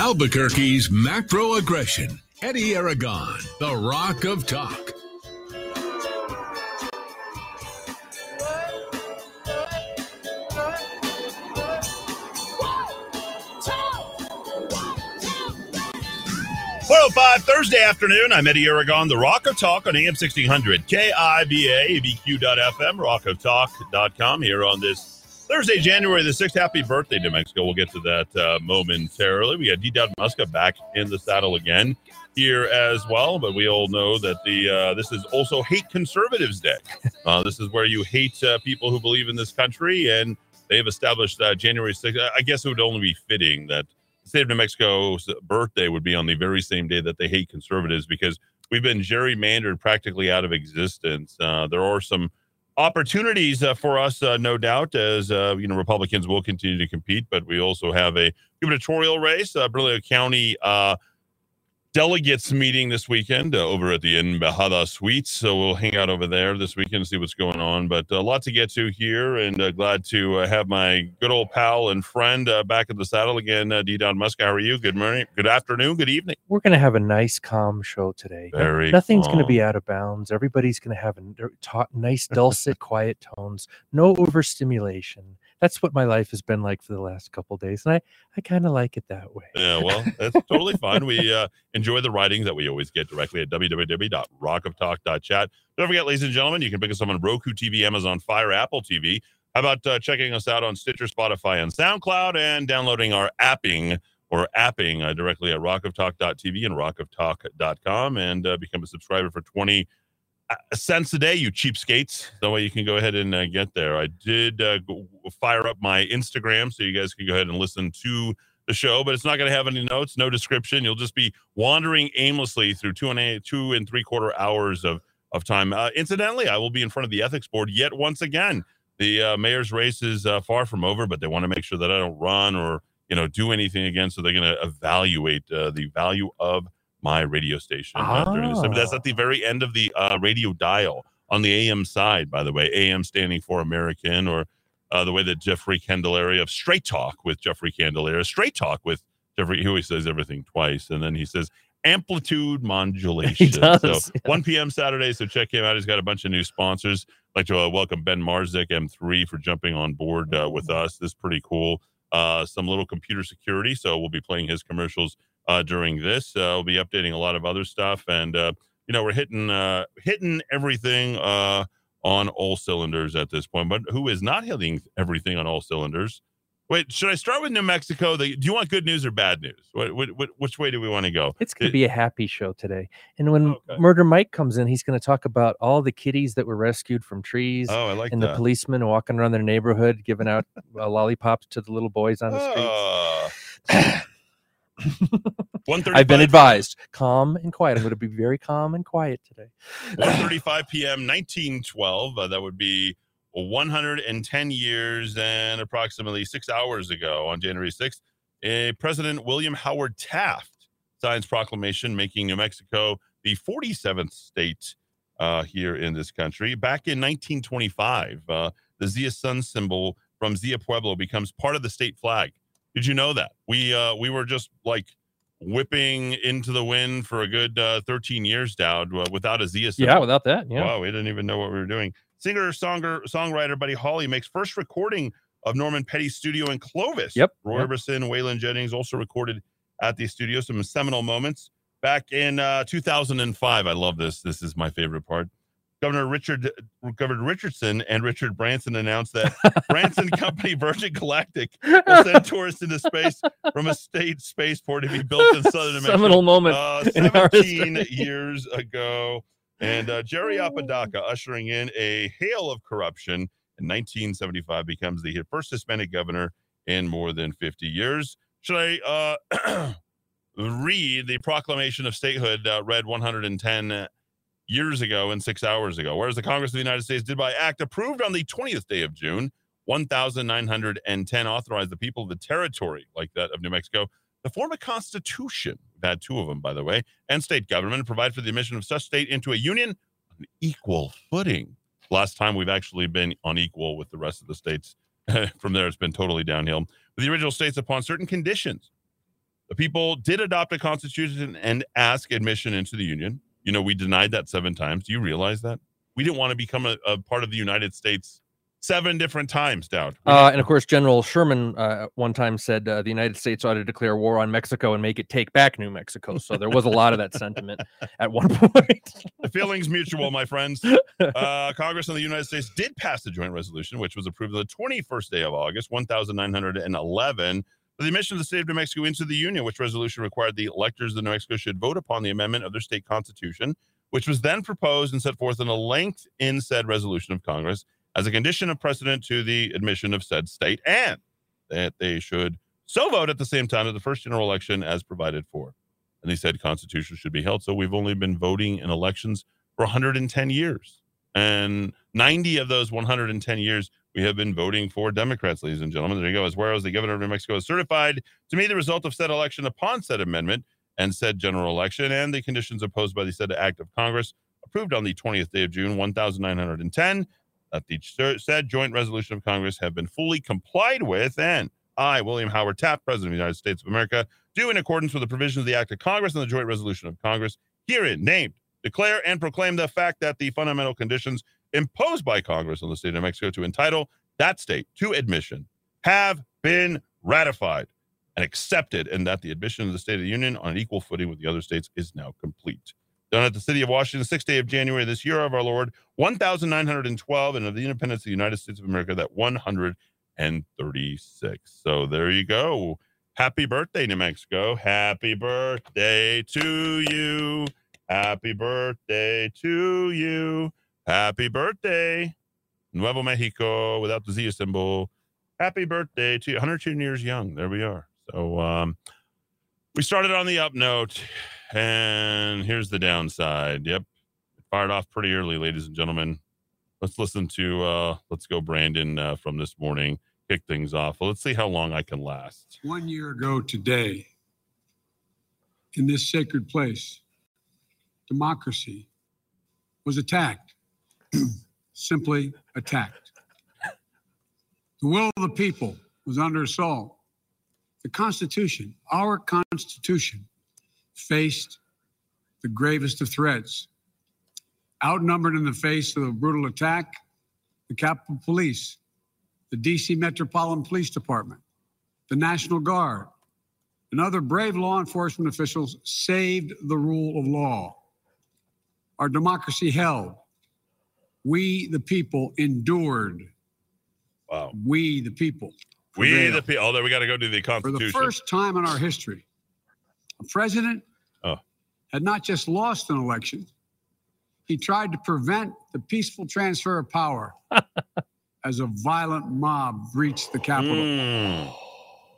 Albuquerque's macro aggression. Eddy Aragon, the Rock of Talk. Well, oh five Thursday afternoon. I'm Eddy Aragon, the Rock of Talk on AM 1600, KIVA, ABQ.FM, rockoftalk.com here on this Thursday, January the 6th. Happy birthday to Mexico. We'll get to that uh, momentarily. We got D. Dowd Muska back in the saddle again here as well, but we all know that the uh, this is also Hate Conservatives Day. Uh, this is where you hate uh, people who believe in this country, and they've established uh, January 6th. I guess it would only be fitting that the state of New Mexico's birthday would be on the very same day that they hate conservatives because we've been gerrymandered practically out of existence. Uh, there are some opportunities uh, for us, uh, no doubt, as uh, you know, Republicans will continue to compete, but we also have a gubernatorial race, uh, Bernalillo County uh, delegates meeting this weekend uh, over at the Embajada Suites. So we'll hang out over there this weekend and see what's going on. But a lot to get to here, and uh, glad to uh, have my good old pal and friend uh, back in the saddle again, uh, D. Dowd Muska. How are you? Good morning, good afternoon, good evening. We're going to have a nice, calm show today. Very Nothing's going to be out of bounds. Everybody's going to have a, ta- nice, dulcet, quiet tones. No overstimulation. That's what my life has been like for the last couple days, and I, I kind of like it that way. Yeah, well, that's totally fine. We uh, enjoy the writing that we always get directly at www.rockoftalk.chat. Don't forget, ladies and gentlemen, you can pick us up on Roku TV, Amazon Fire, Apple TV. How about uh, checking us out on Stitcher, Spotify, and SoundCloud and downloading our apping or apping uh, directly at rockoftalk.tv and rockoftalk.com and uh, become a subscriber for 20 cents a day, you cheapskates. That way you can go ahead and uh, get there. I did uh, fire up my Instagram so you guys can go ahead and listen to the show, but it's not going to have any notes, no description. You'll just be wandering aimlessly through two and a, two and three quarter hours of of time. Uh, incidentally, I will be in front of the ethics board yet once again. The uh, mayor's race is uh, far from over, but they want to make sure that I don't run or you know do anything again. So they're going to evaluate uh, the value of my radio station. uh, during this. Ah. That's at the very end of the uh, radio dial on the AM side, by the way. AM standing for American, or uh, the way that Jeffrey Candelaria of Straight Talk with Jeffrey Candelaria, Straight Talk with Jeffrey. He always says everything twice, and then he says amplitude modulation. does, So yeah. 1 p.m. Saturday. So check him out. He's got a bunch of new sponsors. I'd like to uh, welcome Ben Marzik, M3, for jumping on board uh, with us. This is pretty cool. Uh, some little computer security. So we'll be playing his commercials uh, during this. Uh, we'll be updating a lot of other stuff, and uh, you know we're hitting uh, hitting everything uh, on all cylinders at this point. But who is not hitting everything on all cylinders? Wait, should I start with New Mexico? The, do you want good news or bad news? What, what, what, which way do we want to go? It's going It- to be a happy show today. And when Okay. Murder Mike comes in, he's going to talk about all the kitties that were rescued from trees Oh, I like and that. the policemen walking around their neighborhood giving out uh, lollipops to the little boys on the streets. 1:35 I've been advised. Calm and quiet. I'm going to be very calm and quiet today. 1:35 p.m. 1912. Uh, that would be 110 years and approximately six hours ago on January 6th. Uh, President William Howard Taft signs proclamation making New Mexico the 47th state uh, here in this country. Back in 1925, uh, the Zia Sun symbol from Zia Pueblo becomes part of the state flag. Did you know that? We uh, we were just like whipping into the wind for a good uh, 13 years, Dowd, uh, without a Zia. Yeah, without that. Yeah. Wow, we didn't even know what we were doing. Singer, songer, songwriter Buddy Holly makes first recording of Norman Petty's studio in Clovis. Yep, Roy yep. Orbison, Waylon Jennings also recorded at the studio. Some seminal moments back in uh, 2005. I love this. This is my favorite part. Governor Richard Governor Richardson and Richard Branson announced that Branson Company Virgin Galactic will send tourists into space from a state spaceport to be built in southern Mexico Seminal moment. uh, 17 years ago. And uh, Jerry Apodaca ushering in a hail of corruption in 1975 becomes the first Hispanic governor in more than 50 years. Should I uh, read the proclamation of statehood uh, read 110 years ago and six hours ago? Whereas the Congress of the United States did by act approved on the 20th day of June, 1910 authorized the people of the territory, like that of New Mexico, to form a constitution. We've had two of them, by the way, and state government, provide for the admission of such state into a union on equal footing. Last time we've actually been on equal with the rest of the states. From there, it's been totally downhill. With the original states upon certain conditions. The people did adopt a constitution and ask admission into the union. You know, we denied that seven times. Do you realize that? We didn't want to become a, a part of the United States seven different times, Dowd. Uh, and of course, General Sherman uh, one time said uh, the United States ought to declare war on Mexico and make it take back New Mexico. So there was a lot of that sentiment at one point. the feeling's mutual, my friends. Uh, Congress of the United States did pass the joint resolution, which was approved on the 21st day of August, 1911. The admission of the state of New Mexico into the Union, which resolution required the electors of New Mexico should vote upon the amendment of their state constitution, which was then proposed and set forth in a length in said resolution of Congress as a condition of precedent to the admission of said state, and that they should so vote at the same time of the first general election as provided for. And they said constitution should be held. So we've only been voting in elections for 110 years. And 90 of those 110 years, we have been voting for Democrats, ladies and gentlemen. There you go. As whereas the governor of New Mexico has certified to me the result of said election upon said amendment and said general election and the conditions imposed by the said act of Congress approved on the 20th day of June, 1910, that the said joint resolution of Congress have been fully complied with. And I, William Howard Taft, President of the United States of America, do in accordance with the provisions of the act of Congress and the joint resolution of Congress herein named, declare and proclaim the fact that the fundamental conditions imposed by Congress on the state of New Mexico to entitle that state to admission have been ratified and accepted, and that the admission of the State of the Union on an equal footing with the other states is now complete. Done at the city of Washington, 6th day of January this year of our Lord, 1912, and of the independence of the United States of America, that 136. So there you go. Happy birthday, New Mexico. Happy birthday to you. Happy birthday to you. Happy birthday, Nuevo Mexico, without the Z symbol. Happy birthday to you. 110 years young. There we are. So um, we started on the up note, and here's the downside. Yep. Fired off pretty early, ladies and gentlemen. Let's listen to, uh, let's go, Brandon, uh, from this morning. Kick things off. Well, let's see how long I can last. One year ago today, in this sacred place, democracy was attacked simply attacked. The will of the people was under assault. The Constitution, our Constitution, faced the gravest of threats. Outnumbered in the face of a brutal attack, the Capitol Police, the DC Metropolitan Police Department, the National Guard, and other brave law enforcement officials saved the rule of law. Our democracy held we, the people, endured. Wow. We, the people. We, the people. Although we got to go to the Constitution. For the first time in our history, a president Oh. had not just lost an election, he tried to prevent the peaceful transfer of power as a violent mob breached the Capitol. Mm.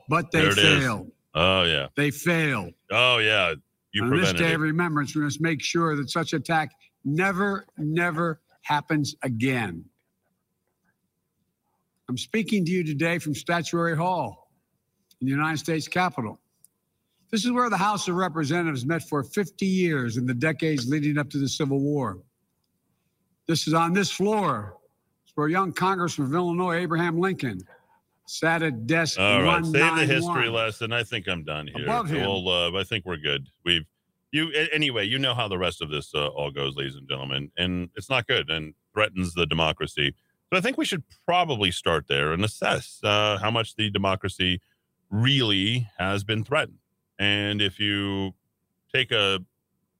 But they it is. failed. Oh, yeah. They failed. Oh, yeah. You On this day it. of remembrance, we must make sure that such attack never, never happens again. I'm speaking to you today from Statuary Hall in the United States Capitol. This is where the House of Representatives met for 50 years in the decades leading up to the Civil War. This is on this floor. It's where young Congressman of Illinois, Abraham Lincoln, sat at desk All right, save the history lesson. I think I'm done here. Above him. We'll, uh, I think we're good. We've you anyway. You know how the rest of this uh, all goes, ladies and gentlemen, and it's not good and threatens the democracy. So I think we should probably start there and assess uh, how much the democracy really has been threatened. And if you take a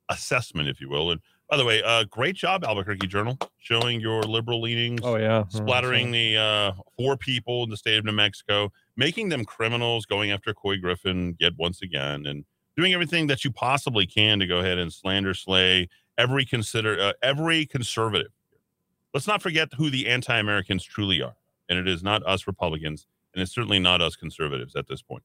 assessment, if you will, and by the way, uh, great job, Albuquerque Journal, showing your liberal leanings Oh yeah, splattering the uh, four people in the state of New Mexico, making them criminals, going after Couy Griffin yet once again, and doing everything that you possibly can to go ahead and slander, slay every consider uh, every conservative. Let's not forget who the anti-Americans truly are, and it is not us Republicans, and it's certainly not us conservatives at this point.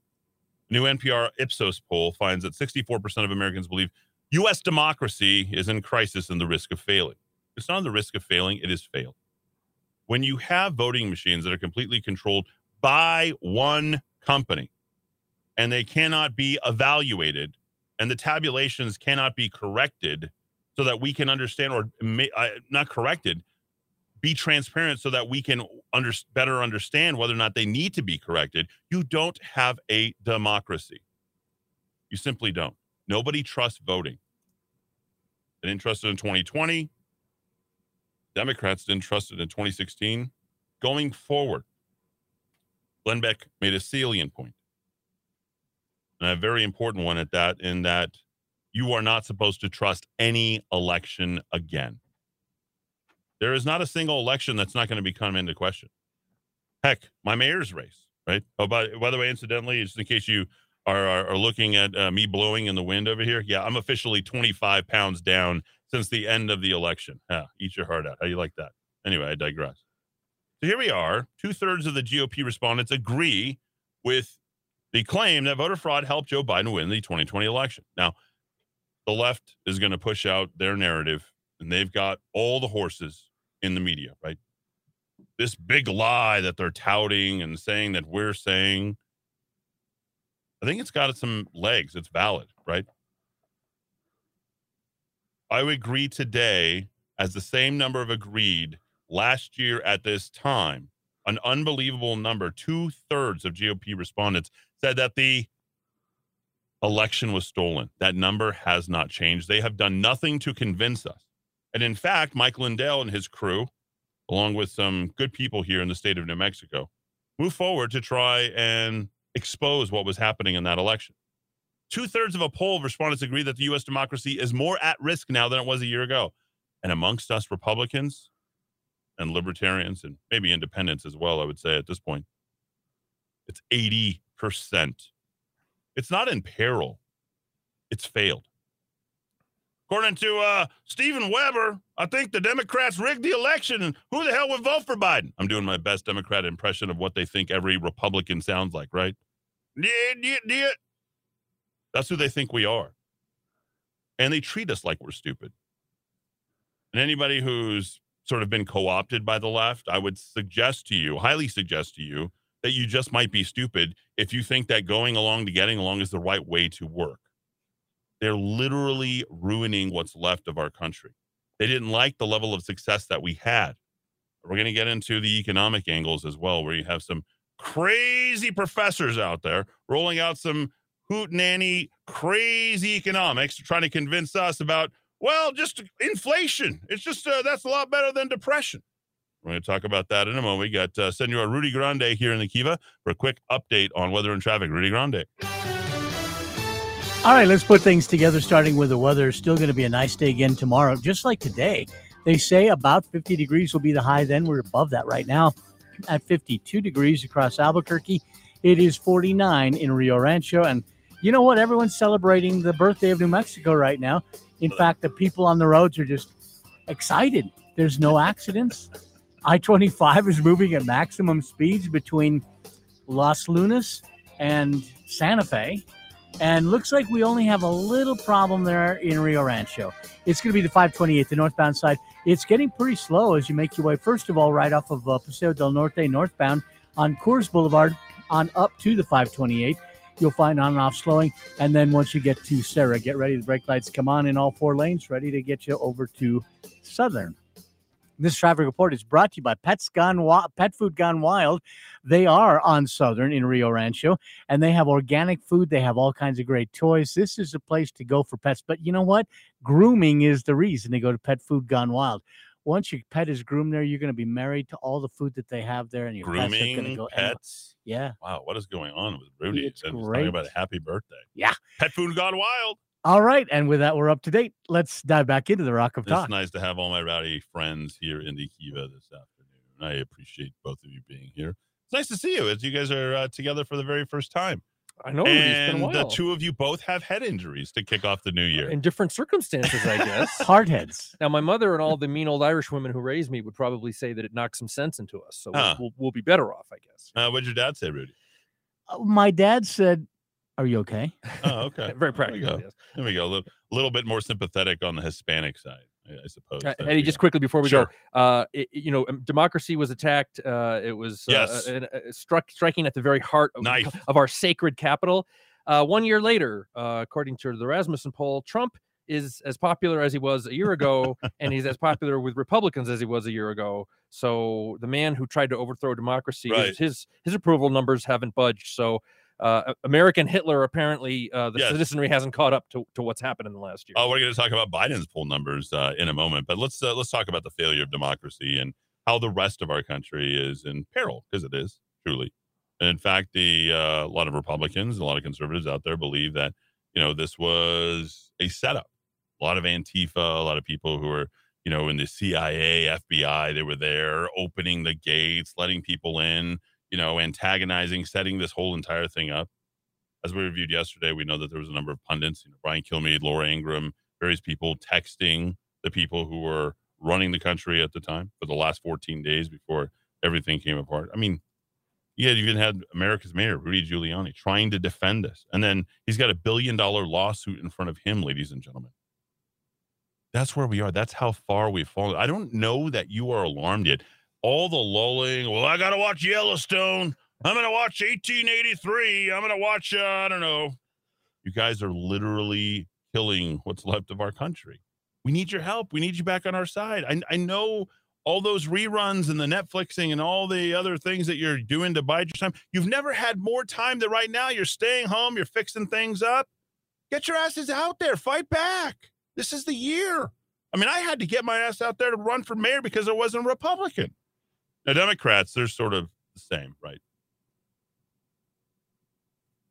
A new NPR Ipsos poll finds that 64% of Americans believe U.S. democracy is in crisis and the risk of failing. It's not the risk of failing; it is failed when you have voting machines that are completely controlled by one company and they cannot be evaluated and the tabulations cannot be corrected so that we can understand or ma- uh, not corrected be transparent so that we can under- better understand whether or not they need to be corrected you don't have a democracy You simply don't. Nobody trusts voting. They didn't trust it in 2020. Democrats didn't trust it in 2016. Going forward, Glenn Beck made a salient point, and a very important one at that, in that you are not supposed to trust any election again. There is not a single election that's not going to be come into question. Heck, my mayor's race, right? Oh, by, by the way, incidentally, just in case you are, are, are looking at uh, me blowing in the wind over here, yeah, I'm officially 25 pounds down since the end of the election. Yeah, eat your heart out. How you like that? Anyway, I digress. So here we are. Two thirds of the GOP respondents agree with the claim that voter fraud helped Joe Biden win the 2020 election. Now, the left is going to push out their narrative, and they've got all the horses in the media, right? This big lie that they're touting and saying that we're saying, I think it's got some legs. It's valid, right? I would agree today as the same number of agreed last year at this time. An unbelievable number. Two thirds of GOP respondents said that the election was stolen. That number has not changed. They have done nothing to convince us. And in fact, Mike Lindell and his crew, along with some good people here in the state of New Mexico, moved forward to try and expose what was happening in that election. Two thirds of a poll of respondents agree that the U.S. democracy is more at risk now than it was a year ago. And amongst us Republicans and libertarians and maybe independents as well, I would say at this point, it's 80%. It's not in peril, it's failed. According to uh, Stephen Weber, I think the Democrats rigged the election. And who the hell would vote for Biden? I'm doing my best Democrat impression of what they think every Republican sounds like, right? Yeah, yeah, yeah. That's who they think we are. And they treat us like we're stupid. And anybody who's sort of been co opted by the left, I would suggest to you, highly suggest to you, that you just might be stupid if you think that going along to getting along is the right way to work. They're literally ruining what's left of our country. They didn't like the level of success that we had. We're going to get into the economic angles as well, where you have some crazy professors out there rolling out some hoot nanny crazy economics trying to convince us about well just inflation it's just uh, that's a lot better than depression we're going to talk about that in a moment we got uh, senor rudy grande here in the kiva for a quick update on weather and traffic rudy grande All right, let's put things together, starting with the weather. Still going to be a nice day again tomorrow, just like today. They say about 50 degrees will be the high then. We're above that right now at 52 degrees across Albuquerque. It is 49 in Rio Rancho. And you know what? Everyone's celebrating the birthday of New Mexico right now. In fact, the people on the roads are just excited. There's no accidents. I 25 is moving at maximum speeds between Los Lunas and Santa Fe. And looks like we only have a little problem there in Rio Rancho. It's going to be the 528, the northbound side. It's getting pretty slow as you make your way, first of all, right off of uh, Paseo del Norte northbound on Coors Boulevard on up to the 528. You'll find on and off slowing. And then once you get to Sara, get ready. The brake lights come on in all four lanes, ready to get you over to Southern. This traffic report is brought to you by Pets Gone Wi- Pet Food Gone Wild. They are on Southern in Rio Rancho, and they have organic food. They have all kinds of great toys. This is a place to go for pets. But you know what? Grooming is the reason they go to Pet Food Gone Wild. Once your pet is groomed there, you're going to be married to all the food that they have there, and your pets are going to grooming go. anywhere. pets Yeah. wow what is going on with rudy It's He's talking great. about a happy birthday Yeah. pet food gone wild All right. And with that, we're up to date. Let's dive back into the Rock of It's Talk. nice to have all my rowdy friends here in the Kiva this afternoon. I appreciate both of you being here. It's nice to see you as you guys are uh, together for the very first time. I know Rudy, it's been and a the two of you both have head injuries to kick off the new year. in different circumstances, I guess. Hardheads. Now, my mother and all the mean old Irish women who raised me would probably say that it knocked some sense into us. So we'll- Huh. we'll, we'll be better off, I guess. Uh, what'd your dad say, Rudy? Uh, My dad said, Are you okay? Oh, okay. Very There we practical. go. Yes. There we go. A little, little bit more sympathetic on the Hispanic side, I, suppose. Uh, Eddy, just go. quickly before we Sure. go, uh, it, you know, um, democracy was attacked. Uh, it was uh, Yes. uh, uh, struck striking at the very heart of, of our sacred capital. Uh, one year later, uh, according to the Rasmussen poll, Trump is as popular as he was a year ago, and he's as popular with Republicans as he was a year ago. So the man who tried to overthrow democracy, his- his his approval numbers haven't budged. So uh, American Hitler. Apparently, uh, the Yes. citizenry hasn't caught up to, to what's happened in the last year. Oh, we're going to talk about Biden's poll numbers uh, in a moment, but let's uh, let's talk about the failure of democracy and how the rest of our country is in peril because it is truly. And in fact, the uh, a lot of Republicans, a lot of conservatives out there believe that you know this was a setup. A lot of Antifa, a lot of people who are you know in the CIA, FBI, they were there opening the gates, letting people in, you know, antagonizing, setting this whole entire thing up as we reviewed yesterday, we know that there was a number of pundits, you know, Brian Kilmeade, Laura Ingraham, various people texting the people who were running the country at the time for the last 14 days before everything came apart. I mean, yeah, you even had America's mayor, Rudy Giuliani, trying to defend us. And then he's got a billion dollar lawsuit in front of him, ladies and gentlemen. That's where we are. That's how far we've fallen. I don't know that you are alarmed yet. All the lulling, well, I got to watch Yellowstone. I'm going to watch 1883. I'm going to watch, uh, I don't know. You guys are literally killing what's left of our country. We need your help. We need you back on our side. I, I know all those reruns and the Netflixing and all the other things that you're doing to bide your time. You've never had more time than right now. You're staying home. You're fixing things up. Get your asses out there. Fight back. This is the year. I mean, I had to get my ass out there to run for mayor because I wasn't a Republican. Now, Democrats, they're sort of the same, right?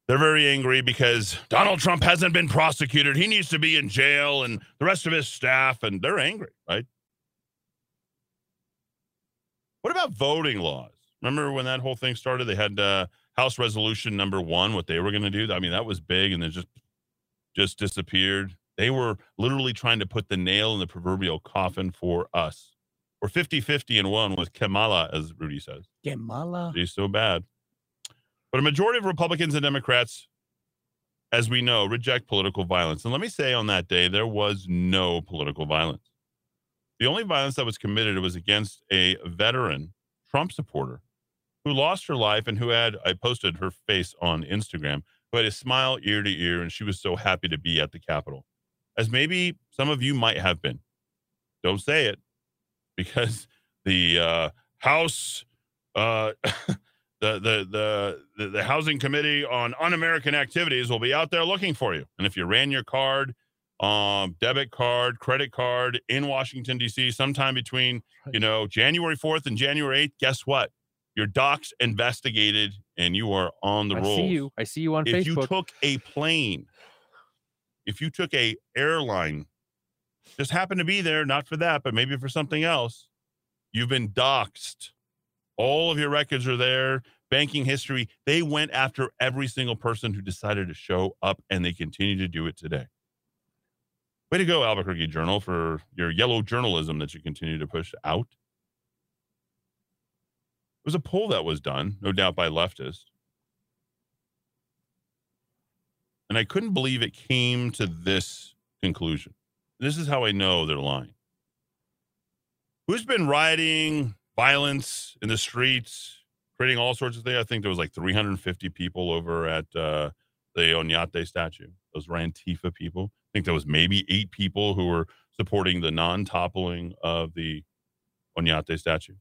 They're very angry because Donald Trump hasn't been prosecuted. He needs to be in jail and the rest of his staff, and they're angry, right? What about voting laws? Remember when that whole thing started? They had uh, House Resolution number one, what they were going to do. I mean, that was big, and then just just disappeared. They were literally trying to put the nail in the proverbial coffin for us. We're 50 50 and one with Kamala, as Rudy says. Kamala. She's so bad. But a majority of Republicans and Democrats, as we know, reject political violence. And let me say on that day, there was no political violence. The only violence that was committed was against a veteran Trump supporter who lost her life and who had, I posted her face on Instagram, who had a smile ear to ear, and she was so happy to be at the Capitol, as maybe some of you might have been. Don't say it because the uh, House. Uh, the, the the the the housing committee on un-American activities will be out there looking for you. And if you ran your card, um, debit card, credit card in Washington D.C. sometime between you know January fourth and January eighth, guess what? Your docs investigated, and you are on the roll. I rolls. see you. I see you on Facebook. if you took a plane, if you took a airline, just happened to be there, not for that, but maybe for something else, you've been doxxed. All of your records are there, banking history. They went after every single person who decided to show up, and they continue to do it today. Way to go, Albuquerque Journal, for your yellow journalism that you continue to push out. It was a poll that was done, no doubt by leftists. And I couldn't believe it came to this conclusion. This is how I know they're lying. Who's been rioting, violence in the streets, creating all sorts of things? I think there was like 350 people over at uh, the Oñate statue. Those were Antifa people. I think there was maybe eight people who were supporting the non-toppling of the Oñate statue.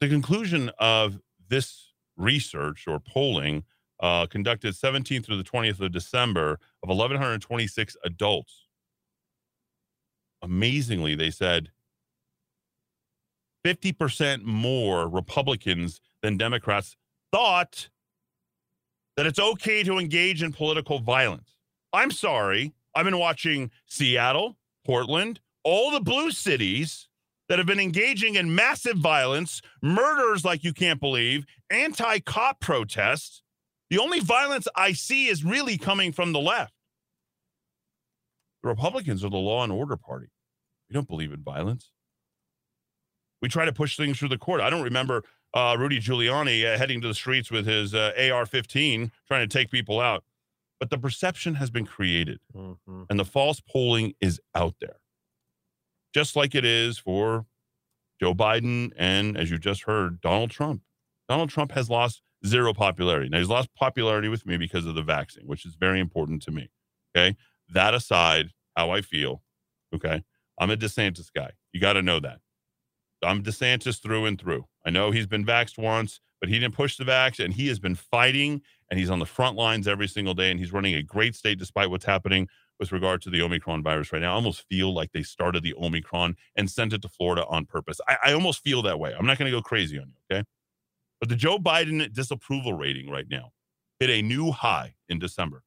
The conclusion of this research or polling uh, conducted 17th through the 20th of December of 1,126 adults. Amazingly, they said 50% more Republicans than Democrats thought that it's okay to engage in political violence. I'm sorry. I've been watching Seattle, Portland, all the blue cities that have been engaging in massive violence, murders like you can't believe, anti cop protests. The only violence I see is really coming from the left. The Republicans are the law and order party. We don't believe in violence. We try to push things through the court. I don't remember uh, Rudy Giuliani uh, heading to the streets with his uh, AR 15 trying to take people out. But the perception has been created Mhm. and the false polling is out there. Just like it is for Joe Biden and, as you just heard, Donald Trump. Donald Trump has lost zero popularity. Now, he's lost popularity with me because of the vaccine, which is very important to me. Okay. That aside, how I feel. Okay. I'm a DeSantis guy. You got to know that. I'm DeSantis through and through. I know he's been vaxxed once, but he didn't push the vax, and he has been fighting, and he's on the front lines every single day, and he's running a great state despite what's happening with regard to the Omicron virus right now. I almost feel like they started the Omicron and sent it to Florida on purpose. I, I almost feel that way. I'm not going to go crazy on you, okay? But the Joe Biden disapproval rating right now hit a new high in December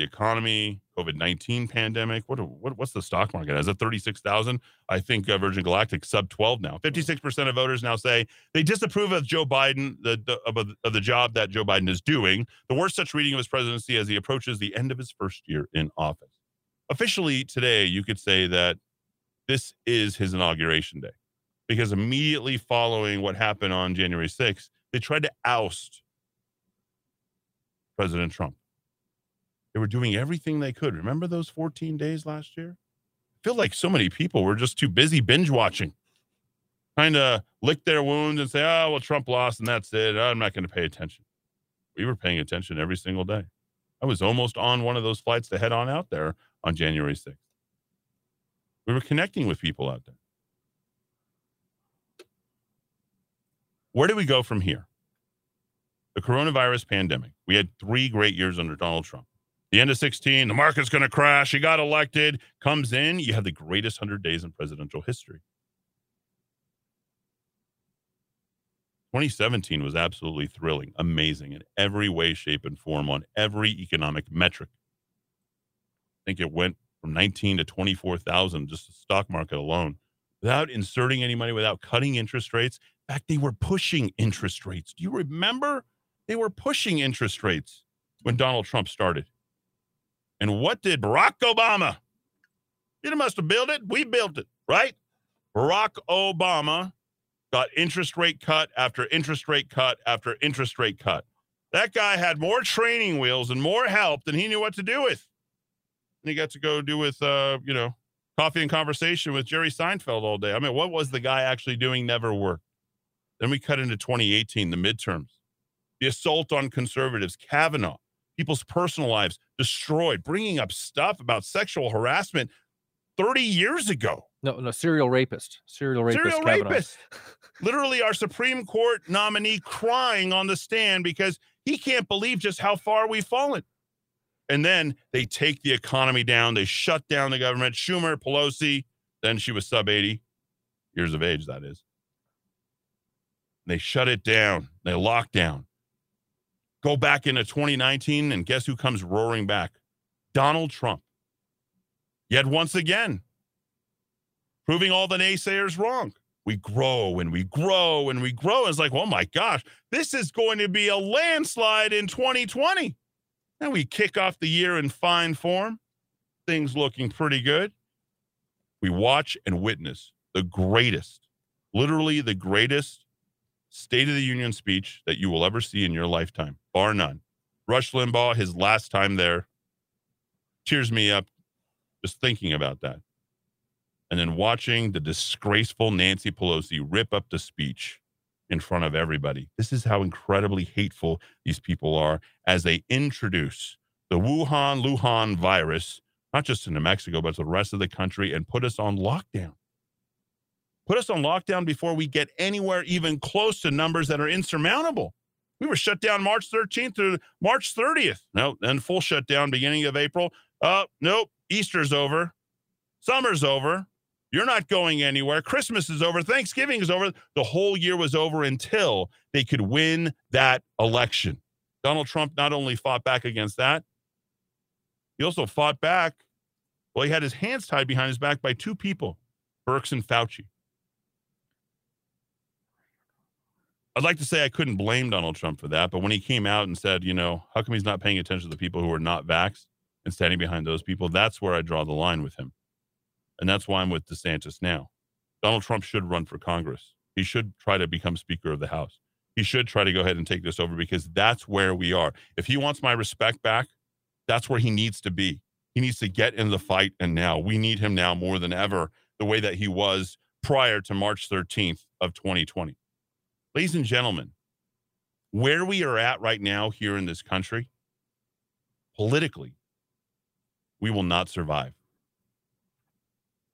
the economy, COVID nineteen pandemic. What, what what's the stock market? Is it thirty six thousand? I think uh, Virgin Galactic sub twelve now. Fifty six percent of voters now say they disapprove of Joe Biden, the, the of, of the job that Joe Biden is doing. The worst such reading of his presidency as he approaches the end of his first year in office. Officially today, you could say that this is his inauguration day, because immediately following what happened on January sixth, they tried to oust President Trump. They were doing everything they could. Remember those 14 days last year? I feel like so many people were just too busy binge watching, trying to lick their wounds and say, oh, well, Trump lost and that's it. I'm not going to pay attention. We were paying attention every single day. I was almost on one of those flights to head on out there on January 6th. We were connecting with people out there. Where do we go from here? The coronavirus pandemic. We had three great years under Donald Trump. The end of 16, the market's going to crash. He got elected, comes in. You have the greatest 100 days in presidential history. 2017 was absolutely thrilling, amazing in every way, shape, and form on every economic metric. I think it went from 19 to 24,000, just the stock market alone, without inserting any money, without cutting interest rates. In fact, they were pushing interest rates. Do you remember? They were pushing interest rates when Donald Trump started. And what did Barack Obama? You must have built it. We built it, right? Barack Obama got interest rate cut after interest rate cut after interest rate cut. That guy had more training wheels and more help than he knew what to do with. And he got to go do with, uh, you know, coffee and conversation with Jerry Seinfeld all day. I mean, what was the guy actually doing? Never worked. Then we cut into 2018, the midterms, the assault on conservatives, Kavanaugh, people's personal lives destroyed, bringing up stuff about sexual harassment 30 years ago. No, no, serial rapist. Serial rapist. Serial Kavanaugh. rapist. Literally, our Supreme Court nominee crying on the stand because he can't believe just how far we've fallen. And then they take the economy down. They shut down the government. Schumer, Pelosi, then she was sub 80 years of age, that is. They shut it down. They lock down. Go back into 2019, and guess who comes roaring back? Donald Trump. Yet once again, proving all the naysayers wrong. We grow and we grow and we grow. It's like, oh my gosh, this is going to be a landslide in 2020. And we kick off the year in fine form, things looking pretty good. We watch and witness the greatest, literally the greatest State of the Union speech that you will ever see in your lifetime, bar none. Rush Limbaugh, his last time there, cheers me up just thinking about that. And then watching the disgraceful Nancy Pelosi rip up the speech in front of everybody. This is how incredibly hateful these people are as they introduce the Wuhan Lujan virus, not just to New Mexico, but to the rest of the country and put us on lockdown put us on lockdown before we get anywhere even close to numbers that are insurmountable. We were shut down March 13th through March 30th. No, then full shutdown beginning of April. Uh, nope, Easter's over. Summer's over. You're not going anywhere. Christmas is over. Thanksgiving is over. The whole year was over until they could win that election. Donald Trump not only fought back against that, he also fought back. Well, he had his hands tied behind his back by two people, Birx and Fauci. I'd like to say I couldn't blame Donald Trump for that, but when he came out and said, you know, how come he's not paying attention to the people who are not vaxxed and standing behind those people, that's where I draw the line with him. And that's why I'm with DeSantis now. Donald Trump should run for Congress. He should try to become Speaker of the House. He should try to go ahead and take this over because that's where we are. If he wants my respect back, that's where he needs to be. He needs to get in the fight. And now we need him now more than ever, the way that he was prior to March 13th of 2020 ladies and gentlemen, where we are at right now here in this country, politically, we will not survive.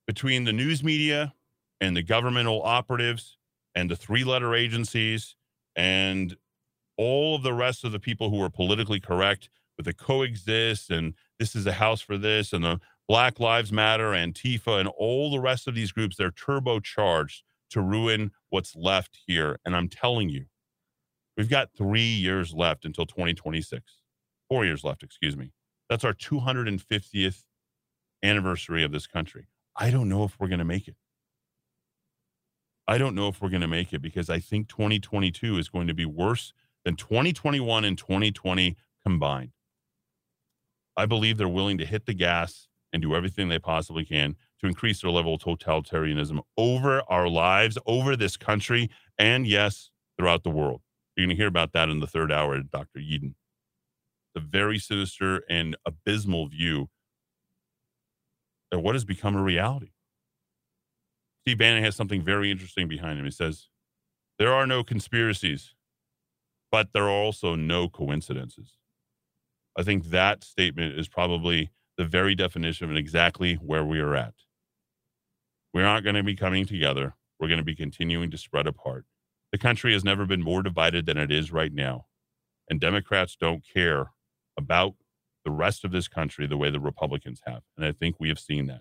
Between the news media and the governmental operatives and the three letter agencies and all of the rest of the people who are politically correct with the coexist and this is a house for this and the Black Lives Matter, Antifa, and all the rest of these groups, they're turbocharged to ruin what's left here. And I'm telling you, we've got three years left until 2026. Four years left, excuse me. That's our 250th anniversary of this country. I don't know if we're going to make it. I don't know if we're going to make it because I think 2022 is going to be worse than 2021 and 2020 combined. I believe they're willing to hit the gas and do everything they possibly can to increase their level of totalitarianism over our lives, over this country, and yes, throughout the world. You're going to hear about that in the third hour, Dr. Eden. The very sinister and abysmal view of what has become a reality. Steve Bannon has something very interesting behind him. He says, There are no conspiracies, but there are also no coincidences. I think that statement is probably the very definition of exactly where we are at. We aren't going to be coming together. We're going to be continuing to spread apart. The country has never been more divided than it is right now. And Democrats don't care about the rest of this country the way the Republicans have. And I think we have seen that.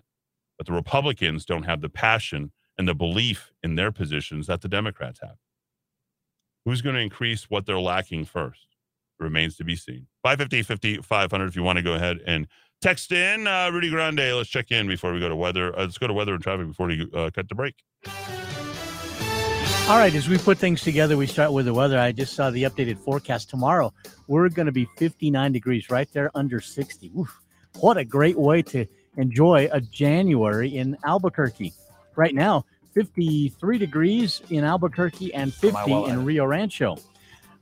But the Republicans don't have the passion and the belief in their positions that the Democrats have. Who's going to increase what they're lacking first? Remains to be seen. 550 50 500 if you want to go ahead and Text in uh, Rudy Grande. Let's check in before we go to weather. Uh, let's go to weather and traffic before we uh, cut the break. All right, as we put things together, we start with the weather. I just saw the updated forecast tomorrow. We're going to be 59 degrees, right there under 60. Oof, what a great way to enjoy a January in Albuquerque. Right now, 53 degrees in Albuquerque and 50 in Rio Rancho.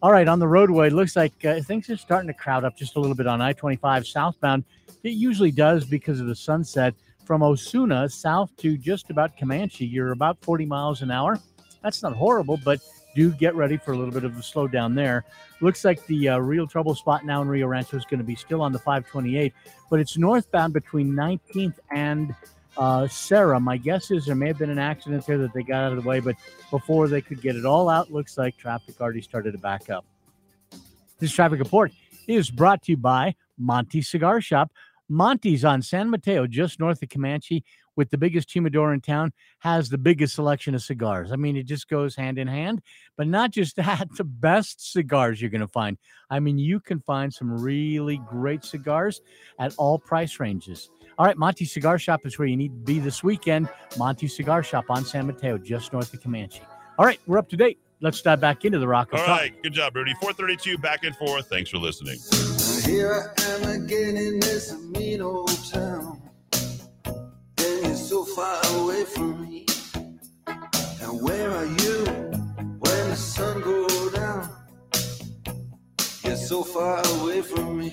All right, on the roadway, looks like uh, things are starting to crowd up just a little bit on I 25 southbound. It usually does because of the sunset from Osuna south to just about Comanche. You're about 40 miles an hour. That's not horrible, but do get ready for a little bit of a slowdown there. Looks like the uh, real trouble spot now in Rio Rancho is going to be still on the 528, but it's northbound between 19th and uh, Sara. My guess is there may have been an accident there that they got out of the way, but before they could get it all out, looks like traffic already started to back up. This traffic report is brought to you by Monty Cigar Shop. Monty's on San Mateo, just north of Comanche, with the biggest humidor in town, has the biggest selection of cigars. I mean, it just goes hand in hand. But not just that, the best cigars you're going to find. I mean, you can find some really great cigars at all price ranges. All right, Monty Cigar Shop is where you need to be this weekend. Monty Cigar Shop on San Mateo, just north of Comanche. All right, we're up to date. Let's dive back into the rock. All right, good job, Rudy. 432 back and forth. Thanks for listening. Here I am again in this mean old town. And you're so far away from me. And where are you when the sun goes down? You're so far away from me.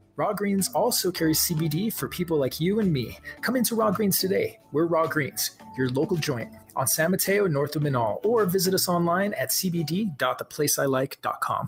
Raw Greens also carries CBD for people like you and me. Come into Raw Greens today. We're Raw Greens, your local joint on San Mateo, north of Menaul, or visit us online at cbd.theplaceilike.com.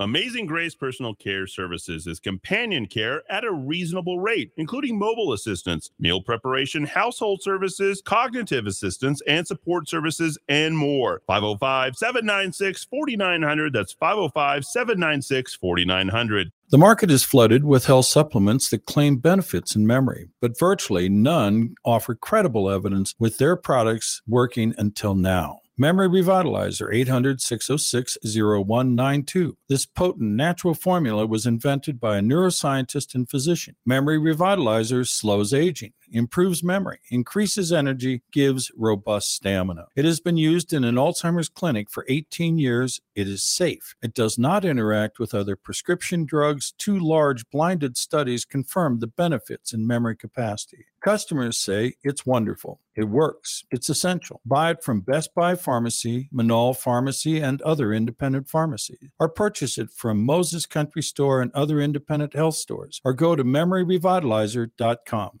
Amazing Grace Personal Care Services is companion care at a reasonable rate, including mobile assistance, meal preparation, household services, cognitive assistance, and support services, and more. 505 796 4900. That's 505 796 4900. The market is flooded with health supplements that claim benefits in memory, but virtually none offer credible evidence with their products working until now. Memory Revitalizer 800 606 0192. This potent natural formula was invented by a neuroscientist and physician. Memory Revitalizer slows aging, improves memory, increases energy, gives robust stamina. It has been used in an Alzheimer's clinic for 18 years. It is safe. It does not interact with other prescription drugs. Two large blinded studies confirm the benefits in memory capacity. Customers say it's wonderful. It works. It's essential. Buy it from Best Buy Pharmacy, Menaul Pharmacy, and other independent pharmacies. Or purchase it from Moses Country Store and other independent health stores. Or go to memoryrevitalizer.com.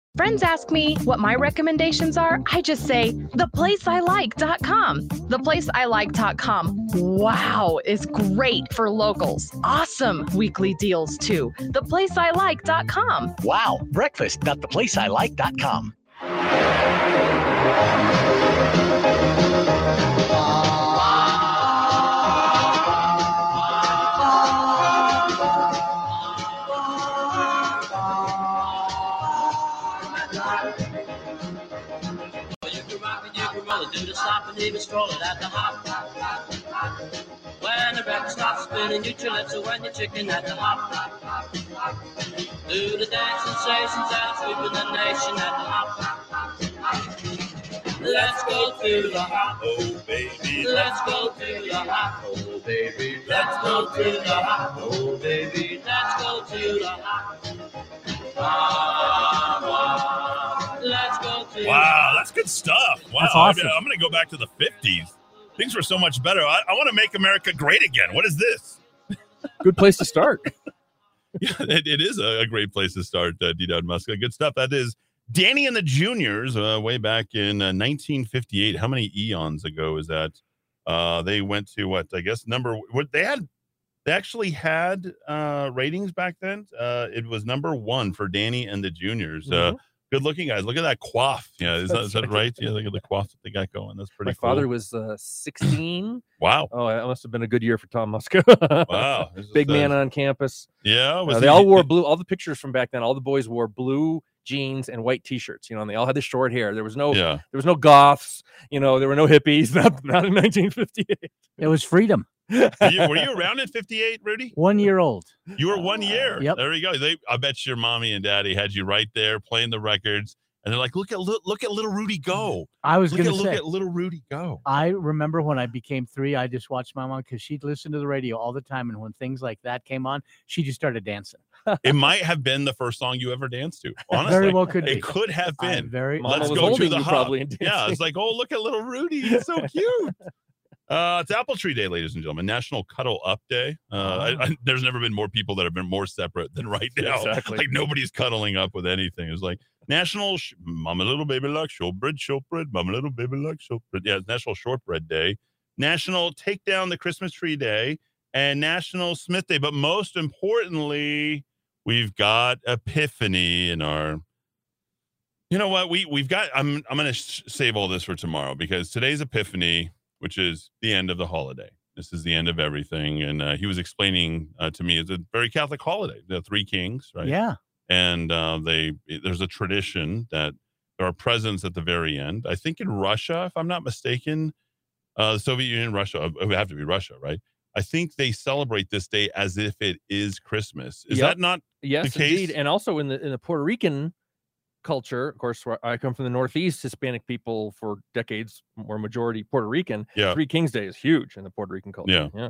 Friends ask me what my recommendations are. I just say theplaceilike.com. Theplaceilike.com. Wow, is great for locals. Awesome weekly deals too. Theplaceilike.com. Wow, breakfast.theplaceilike.com. do the stop and even stroll it at the hop. When the record stops spinning, you chill so when you're chicken at the hop. Do the dance sensations out, sweeping the nation at the hop. Let's go to the hop, oh baby. Let's go to the hop, oh baby. Let's go to the hop, oh baby. Let's go to the hop. Ah, hop, hop. Let's go to Wow, that's good stuff. Wow, That's awesome. I'm, I'm going to go back to the 50s. Things were so much better. I, I want to make America great again. What is this? Good place to start. Yeah, it, it is a, a great place to start, uh, D. Dowd Muska. Good stuff. That is Danny and the Juniors uh, way back in uh, 1958. How many eons ago is that? Uh, they went to what? I guess number what they had. They actually had uh, ratings back then. Uh, it was number one for Danny and the Juniors. Uh, Mhm. Good looking guys. Look at that coif. Yeah, is that, is that right? Yeah, look at the coif that they got going. That's pretty My cool. father was uh, 16. Wow. Oh, that must have been a good year for Tom Muska. Wow. This is, Big uh, man on campus. Yeah. Uh, they he- all wore blue. All the pictures from back then, all the boys wore blue jeans and white t-shirts. You know, and they all had the short hair. There was no, Yeah. there was no goths. You know, there were no hippies. Not, not in 1958. It was freedom. Were you, were you around in 58, Rudy? One year old. You were one year. Yep. There you go. They, I bet your mommy and daddy had you right there playing the records, and they're like, "Look at li- look at little Rudy go." Mm. I was look going at to look at little Rudy go. I remember when I became three, I just watched my mom because she'd listen to the radio all the time. And when things like that came on, she just started dancing. it might have been the first song you ever danced to. Honestly, Very well could It be. could have I been. very Let's go to the you hub. probably Yeah, it's like, oh, look at little Rudy. He's so cute. Uh, it's Apple Tree Day, ladies and gentlemen. National Cuddle Up Day. Uh, I, I, there's never been more people that have been more separate than right now. Exactly. Like nobody's cuddling up with anything. It's like National sh- Mama Little Baby Like Shortbread, Shortbread, Mama Little Baby Like Shortbread. Yeah, it's National Shortbread Day, National Take Down the Christmas Tree Day, and National Smith Day. But most importantly, we've got Epiphany in our you know what? We we've got. I'm I'm going to sh- save all this for tomorrow because today's Epiphany, which is the end of the holiday. This is the end of everything, and uh, he was explaining uh, to me it's a very Catholic holiday. The Three Kings, right? Yeah. And uh, they there's a tradition that there are presents at the very end. I think in Russia, if I'm not mistaken, uh, the Soviet Union, Russia, it would have to be Russia, right? I think they celebrate this day as if it is Christmas. Is Yep. that not Yes, the case? indeed. And also in the in the Puerto Rican culture, of course, where I come from the Northeast. Hispanic people for decades were majority Puerto Rican. Yeah. Three Kings Day is huge in the Puerto Rican culture. Yeah. yeah.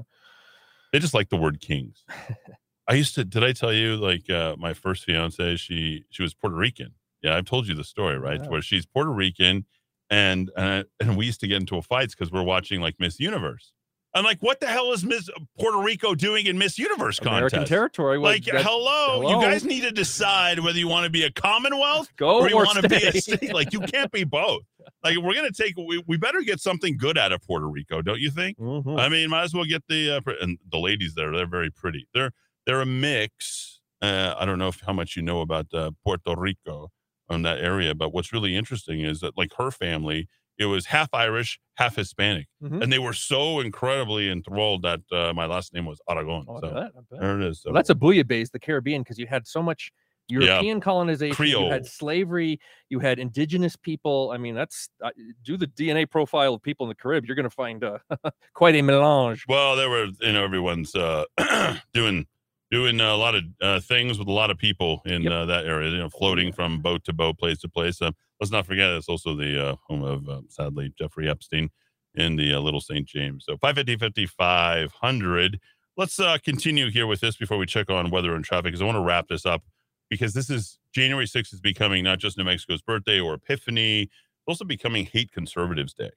They just like the word kings. I used to. Did I tell you like uh, my first fiance? She she was Puerto Rican. Yeah, I've told you the story, right? Yeah. Where she's Puerto Rican, and and and we used to get into fights because we're watching like Miss Universe. I'm like, what the hell is Miss Puerto Rico doing in Miss Universe contest? American territory. was Like, that- hello, hello. you guys need to decide whether you want to be a Commonwealth Go or you want to be a state. Like, you can't be both. Like, we're gonna take. We, we better get something good out of Puerto Rico, don't you think? Mhm. I mean, might as well get the uh, and the ladies there. They're very pretty. They're they're a mix. Uh, I don't know if, how much you know about uh, Puerto Rico on that area, but what's really interesting is that like her family, it was half Irish, half Hispanic, Mhm. and they were so incredibly enthralled that uh, my last name was Aragon. Oh, so bet. there it is. So Well, that's a bouillabaisse, the Caribbean, because you had so much European colonization, you Creole. had slavery, you had indigenous people. I mean, that's uh, do the DNA profile of people in the Caribbean, you're going to find uh, quite a melange. Well, there were, you know, everyone's uh, doing doing a lot of uh, things with a lot of people in Yep. uh, that area. You know, floating from boat to boat, place to place. Uh, let's not forget, it's also the uh, home of uh, sadly Jeffrey Epstein in the uh, Little St. James. So 550, 5500. Let's uh, continue here with this before we check on weather and traffic, because I want to wrap this up because this is January 6th is becoming not just New Mexico's birthday or Epiphany, it's also becoming Hate Conservatives Day.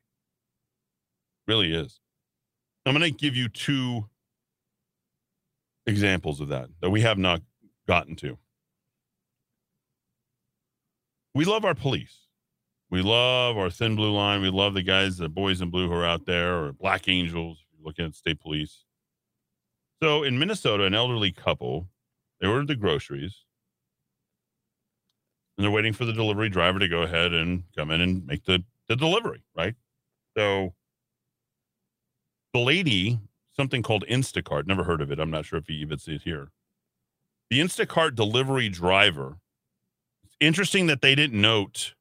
Really is. I'm going to give you two examples of that that we have not gotten to. We love our police. We love our thin blue line. We love the guys, the boys in blue who are out there, or black angels, if you're looking at state police. So in Minnesota, an elderly couple, they ordered the groceries and they're waiting for the delivery driver to go ahead and come in and make the, the delivery, right? So the lady, something called Instacart, never heard of it. I'm not sure if you even see it here. The Instacart delivery driver. It's interesting that they didn't note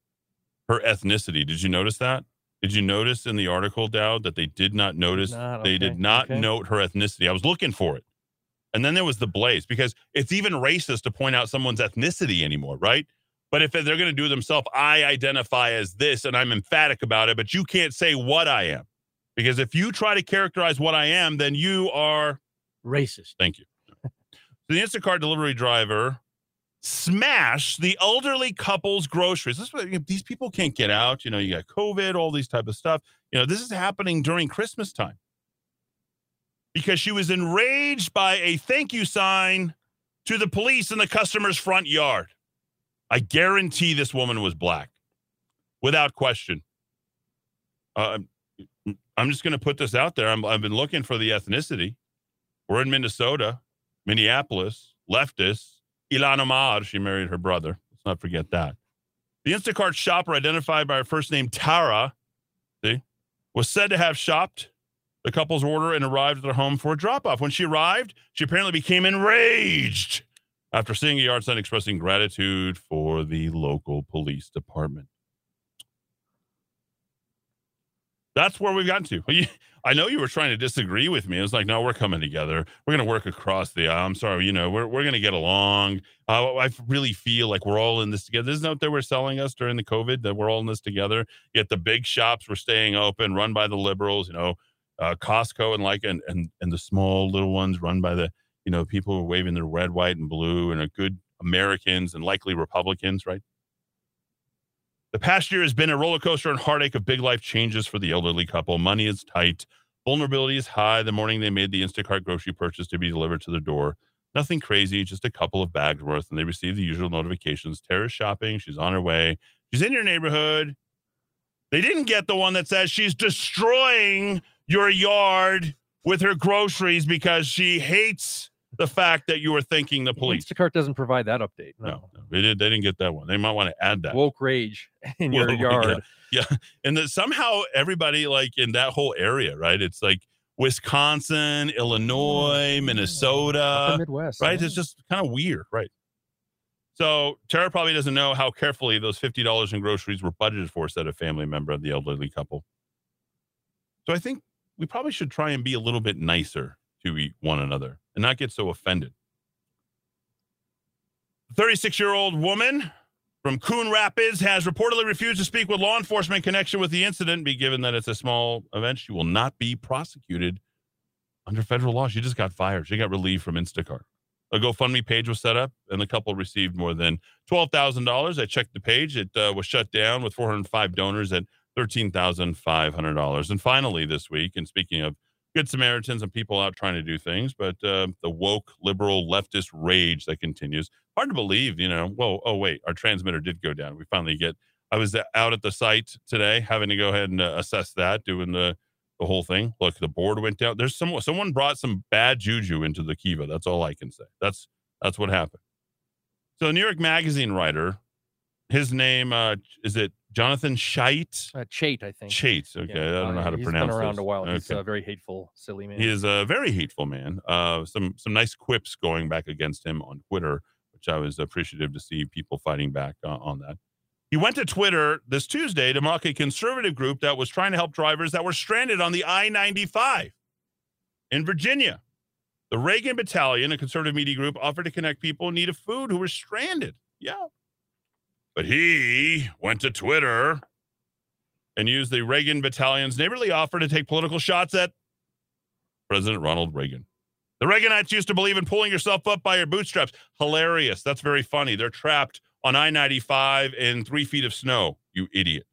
her ethnicity. Did you notice that? Did you notice in the article, Dowd, that they did not notice? not, They did not okay. note her ethnicity. I was looking for it. And then there was the blaze because it's even racist to point out someone's ethnicity anymore, right? But if they're going to do themselves, I identify as this and I'm emphatic about it, but you can't say what I am. Because if you try to characterize what I am, then you are racist. Thank you. So the Instacart delivery driver smashed the elderly couple's groceries. This is what, these people can't get out. You know, you got COVID, all these type of stuff. You know, this is happening during Christmas time because she was enraged by a thank you sign to the police in the customer's front yard. I guarantee this woman was black, without question. Uh, I'm just going to put this out there. I'm, I've been looking for the ethnicity. We're in Minnesota, Minneapolis, leftist. Ilhan Omar, she married her brother. Let's not forget that. The Instacart shopper, identified by her first name Tara, see, was said to have shopped the couple's order and arrived at their home for a drop off. When she arrived, she apparently became enraged after seeing a yard sign expressing gratitude for the local police department. That's where we've gotten to. I know you were trying to disagree with me. It was like, no, we're coming together. We're going to work across the aisle. I'm sorry, you know, we're, we're going to get along. Uh, I really feel like we're all in this together. Isn't that they were selling us during the COVID that we're all in this together? Yet the big shops were staying open, run by the liberals, you know, uh, Costco and like, and, and, and the small little ones run by the, you know, people waving their red, white, and blue and are good Americans and likely Republicans, right? The past year has been a roller coaster and heartache of big life changes for the elderly couple. Money is tight. Vulnerability is high the morning they made the Instacart grocery purchase to be delivered to their door. Nothing crazy, just a couple of bags worth, and they receive the usual notifications. Tara's shopping. She's on her way. She's in your neighborhood. They didn't get the one that says she's destroying your yard with her groceries because she hates the fact that you were thinking the police. Instacart doesn't provide that update. No. No, no, they did. They didn't get that one. They might want to add that. Woke rage in your Well, yard. Yeah, yeah. and then somehow everybody like in that whole area, right? It's like Wisconsin, Illinois, oh, Minnesota, Midwest. right? yeah. It's just kind of weird, right? So Tara probably doesn't know how carefully those fifty dollars in groceries were budgeted for, said a family member of the elderly couple. So I think we probably should try and be a little bit nicer to one another and not get so offended. 36 year old woman from Coon Rapids has reportedly refused to speak with law enforcement in connection with the incident. Be given that it's a small event, she will not be prosecuted under federal law. She just got fired. She got relieved from Instacart. A GoFundMe page was set up, and the couple received more than twelve thousand dollars. I checked the page; it uh, was shut down with four hundred five donors at thirteen thousand five hundred dollars. And finally, this week, and speaking of good Samaritans and people out trying to do things, but uh, the woke liberal leftist rage that continues. Hard to believe, you know. Whoa, oh wait, our transmitter did go down. We finally get. I was out at the site today, having to go ahead and uh, assess that, doing the the whole thing. Look, the board went down. There's some someone brought some bad juju into the Kiva. That's all I can say. That's that's what happened. So, New York Magazine writer, his name uh, is it Jonathan Scheidt? Uh, Chait, I think. Chait. Okay, I don't know how to he's pronounce. been around this. a while. He's Okay. a very hateful, silly man. He is a very hateful man. Uh, some some nice quips going back against him on Twitter, which I was appreciative to see people fighting back uh, on that. He went to Twitter this Tuesday to mock a conservative group that was trying to help drivers that were stranded on the I 95 in Virginia. The Reagan Battalion, a conservative media group, offered to connect people in need of food who were stranded. Yeah. But he went to Twitter and used the Reagan Battalion's neighborly offer to take political shots at President Ronald Reagan. The Reaganites used to believe in pulling yourself up by your bootstraps. Hilarious. That's very funny. They're trapped on I 95 in three feet of snow, you idiot.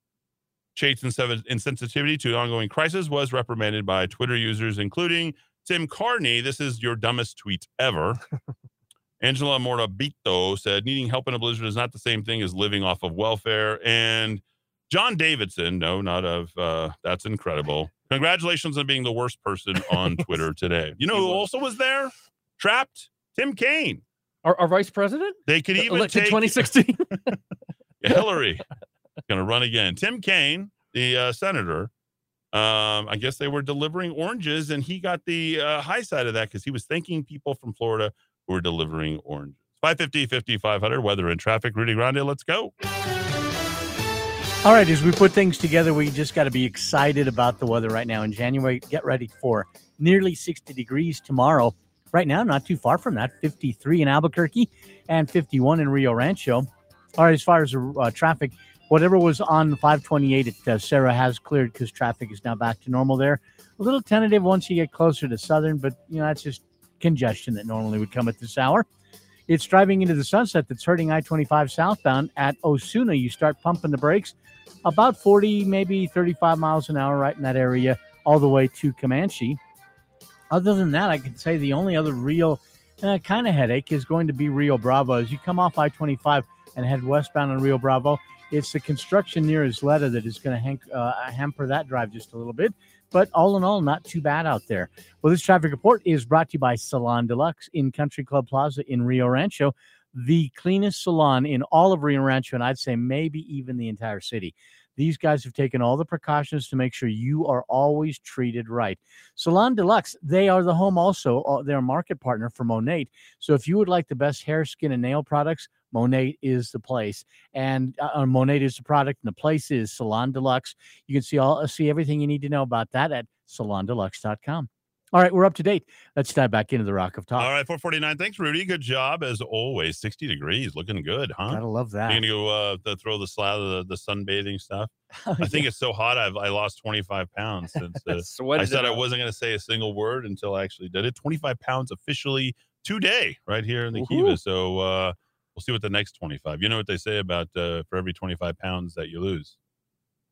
Chait's inse- insensitivity to ongoing crisis was reprimanded by Twitter users, including Tim Carney. This is your dumbest tweet ever. Angela Morabito said, needing help in a blizzard is not the same thing as living off of welfare. And John Davidson, no, not of, uh, that's incredible. Congratulations on being the worst person on Twitter today. You know who also was there? Trapped? Tim Kaine. Our, our vice president? They could even Elected take 2016. Hillary going to run again. Tim Kaine, the uh, senator, um, I guess they were delivering oranges, and he got the uh, high side of that because he was thanking people from Florida who were delivering oranges. 550, 5500, weather and traffic. Rudy Grande, let's go. All right, as we put things together, we just got to be excited about the weather right now in January. Get ready for nearly 60 degrees tomorrow. Right now, not too far from that, 53 in Albuquerque and 51 in Rio Rancho. All right, as far as uh, traffic, whatever was on 528 at uh, Sara has cleared because traffic is now back to normal there. A little tentative once you get closer to Southern, but you know that's just congestion that normally would come at this hour. It's driving into the sunset that's hurting I 25 southbound at Osuna. You start pumping the brakes about 40, maybe 35 miles an hour right in that area, all the way to Comanche. Other than that, I could say the only other real uh, kind of headache is going to be Rio Bravo. As you come off I 25 and head westbound on Rio Bravo, it's the construction near Isleta that is going to uh, hamper that drive just a little bit. But all in all, not too bad out there. Well, this traffic report is brought to you by Salon Deluxe in Country Club Plaza in Rio Rancho, the cleanest salon in all of Rio Rancho, and I'd say maybe even the entire city. These guys have taken all the precautions to make sure you are always treated right. Salon Deluxe, they are the home also, uh, they're a market partner for Monat. So if you would like the best hair, skin, and nail products, Monat is the place. And uh, uh, Monat is the product, and the place is Salon Deluxe. You can see all see everything you need to know about that at salondeluxe.com. All right, we're up to date. Let's dive back into the Rock of Talk. All right, 449. Thanks, Rudy. Good job as always. 60 degrees. Looking good, huh? Gotta love that. You're going to go uh, to throw the of the, the sunbathing stuff? I think it's so hot. I've I lost 25 pounds since uh, I said I wasn't going to say a single word until I actually did it. 25 pounds officially today, right here in the. Kiva. So uh, we'll see what the next 25. You know what they say about uh, for every 25 pounds that you lose.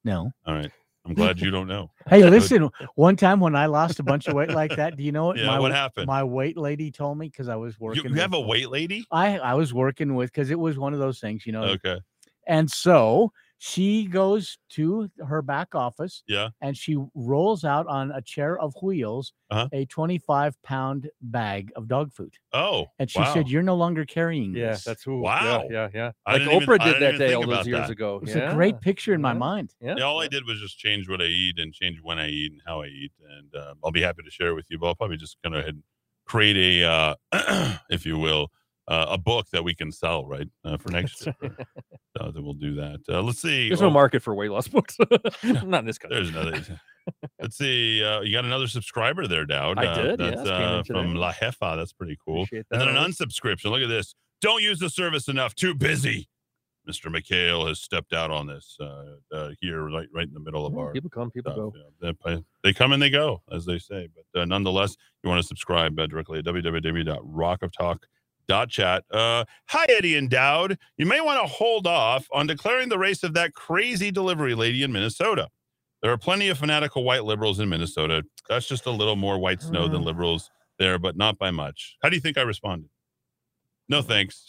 No. All right. I'm glad you don't know. Hey, listen. One time when I lost a bunch of weight like that, do you know what? Yeah, my, what happened? My weight lady told me because I was working. you have a weight lady? I I was working with because it was one of those things, you know. Okay. And so she goes to her back office Yeah. and she rolls out on a chair of wheels Uh-huh. a 25 pound bag of dog food. Oh. And she wow. said, You're no longer carrying Yeah, this. that's who. Wow. Yeah, yeah, yeah. Like didn't even- Oprah did that day all those years that. ago. It's yeah. a great picture in my mind. Yeah. Yeah, all I did was just change what I eat and change when I eat and how I eat, and uh, I'll be happy to share it with you. But I'll probably just go ahead and create a, uh, if you will, uh, a book that we can sell right uh, for next year. uh, then we'll do that. Uh, let's see. There's Oh, no market for weight loss books. Not in this country. There's another. Let's see. Uh, you got another subscriber there, Dowd. I Uh, did, That's yes, uh, from. La Jefa. That's pretty cool. Appreciate And then an unsubscription. Look at this. Don't use the service enough. Too busy. Mr. McHale has stepped out on this uh, uh, here, right, right in the middle of Yeah, our people come, people stuff, go. yeah. They, they- come and they go, as they say. But uh, nonetheless, you want to subscribe uh, directly at www.rockoftalk.chat. Uh, hi, Eddy and Dowd. You may want to hold off on declaring the race of that crazy delivery lady in Minnesota. There are plenty of fanatical white liberals in Minnesota. That's just a little more white snow than liberals there, but not by much. How do you think I responded? No thanks.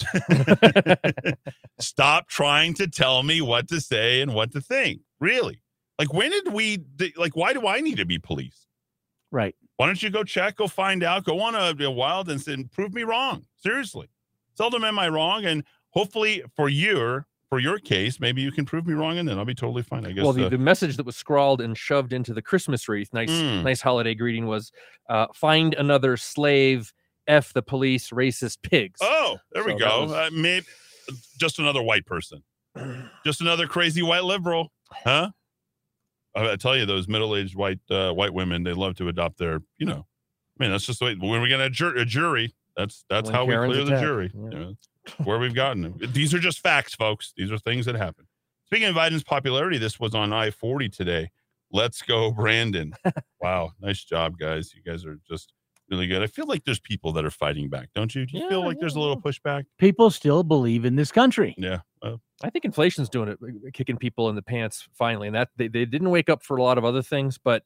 Stop trying to tell me what to say and what to think. Really? Like, when did we, like, why do I need to be policed? Right. Why don't you go check, go find out, go on a, a wild and, and prove me wrong? Seriously. Seldom am I wrong. And hopefully for your, for your case, maybe you can prove me wrong and then I'll be totally fine. I guess. well, the, uh, the message that was scrawled and shoved into the Christmas wreath, nice, Mm. nice holiday greeting was, uh, "Find another slave, f the police, racist pigs." Oh, there we So that go. was- Uh, maybe just another white person, just another crazy white liberal, huh? I, tell you, those middle-aged white uh, white women, they love to adopt their, you know, I mean, that's just the way. When we get a, jur- a jury, that's that's When how Karen's we clear the jury. yeah. you know, where we've gotten. These are just facts, folks. These are things that happen. Speaking of Biden's popularity, this was on I forty today. Let's go, Brandon! wow, nice job, guys. You guys are just really good. I feel like there's people that are fighting back, don't you? Do you feel Yeah, like there's a little pushback? People still believe in this country. Yeah. Well, I think inflation's doing it, uh, kicking people in the pants finally, and that they, they didn't wake up for a lot of other things, but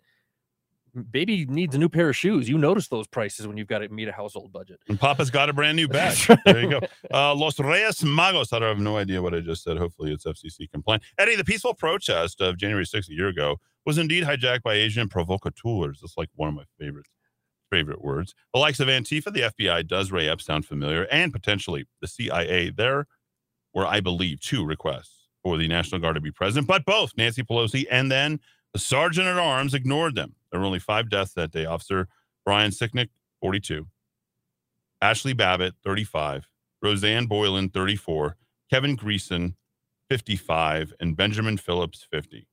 baby needs a new pair of shoes. You notice those prices when you've got to meet a household budget. and Papa's got a brand new bag. There you go. Uh, Los Reyes Magos. I don't have no idea what I just said. Hopefully, it's FCC compliant. Eddy, the peaceful protest of January 6th a year ago was indeed hijacked by agent provocateurs. That's like one of my favorite favorite words. The likes of Antifa, the FBI, does Ray Epps sound familiar, and potentially the CIA. There were, I believe, two requests for the National Guard to be present, but both Nancy Pelosi and then the Sergeant at Arms ignored them. There were only five deaths that day. Officer Brian Sicknick, 42. Ashley Babbitt, 35, Rosanne Boyland, 34, Kevin Greeson, 55, and Benjamin Phillips, 50.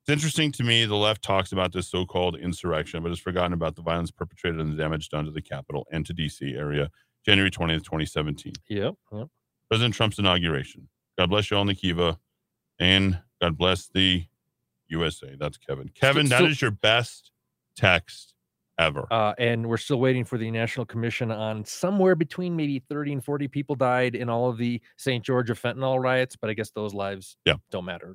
It's interesting to me the left talks about this so called insurrection, but has forgotten about the violence perpetrated and the damage done to the Capitol and to DC area January 20th, 2017. Yep. yep. President Trump's inauguration. God bless you all, Nikiva, and God bless the USA. That's Kevin. Kevin, that so- is your best text ever. Uh, and we're still waiting for the National Commission on somewhere between maybe 30 and 40 people died in all of the St. George of fentanyl riots, but I guess those lives Yeah. don't matter.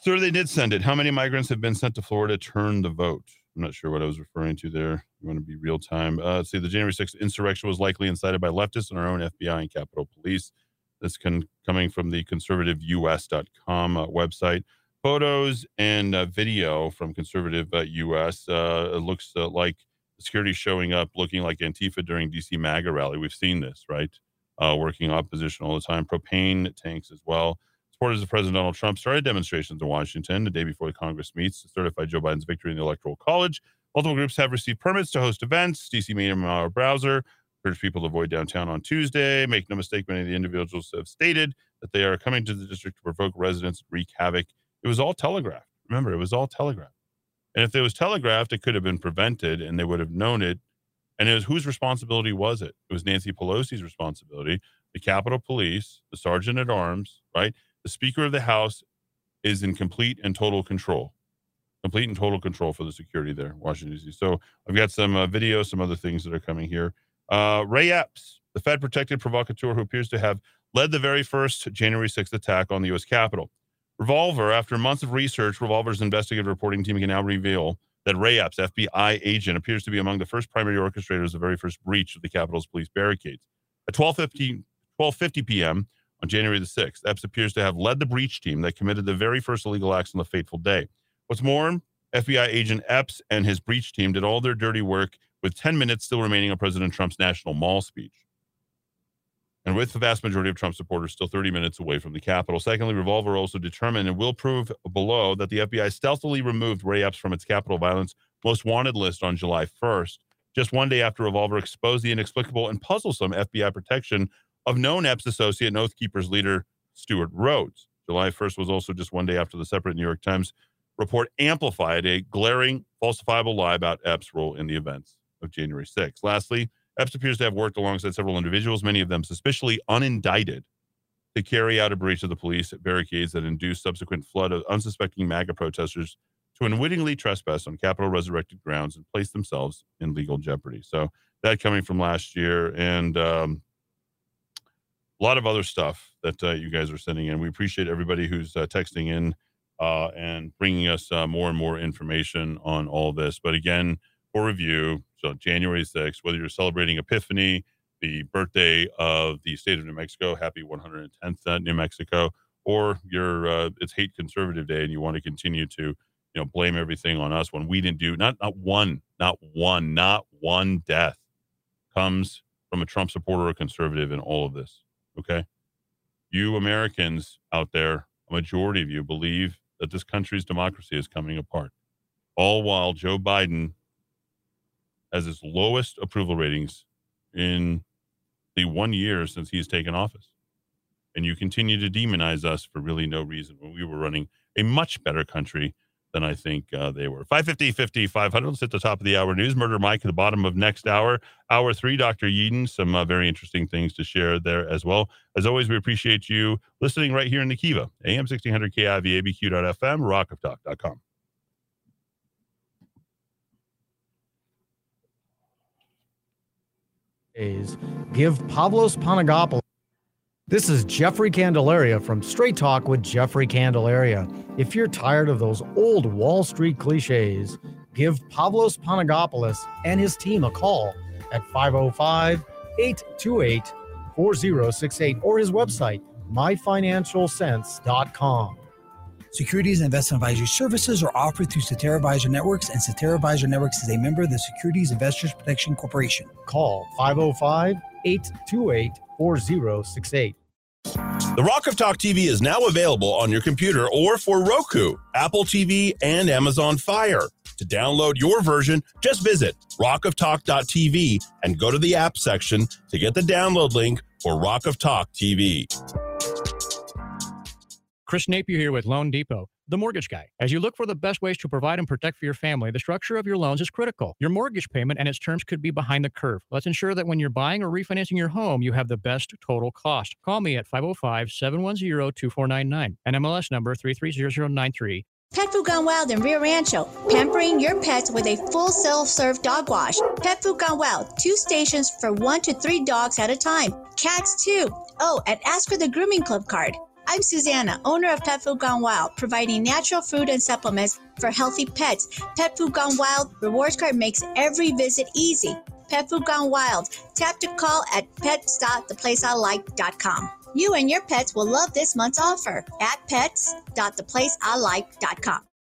Sir, they did send it. How many migrants have been sent to Florida to turn the vote? I'm not sure what I was referring to there. You want to be real time. Uh, see. The January 6th insurrection was likely incited by leftists and our own FBI and Capitol Police. This can coming from the conservativeus.com uh, website. Photos and uh, video from conservative uh, US. Uh, it looks uh, like security showing up looking like Antifa during DC MAGA rally. We've seen this, right? Uh, working opposition all the time. Propane tanks as well. Supporters of President Donald Trump started demonstrations in Washington the day before the Congress meets to certify Joe Biden's victory in the Electoral College. Multiple groups have received permits to host events. DC Mayor Muriel Bowser urged people to avoid downtown on Tuesday. Make no mistake, many of the individuals have stated that they are coming to the district to provoke residents and wreak havoc. It was all telegraphed. Remember, it was all telegraphed. And if it was telegraphed, it could have been prevented and they would have known it. And it was whose responsibility was it? It was Nancy Pelosi's responsibility, the Capitol Police, the Sergeant at Arms, right? The Speaker of the House is in complete and total control, complete and total control for the security there, Washington, D.C. So I've got some uh, video, some other things that are coming here. Uh, Ray Epps, the Fed protected provocateur who appears to have led the very first January 6th attack on the U.S. Capitol. Revolver, after months of research, Revolver's investigative reporting team can now reveal that Ray Epps, FBI agent, appears to be among the first primary orchestrators of the very first breach of the Capitol's police barricades. At 12:50 12:50 p.m. on January the 6th, Epps appears to have led the breach team that committed the very first illegal acts on the fateful day. What's more, FBI agent Epps and his breach team did all their dirty work with 10 minutes still remaining on President Trump's National Mall speech. And with the vast majority of Trump supporters still 30 minutes away from the Capitol. Secondly, Revolver also determined and will prove below that the FBI stealthily removed Ray Epps from its Capitol violence most wanted list on July 1st, just one day after Revolver exposed the inexplicable and puzzlesome FBI protection of known Epps associate and Oath Keepers leader Stewart Rhodes. July 1st was also just one day after the separate New York Times report amplified a glaring, falsifiable lie about Epps' role in the events of January 6th. Lastly, Epps appears to have worked alongside several individuals, many of them suspiciously unindicted, to carry out a breach of the police barricades that induced subsequent flood of unsuspecting MAGA protesters to unwittingly trespass on Capitol resurrected grounds and place themselves in legal jeopardy. So that coming from last year and um, a lot of other stuff that uh, you guys are sending in. We appreciate everybody who's uh, texting in uh, and bringing us uh, more and more information on all this. But again, for review, so January 6th, whether you're celebrating Epiphany, the birthday of the state of New Mexico, happy 110th uh, New Mexico, or your uh, it's hate conservative day and you want to continue to you know blame everything on us when we didn't do not not one not one not one death comes from a Trump supporter or conservative in all of this. Okay, you Americans out there, a majority of you believe that this country's democracy is coming apart, all while Joe Biden has his lowest approval ratings in the one year since he's taken office. And you continue to demonize us for really no reason when we were running a much better country than I think uh, they were. 550, 50, 500. Let's hit the top of the hour news. Murder Mike at the bottom of next hour. Hour three, Dr. Yeadon. Some uh, very interesting things to share there as well. As always, we appreciate you listening right here in the Kiva, AM 1600 KIV, ABQ.FM, rockoftalk.com. give Pavlos Panagopoulos. This is Jeffrey Candelaria from Straight Talk with Jeffrey Candelaria. If you're tired of those old Wall Street cliches, give Pavlos Panagopoulos and his team a call at 505 828 4068 or his website, myfinancialsense.com. Securities and investment advisory services are offered through Cetera Advisor Networks, and Cetera Advisor Networks is a member of the Securities Investors Protection Corporation. Call 505 828 4068. The Rock of Talk TV is now available on your computer or for Roku, Apple TV, and Amazon Fire. To download your version, just visit rockoftalk.tv and go to the app section to get the download link for Rock of Talk TV. Chris Napier here with Loan Depot, the mortgage guy. As you look for the best ways to provide and protect for your family, the structure of your loans is critical. Your mortgage payment and its terms could be behind the curve. Let's ensure that when you're buying or refinancing your home, you have the best total cost. Call me at 505 710 2499, NMLS number 330093. Pet Food Gone Wild in Rio Rancho, pampering your pets with a full self-serve dog wash. Pet Food Gone Wild, two stations for one to three dogs at a time. Cats too. Oh, and ask for the Grooming Club card. I'm Susanna, owner of Pet Food Gone Wild, providing natural food and supplements for healthy pets. Pet Food Gone Wild rewards card makes every visit easy. Pet Food Gone Wild. Tap to call at pets.theplaceilike.com. You and your pets will love this month's offer at pets.theplaceilike.com.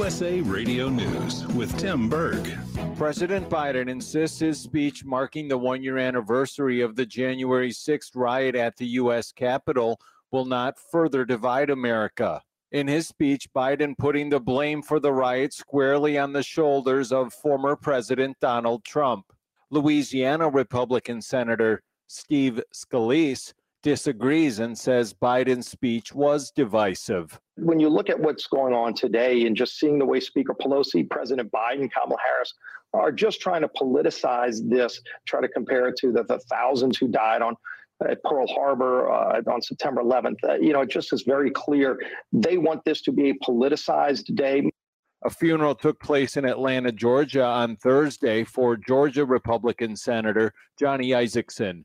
USA Radio News with Tim Berg. President Biden insists his speech marking the one year anniversary of the January 6th riot at the U.S. Capitol will not further divide America. In his speech, Biden putting the blame for the riot squarely on the shoulders of former President Donald Trump. Louisiana Republican Senator Steve Scalise disagrees and says Biden's speech was divisive. when you look at what's going on today and just seeing the way Speaker Pelosi, President Biden, Kamala Harris are just trying to politicize this, try to compare it to the, the thousands who died on at Pearl Harbor uh, on September 11th. Uh, you know, it just is very clear they want this to be a politicized day. A funeral took place in Atlanta, Georgia on Thursday for Georgia Republican Senator Johnny Isakson.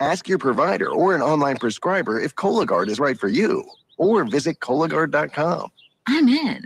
Ask your provider or an online prescriber if Cologuard is right for you, or visit Cologuard.com. I'm in.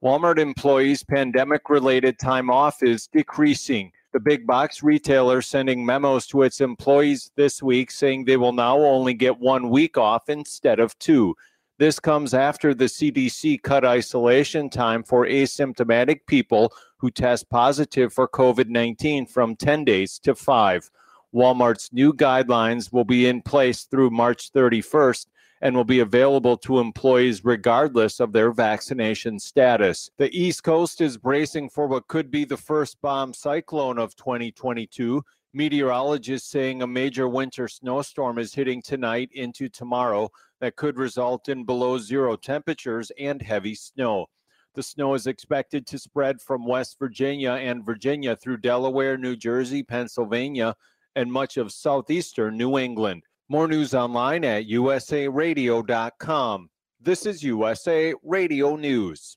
Walmart employees' pandemic related time off is decreasing. The big box retailer sending memos to its employees this week saying they will now only get one week off instead of two. This comes after the CDC cut isolation time for asymptomatic people who test positive for COVID 19 from 10 days to five. Walmart's new guidelines will be in place through March 31st and will be available to employees regardless of their vaccination status. The East Coast is bracing for what could be the first bomb cyclone of 2022. Meteorologists saying a major winter snowstorm is hitting tonight into tomorrow that could result in below zero temperatures and heavy snow. The snow is expected to spread from West Virginia and Virginia through Delaware, New Jersey, Pennsylvania, and much of southeastern New England. More news online at usaradio.com. This is USA Radio News.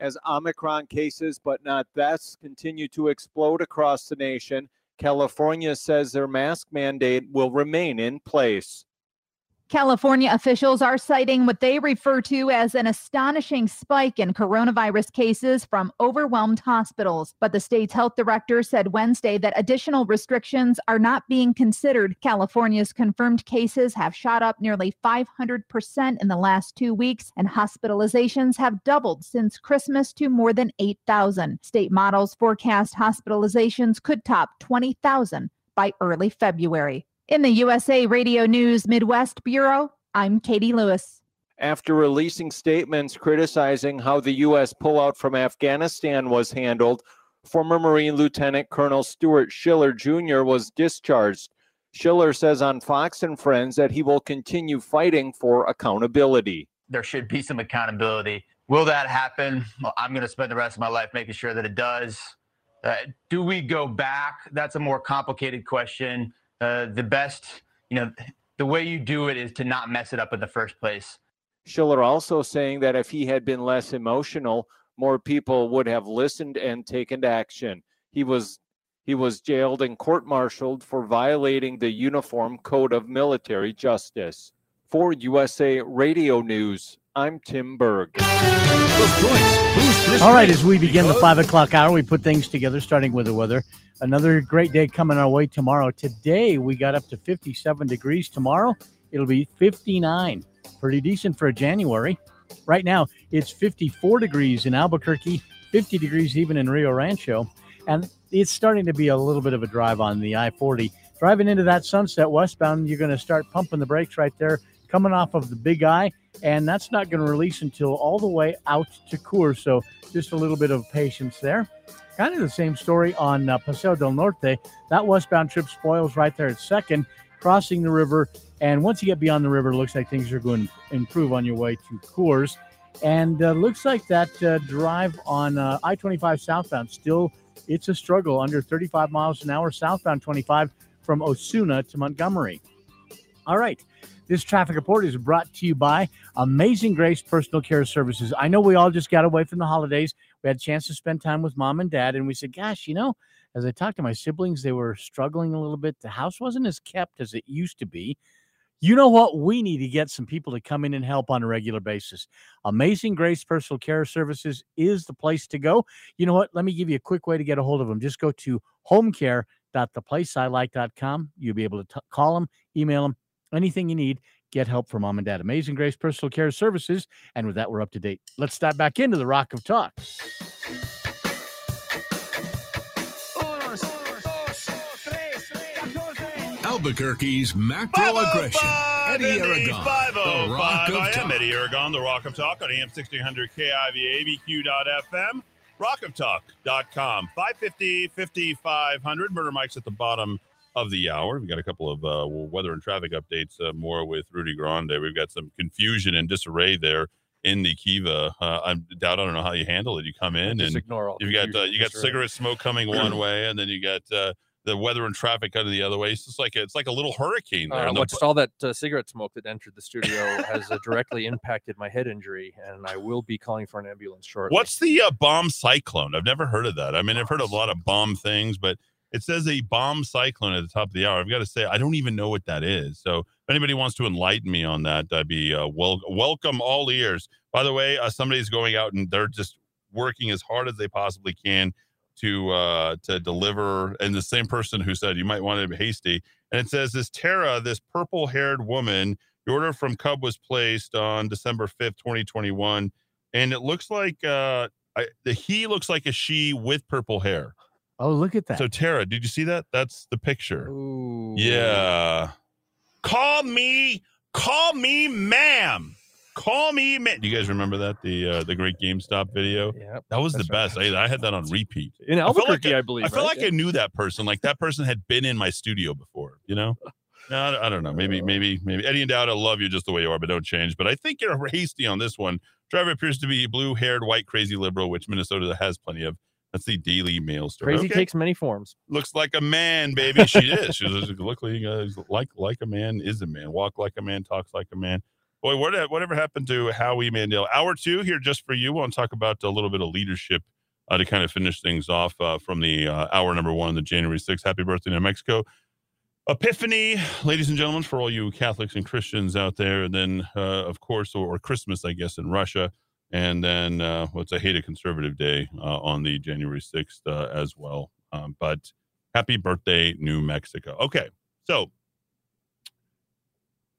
As Omicron cases, but not deaths, continue to explode across the nation, California says their mask mandate will remain in place. California officials are citing what they refer to as an astonishing spike in coronavirus cases from overwhelmed hospitals. But the state's health director said Wednesday that additional restrictions are not being considered. California's confirmed cases have shot up nearly 500% in the last two weeks, and hospitalizations have doubled since Christmas to more than 8,000. State models forecast hospitalizations could top 20,000 by early February. In the USA Radio News Midwest Bureau, I'm Katie Lewis. After releasing statements criticizing how the U.S. pullout from Afghanistan was handled, former Marine Lieutenant Colonel Stuart Scheller Jr. was discharged. Scheller says on Fox and Friends that he will continue fighting for accountability. there should be some accountability. Will that happen? Well, I'm going to spend the rest of my life making sure that it does. Uh, do we go back? That's a more complicated question. Uh, the best, you know, the way you do it is to not mess it up in the first place. Scheller also saying that if he had been less emotional, more people would have listened and taken action. He was he was jailed and court-martialed for violating the Uniform Code of Military Justice. For USA Radio News, I'm Tim Berg. All right, as we begin the five o'clock hour, we put things together, starting with the weather. Another great day coming our way tomorrow. Today, we got up to 57 degrees. Tomorrow, it'll be 59. Pretty decent for January. Right now, it's 54 degrees in Albuquerque, 50 degrees even in Rio Rancho. And it's starting to be a little bit of a drive on the I 40. Driving into that sunset westbound, you're going to start pumping the brakes right there, coming off of the big eye and that's not going to release until all the way out to Coors. So just a little bit of patience there. Kind of the same story on uh, Paseo del Norte. That westbound trip spoils right there at second, crossing the river. And once you get beyond the river, it looks like things are going to improve on your way to Coors. And uh, looks like that uh, drive on uh, I 25 southbound still, it's a struggle under 35 miles an hour southbound 25 from Osuna to Montgomery. All right. This traffic report is brought to you by Amazing Grace Personal Care Services. I know we all just got away from the holidays. We had a chance to spend time with mom and dad, and we said, gosh, you know, as I talked to my siblings, they were struggling a little bit. The house wasn't as kept as it used to be. You know what? We need to get some people to come in and help on a regular basis. Amazing Grace Personal Care Services is the place to go. You know what? Let me give you a quick way to get a hold of them. Just go to homecare.theplaceilike.com. You'll be able to t- call them, email them, anything you need, get help from mom and dad. Amazing Grace Personal Care Services. And with that, we're up to date. Let's dive back into the Rock of Talk. Albuquerque's macro aggression. Eddy oh Aragon. 505. The Rock of I am Talk. Eddy Aragon, the Rock of Talk on AM 1600 KIVA, ABQ.FM, rockoftalk.com. 550 5500. Murder Mike's at the bottom of the hour. We've got a couple of uh, weather and traffic updates uh, more with Rudy Grande. We've got some confusion and disarray there in the Kiva. Uh, I'm doubt I don't know how you handle it. You come in Just and ignore all you've got uh, you got disarray. cigarette smoke coming one way, and then you got uh, the weather and traffic of the other way. It's just like a, it's like a little hurricane there. Uh, the- what's all that uh, cigarette smoke that entered the studio has uh, directly impacted my head injury, and I will be calling for an ambulance shortly. What's the uh, bomb cyclone? I've never heard of that. I mean, I've heard of a lot of bomb things, but it says a bomb cyclone at the top of the hour. I've got to say, I don't even know what that is. So, if anybody wants to enlighten me on that, I'd be uh, wel- welcome all ears. By the way, uh, somebody's going out and they're just working as hard as they possibly can to uh, to deliver. And the same person who said you might want to be hasty, and it says this Tara, this purple-haired woman. The order from Cub was placed on December fifth, twenty twenty-one, and it looks like uh, I, the he looks like a she with purple hair. Oh, look at that. So Tara, did you see that? That's the picture. Yeah. Call me, call me, ma'am. Call me, ma'am. Do you guys remember that the uh, the great GameStop video? Yeah, that was the that's best. I, I had that on repeat In I felt Albuquerque, like I believe, I felt right? like I knew that person. Like that person had been in my studio before. You know. No, I, I don't know. Maybe, maybe, maybe. Eddy and Dowd, I love you just the way you are, but don't change. But I think you're hasty on this one. Driver appears to be blue-haired, white, crazy liberal, which Minnesota has plenty of. That's the Daily Mail story. Crazy Okay. takes many forms. Looks like a man, baby. She is. She's look like, uh, like like a man is a man. Walk like a man. Talks like a man. Boy, what, whatever happened to Howie Mandel? Hour two here just for you. I want to talk about a little bit of leadership uh, to kind of finish things off uh, from the uh, hour number one, the January 6th. Happy birthday, New Mexico. Epiphany, ladies and gentlemen, for all you Catholics and Christians out there. And then, uh, of course, or, or Christmas, I guess, in Russia. And then, uh, what's a hate a conservative day uh, on the January 6th uh, as well. Um, but happy birthday, New Mexico. Okay. So,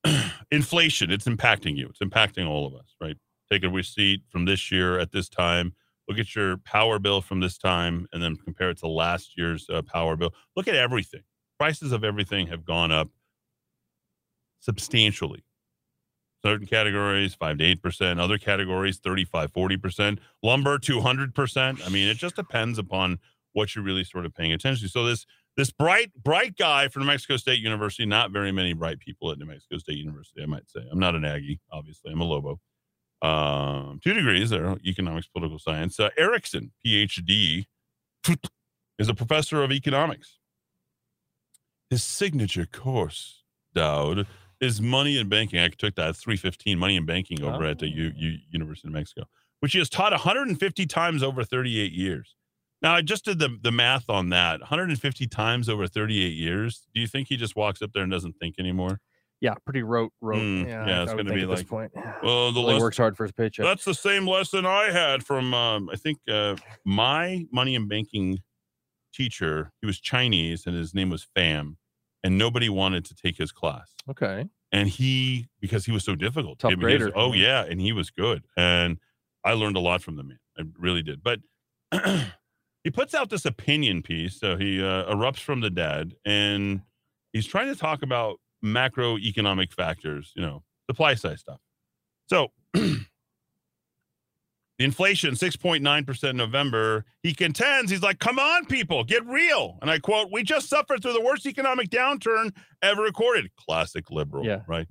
inflation, it's impacting you. It's impacting all of us, right? Take a receipt from this year at this time. Look at your power bill from this time and then compare it to last year's uh, power bill. Look at everything. Prices of everything have gone up substantially. Certain categories, 5 to 8%. Other categories, 35, 40%. Lumber, 200%. I mean, it just depends upon what you're really sort of paying attention to. So this this bright bright guy from New Mexico State University, not very many bright people at New Mexico State University, I might say. I'm not an Aggie, obviously. I'm a Lobo. Um, two degrees there, economics, political science. Uh, Erickson, PhD, is a professor of economics. His signature course, Dowd, is money and banking. I took that 315 money and banking over at the U, U, University of Mexico, which he has taught 150 times over 38 years. Now, I just did the, the math on that 150 times over 38 years. Do you think he just walks up there and doesn't think anymore? Yeah, pretty rote, rote. Mm, yeah, yeah, it's going to be at like, this point. well, the Really works hard for his paycheck. That's the same lesson I had from, um, I think, uh, my money and banking teacher. He was Chinese and his name was Pham, and nobody wanted to take his class. Okay. And he, because he was so difficult, Tough grader. oh yeah, and he was good, and I learned a lot from the man. I really did. But he puts out this opinion piece. So he uh, erupts from the dead, and he's trying to talk about macroeconomic factors, you know, supply side stuff. So inflation 6.9% in November. He contends, he's like, come on, people, get real. And I quote, we just suffered through the worst economic downturn ever recorded. Classic liberal, Yeah, right?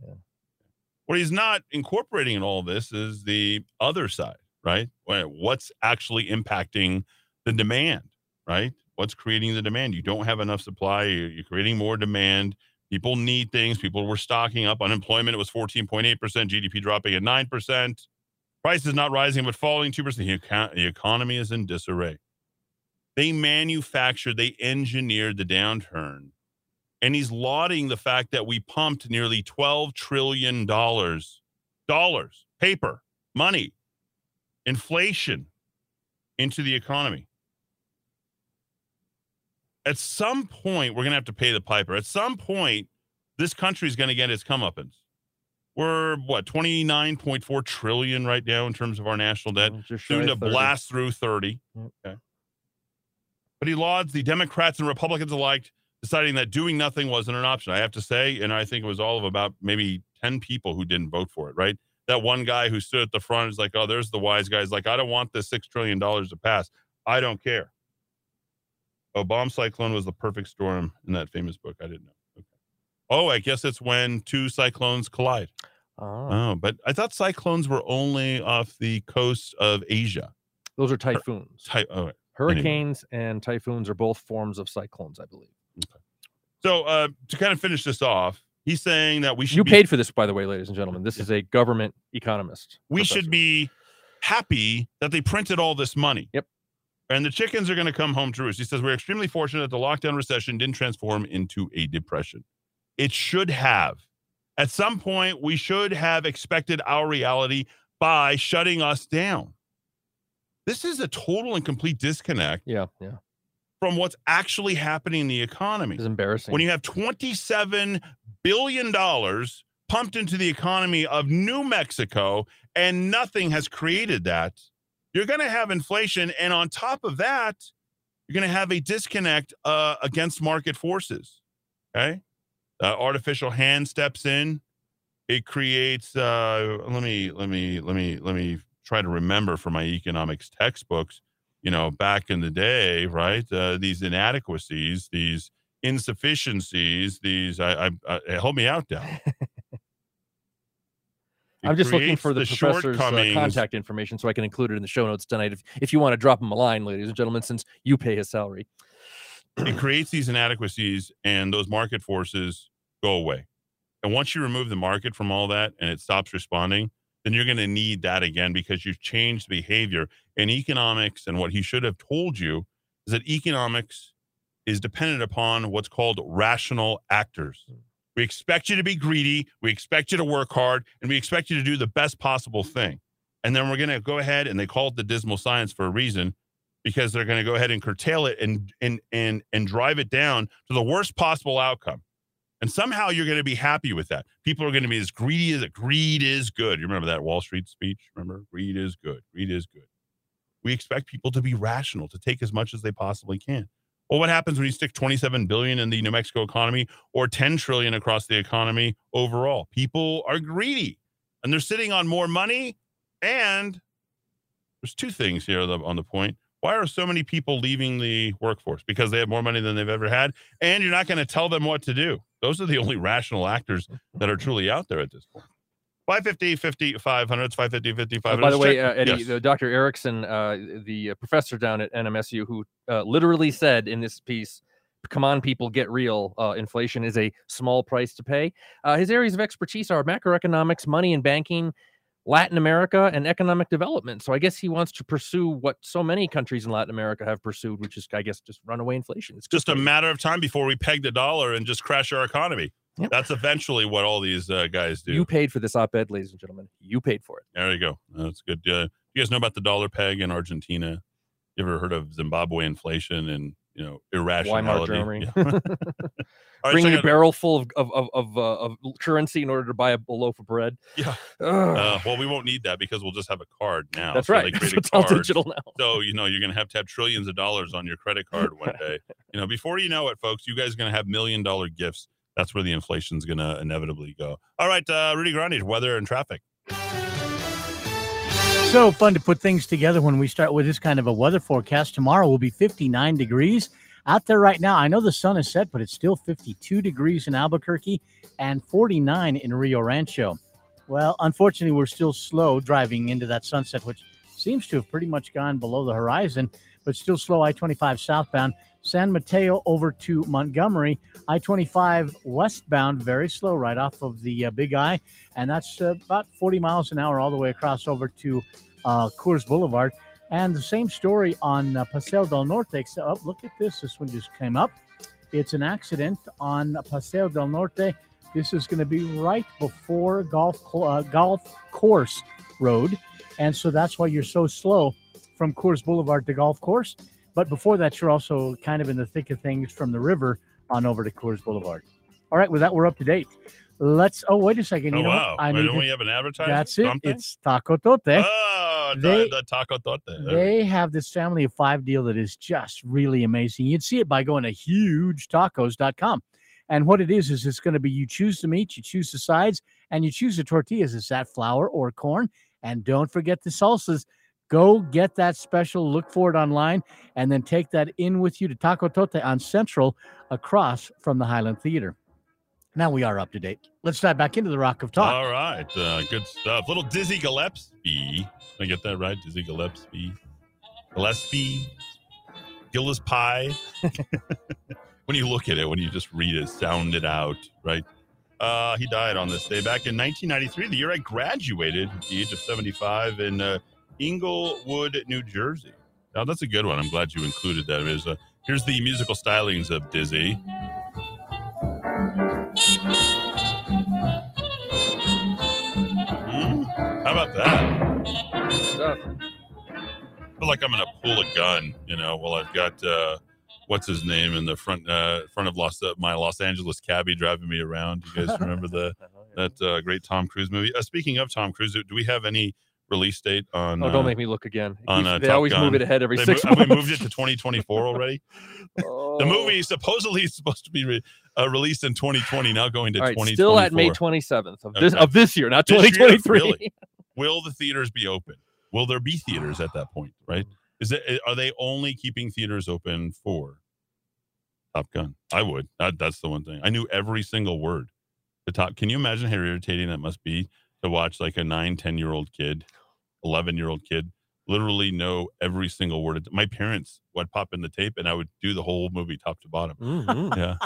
What he's not incorporating in all this is the other side, right? What's actually impacting the demand, right? What's creating the demand? You don't have enough supply. You're you're creating more demand. People need things. People were stocking up. Unemployment it was 14.8%, GDP dropping at 9%. Prices not rising but falling 2%. The, economy is in disarray. They manufactured, they engineered the downturn. And he's lauding the fact that we pumped nearly $12 trillion, dollars, paper, money, inflation into the economy. At some point, we're going to have to pay the piper. At some point, this country is going to get its comeuppance. We're what 29.4 trillion right now in terms of our national debt. Soon to 30. blast through 30. Okay. But he lauds the Democrats and Republicans alike, deciding that doing nothing wasn't an option. I have to say, and I think it was all of about maybe 10 people who didn't vote for it, right? That one guy who stood at the front is like, oh, there's the wise guys. Like, I don't want this $6 trillion to pass. I don't care. Oh, bomb cyclone was the perfect storm in that famous book. I didn't know. Oh, I guess it's when two cyclones collide. Oh, but I thought cyclones were only off the coast of Asia. Those are typhoons. Ty- oh, anyway. Hurricanes and typhoons are both forms of cyclones, I believe. So uh, to kind of finish this off, he's saying that we should You be, paid for this, by the way, ladies and gentlemen. This is a government economist. we professor. should be happy that they printed all this money. Yep. And the chickens are going to come home to roost. He says we're extremely fortunate that the lockdown recession didn't transform into a depression. It should have. At some point, we should have expected our reality by shutting us down. This is a total and complete disconnect. Yeah, yeah. From what's actually happening in the economy. It's embarrassing. When you have $27 billion pumped into the economy of New Mexico and nothing has created that, you're going to have inflation. And on top of that, you're going to have a disconnect uh, against market forces. Okay. Uh, artificial hand steps in. It creates, uh, let me, let me, let me, let me try to remember from my economics textbooks, you know, back in the day, right? Uh, these inadequacies, these insufficiencies, these, I, I, I help me out, Dal. It I'm just looking for the, professor's uh, contact information so I can include it in the show notes tonight. If, if you want to drop him a line, ladies and gentlemen, since you pay his salary. it creates these inadequacies and those market forces go away. And once you remove the market from all that and it stops responding, then you're going to need that again because you've changed behavior. And economics and what he should have told you is that economics is dependent upon what's called rational actors. Hmm. We expect you to be greedy, we expect you to work hard, and we expect you to do the best possible thing. And then we're going to go ahead and they call it the dismal science for a reason because they're going to go ahead and curtail it and and and and drive it down to the worst possible outcome. And somehow you're going to be happy with that. People are going to be as greedy as greed is good. You remember that Wall Street speech? Remember, greed is good. Greed is good. We expect people to be rational, to take as much as they possibly can. Well, what happens when you stick 27 billion in the New Mexico economy or 10 trillion across the economy overall? People are greedy and they're sitting on more money. And there's two things here on the, point. Why are so many people leaving the workforce? Because they have more money than they've ever had, and you're not going to tell them what to do. Those are the only rational actors that are truly out there at this point. 550, 50, 500. It's 550, 50, Uh, 500. by the way, uh, Eddy, yes. the Dr. Erickson, uh, the uh, professor down at NMSU, who uh, literally said in this piece, "Come on, people, get real. Uh, inflation is a small price to pay." Uh, his areas of expertise are macroeconomics, money and banking, Latin America, and economic development. So I guess he wants to pursue what so many countries in Latin America have pursued, which is, I guess, just runaway inflation. It's just a matter of time before we peg the dollar and just crash our economy. That's eventually what all these uh, guys do. You paid for this op-ed, ladies and gentlemen. You paid for it. There you go. That's good. Uh, you guys know about the dollar peg in Argentina? You ever heard of Zimbabwe inflation and you know irrationality? Germany. Yeah. Right, Bringing check a barrel full of of of, of, uh, of currency in order to buy a, a loaf of bread. Yeah. Uh, well, we won't need that because we'll just have a card now. That's So right. They So it's all digital now. So you know you're going to have to have trillions of dollars on your credit card one day. you know, before you know it, folks, you guys are going to have million dollar gifts. That's where the inflation's going to inevitably go. All right, uh, Rudy Grande, weather and traffic. So fun to put things together when we start with this kind of a weather forecast. Tomorrow will be 59 degrees out there right now. I know the sun is set, but it's still 52 degrees in Albuquerque and 49 in Rio Rancho. Well, unfortunately, we're still slow driving into that sunset, which seems to have pretty much gone below the horizon, but still slow I 25 southbound. San Mateo over to Montgomery, I 25 westbound, very slow right off of the uh, Big Eye. And that's uh, about 40 miles an hour all the way across over to uh, Coors Boulevard. And the same story on uh, Paseo del Norte. So, oh, look at this. This one just came up. It's an accident on Paseo del Norte. This is going to be right before Golf uh, Golf Course Road, and so that's why you're so slow from Coors Boulevard to Golf Course. But before that, you're also kind of in the thick of things from the river on over to Coors Boulevard. All right, with that, we're up to date. Let's. Oh, wait a second. You oh know wow! what? I Wait, need don't to- we have an advertisement? That's it. Something? It's Taco Tote. Oh, the, They- the taco we They have this family of five deal that is just really amazing. You'd see it by going to hugetacos.com. And what it is, is it's going to be you choose the meat, you choose the sides, and you choose the tortillas. Is that flour or corn? And don't forget the salsas. Go get that special, look for it online, and then take that in with you to Taco Tote on Central across from the Highland Theater. Now we are up to date. Let's dive back into the Rock of Talk. All right, uh, good stuff. Little Dizzy Gillespie. Did I get that right? Dizzy Gillespie. Gillespie. Gillis Pie. when you look at it, when you just read it, sound it out, right? Uh, he died on this day back in 1993, the year I graduated at the age of 75 in uh, Englewood, New Jersey. Now, that's a good one. I'm glad you included that. A, here's the musical stylings of Dizzy. Hmm? How about that? Stuff. feel like I'm gonna pull a gun, you know. Well, I've got uh, what's his name in the front uh, front of Los uh, my Los Angeles cabbie driving me around. You guys remember the that uh, great Tom Cruise movie? Uh, speaking of Tom Cruise, do we have any release date on? Oh, don't uh, make me look again. On uh, they Top always move it ahead every They six mo- have we moved it to 2024 already? The Oh. movie supposedly is supposed to be re- uh, released in 2020, now going to All right, 2024. still at May 27th of this Okay. of this year, not This year? 2023. Really? Will the theaters be open? Will there be theaters at that point? Right? Is it? Are they only keeping theaters open for Top Gun? I would. That, that's the one thing. I knew every single word. The top. Can you imagine how irritating that must be to watch like a nine, 10 year old kid, 11 year old kid, literally know every single word. My parents would pop in the tape, and I would do the whole movie top to bottom. Mhm. Yeah.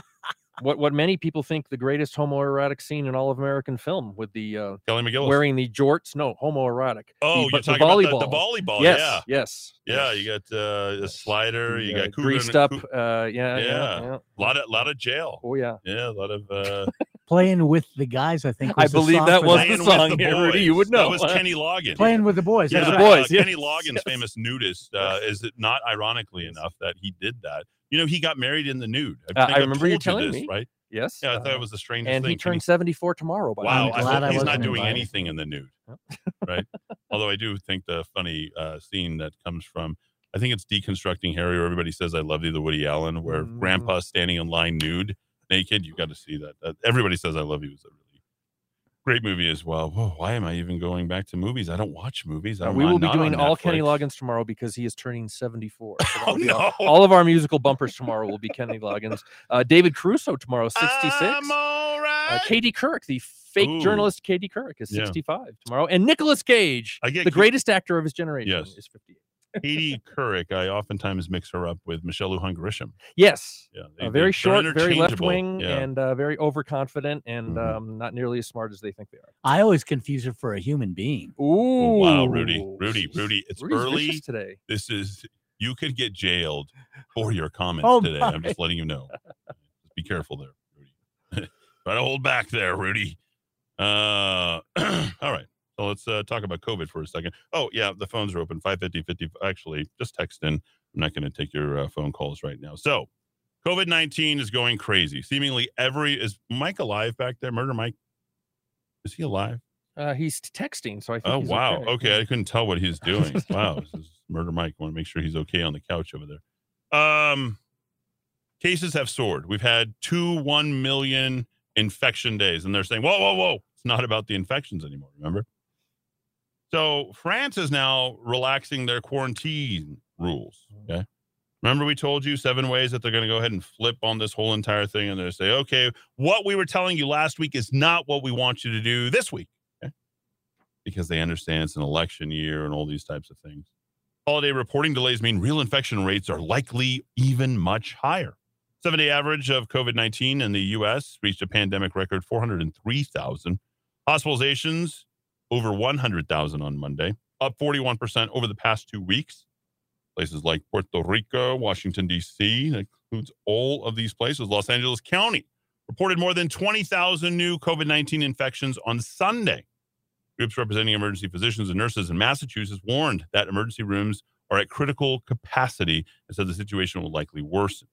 what what many people think the greatest homoerotic scene in all of American film with the uh, Kelly McGillis wearing the jorts. No, homoerotic. Oh, the, you're but the talking about the, volleyball. the volleyball. Yes, yeah. yes. Yeah, you got uh, a slider. You Uh, got greased up. Uh, yeah, yeah, yeah. yeah. A lot of lot of jail. Oh yeah. Yeah, a lot of. Uh, Playing with the guys, I think. I was the believe song that was the song the here, Rudy. You would know. That was Kenny Loggins. Playing with the boys. Yeah, That's the right. boys, uh, Kenny Loggins, yes. famous nudist, uh, is it not ironically enough that he did that? You know, he got married in the nude. Uh, think I I've remember you told telling this, me. right? Yes. Yeah, I thought uh, it was the strangest and thing. he Kenny- turned 74 tomorrow. By the Wow, way. I glad I he's not wasn't doing invited. anything in the nude, right? Although I do think the funny uh, scene that comes from, I think it's deconstructing Harry, where everybody says "I love you," the Woody Allen, where Mm. Grandpa's standing in line nude, naked. You got to see that. that. Everybody says "I love you" is a really great movie as well. Whoa, why am I even going back to movies? I don't watch movies. Uh, I'm we will be doing all Kenny Loggins tomorrow because he is turning 74. So Oh, that'll all, no. all of our musical bumpers tomorrow will be Kenny Loggins. Uh, David Caruso tomorrow, 66. I'm all right. Uh, Katie Couric, the fake Ooh. journalist Katie Couric, is Yeah. 65 tomorrow. And Nicolas Cage, the greatest actor of his generation, Yes. is 58. Katie Couric, I oftentimes mix her up with Michelle Lujan Grisham. Yes. Yeah, Uh, very short, very left wing, Yeah. and uh, very overconfident, and Mm-hmm. um, not nearly as smart as they think they are. I always confuse her for a human being. Ooh, Oh, wow, Rudy, Rudy, Rudy, it's Rudy's early today. This is you could get jailed for your comments Oh, today. I'm just letting you know. Be careful there, Rudy. Try to hold back there, Rudy. Uh, all right. So let's uh, talk about COVID for a second. Oh, yeah, the phones are open 550 50. Actually, just text in. I'm not going to take your uh, phone calls right now. So, COVID 19 is going crazy. Seemingly every. Is Mike alive back there? Murder Mike? Is he alive? Uh, he's texting, so I think. Oh wow. Okay. Okay. I couldn't tell what he's doing. wow. This is Murder Mike. Want to make sure he's okay on the couch over there. Um, cases have soared. We've had two one million infection days, and they're saying, "Whoa, whoa, whoa! It's not about the infections anymore." Remember? So France is now relaxing their quarantine rules. Mm. Okay. Remember, we told you seven ways that they're going to go ahead and flip on this whole entire thing, and they're say, "Okay, what we were telling you last week is not what we want you to do this week." Okay because they understand it's an election year and all these types of things. Holiday reporting delays mean real infection rates are likely even much higher. Seven day average of COVID 19 in the U.S. reached a pandemic record 403,000. Hospitalizations over 100,000 on Monday, up 41% over the past two weeks. Places like Puerto Rico, Washington, D.C., that includes all of these places. Los Angeles County reported more than 20,000 new COVID 19 infections on Sunday. Groups representing emergency physicians and nurses in Massachusetts warned that emergency rooms are at critical capacity and said the situation will likely worsen.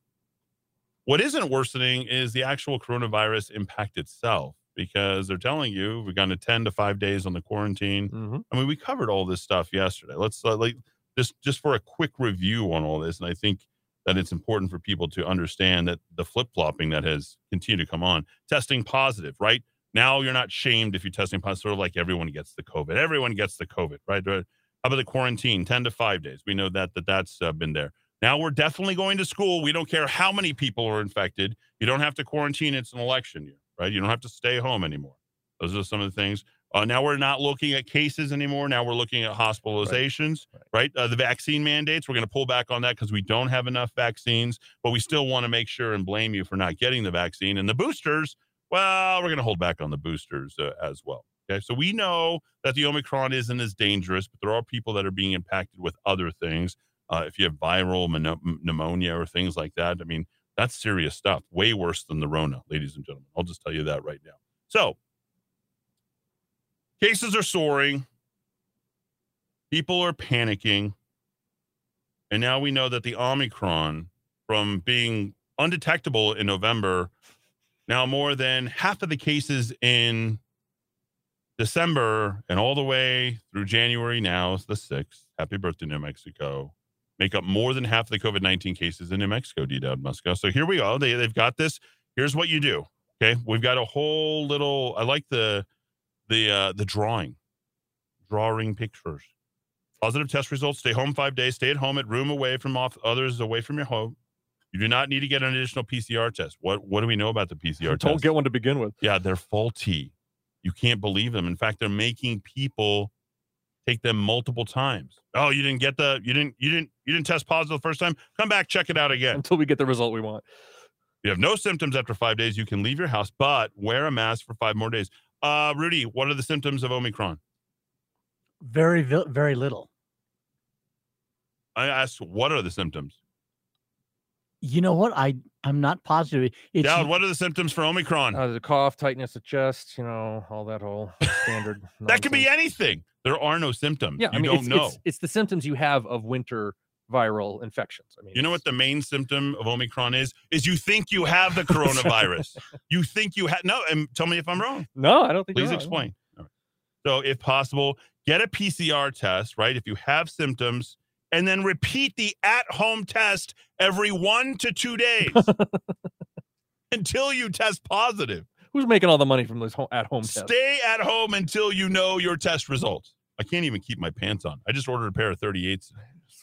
What isn't worsening is the actual coronavirus impact itself because they're telling you we've gone to 10 to 5 days on the quarantine. Mm-hmm. I mean, we covered all this stuff yesterday. Let's uh, like just just for a quick review on all this and I think that it's important for people to understand that the flip-flopping that has continued to come on, testing positive, right? Now you're not shamed if you're testing positive, sort of like everyone gets the COVID. Everyone gets the COVID, right? How about the quarantine, 10 to 5 days? We know that, that that's uh, been there. Now we're definitely going to school. We don't care how many people are infected. You don't have to quarantine. It's an election year, right? You don't have to stay home anymore. Those are some of the things. Uh, now we're not looking at cases anymore. Now we're looking at hospitalizations, right? Uh, the vaccine mandates, we're going to pull back on that because we don't have enough vaccines, but we still want to make sure and blame you for not getting the vaccine. And the boosters, well, we're going to hold back on the boosters uh, as well. Okay. So we know that the Omicron isn't as dangerous, but there are people that are being impacted with other things. Uh, if you have viral pneumonia or things like that, I mean, that's serious stuff. Way worse than the Rona, ladies and gentlemen. I'll just tell you that right now. So, cases are soaring. People are panicking. And now we know that the Omicron, from being undetectable in November, now more than half of the cases in December and all the way through January now is the 6th. Happy birthday, New Mexico. Make up more than half of the COVID 19 cases in New Mexico, D Dowd Muska. So here we go. They, they've got this. Here's what you do. Okay. We've got a whole little, I like the, the, uh, the drawing, drawing pictures. Positive test results. Stay home five days. Stay at home at room away from off others away from your home. You do not need to get an additional PCR test. What What do we know about the PCR test? Don't get one to begin with. Yeah, they're faulty. You can't believe them. In fact, they're making people take them multiple times. Oh, you didn't get the you didn't you didn't you didn't test positive the first time. Come back, check it out again. Until we get the result we want. You have no symptoms after five days. You can leave your house, but wear a mask for five more days. Uh, Rudy, what are the symptoms of Omicron? Very, very little. I asked, what are the symptoms? You know what? I I'm not positive. It's Dowd, what are the symptoms for Omicron? Uh, the cough, tightness of chest, you know, all that whole standard. that could be anything. There are no symptoms. Yeah, you I mean, don't it's, know. It's, it's the symptoms you have of winter viral infections. I mean, You know what the main symptom of Omicron is? Is you think you have the coronavirus. you think you have no, and tell me if I'm wrong. No, I don't think. Please explain. Right. So, if possible, get a PCR test, right? If you have symptoms, and then repeat the at-home test every one to two days until you test positive. Who's making all the money from those ho- at-home tests? Stay at home until you know your test results. I can't even keep my pants on. I just ordered a pair of 38s.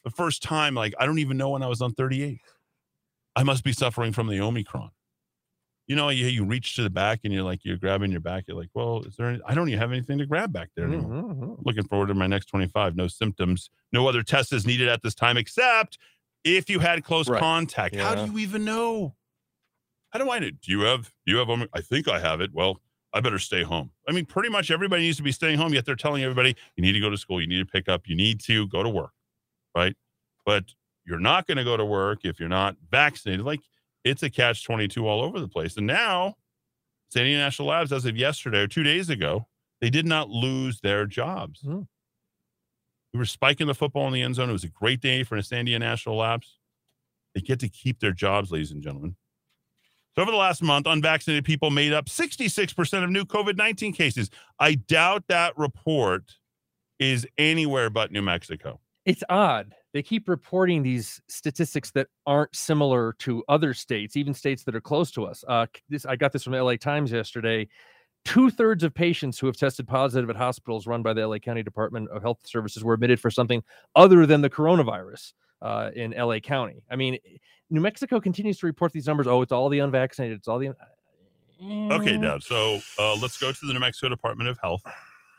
The first time, like, I don't even know when I was on 38. I must be suffering from the Omicron. you know, you, you reach to the back and you're like, you're grabbing your back. You're like, well, is there, any, I don't even have anything to grab back there anymore. Mhm. Looking forward to my next 25. No symptoms. No other test is needed at this time, except if you had close Right. contact. How do you even know? How do I know? Do you have, do you have, I think I have it. Well, I better stay home. I mean, pretty much everybody needs to be staying home, yet they're telling everybody you need to go to school, you need to pick up, you need to go to work, right? But you're not going to go to work if you're not vaccinated. Like it's a catch 22 all over the place. And now, Sandia National Labs, as of yesterday or two days ago, they did not lose their jobs. Hmm. We were spiking the football in the end zone. It was a great day for the Sandia National Labs. They get to keep their jobs, ladies and gentlemen. So over the last month, unvaccinated people made up 66% of new COVID 19 cases. I doubt that report is anywhere but New Mexico. It's odd. They keep reporting these statistics that aren't similar to other states, even states that are close to us. Uh, this I got this from the LA Times yesterday. Two thirds of patients who have tested positive at hospitals run by the LA County Department of Health Services were admitted for something other than the coronavirus uh, in LA County. I mean, New Mexico continues to report these numbers. Oh, it's all the unvaccinated. It's all the. Okay, Mm. Dad. So uh, let's go to the New Mexico Department of Health.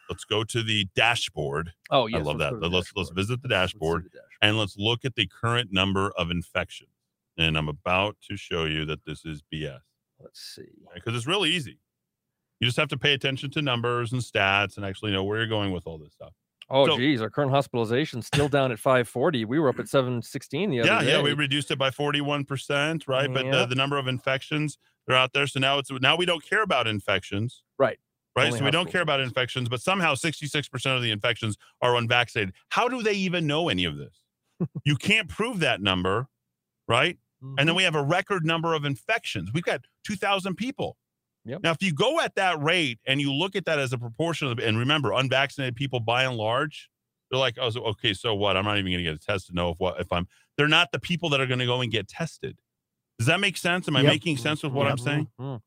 Let's go to the dashboard. Oh, I love let's that. go to the Let's let's visit the dashboard and let's look at the current number of infections. And I'm about to show you that this is BS. Let's see. Because it's really easy. You just have to pay attention to numbers and stats and actually know where you're going with all this stuff. Oh, So- geez, our current hospitalization still down at 540. We were up at 716 the other yeah, day. yeah, we reduced it by 41%, right? But Yeah. the, the number of infections they're out there. So now it's now we don't care about infections. Right. Right. Only so we don't care about infections, but somehow 66% of the infections are unvaccinated. How do they even know any of this? you can't prove that number, right? And Mm-hmm. then we have a record number of infections. We've got 2,000 people. Yep. Now, if you go at that rate and you look at that as a proportion of, and remember, unvaccinated people by and large, they're like, oh, so, okay, so what? I'm not even going to get a test to know if what if I'm. They're not the people that are going to go and get tested. Does that make sense? Am I Yep. making sense with what I'm Yep. saying? Mhm.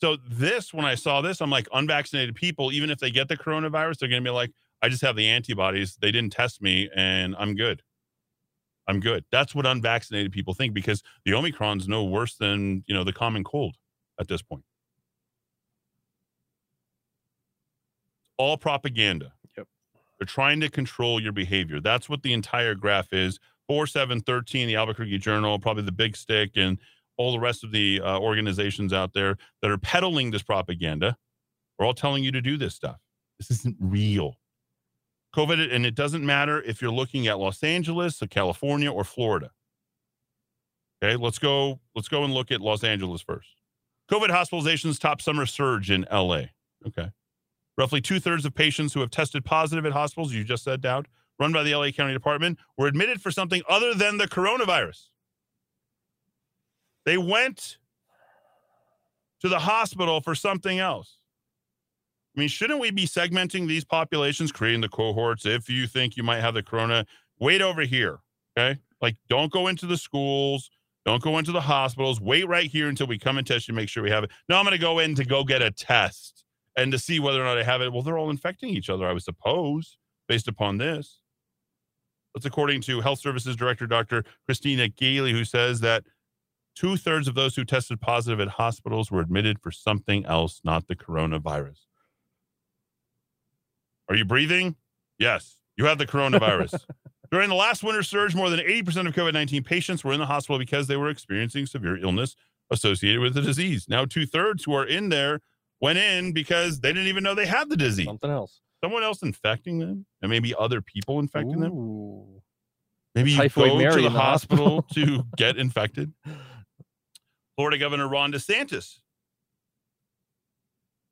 So this, when I saw this, I'm like, unvaccinated people, even if they get the coronavirus, they're going to be like, I just have the antibodies. They didn't test me, and I'm good. I'm good. That's what unvaccinated people think because the Omicron's no worse than you know the common cold at this point. All propaganda. Yep. They're trying to control your behavior. That's what the entire graph is. Four, seven, 13, the Albuquerque Journal, probably the Big Stick, and all the rest of the uh, organizations out there that are peddling this propaganda are all telling you to do this stuff. This isn't real. COVID, and it doesn't matter if you're looking at Los Angeles, or California, or Florida. Okay, let's go. Let's go and look at Los Angeles first. COVID hospitalizations top summer surge in LA. Okay. Roughly two thirds of patients who have tested positive at hospitals, you just said, Dowd, run by the LA County Department, were admitted for something other than the coronavirus. They went to the hospital for something else. I mean, shouldn't we be segmenting these populations, creating the cohorts? If you think you might have the corona, wait over here. Okay. Like, don't go into the schools. Don't go into the hospitals. Wait right here until we come and test you, make sure we have it. No, I'm going to go in to go get a test and to see whether or not I have it. Well, they're all infecting each other, I would suppose, based upon this. That's according to Health Services Director Dr. Christina Ghaly, who says that two thirds of those who tested positive at hospitals were admitted for something else, not the coronavirus. Are you breathing? Yes, you have the coronavirus. During the last winter surge, more than 80% of COVID 19 patients were in the hospital because they were experiencing severe illness associated with the disease. Now, two thirds who are in there went in because they didn't even know they had the disease. Something else. Someone else infecting them, and maybe other people infecting them. Maybe you go Mary to the, the hospital, hospital. to get infected. Florida Governor Ron DeSantis.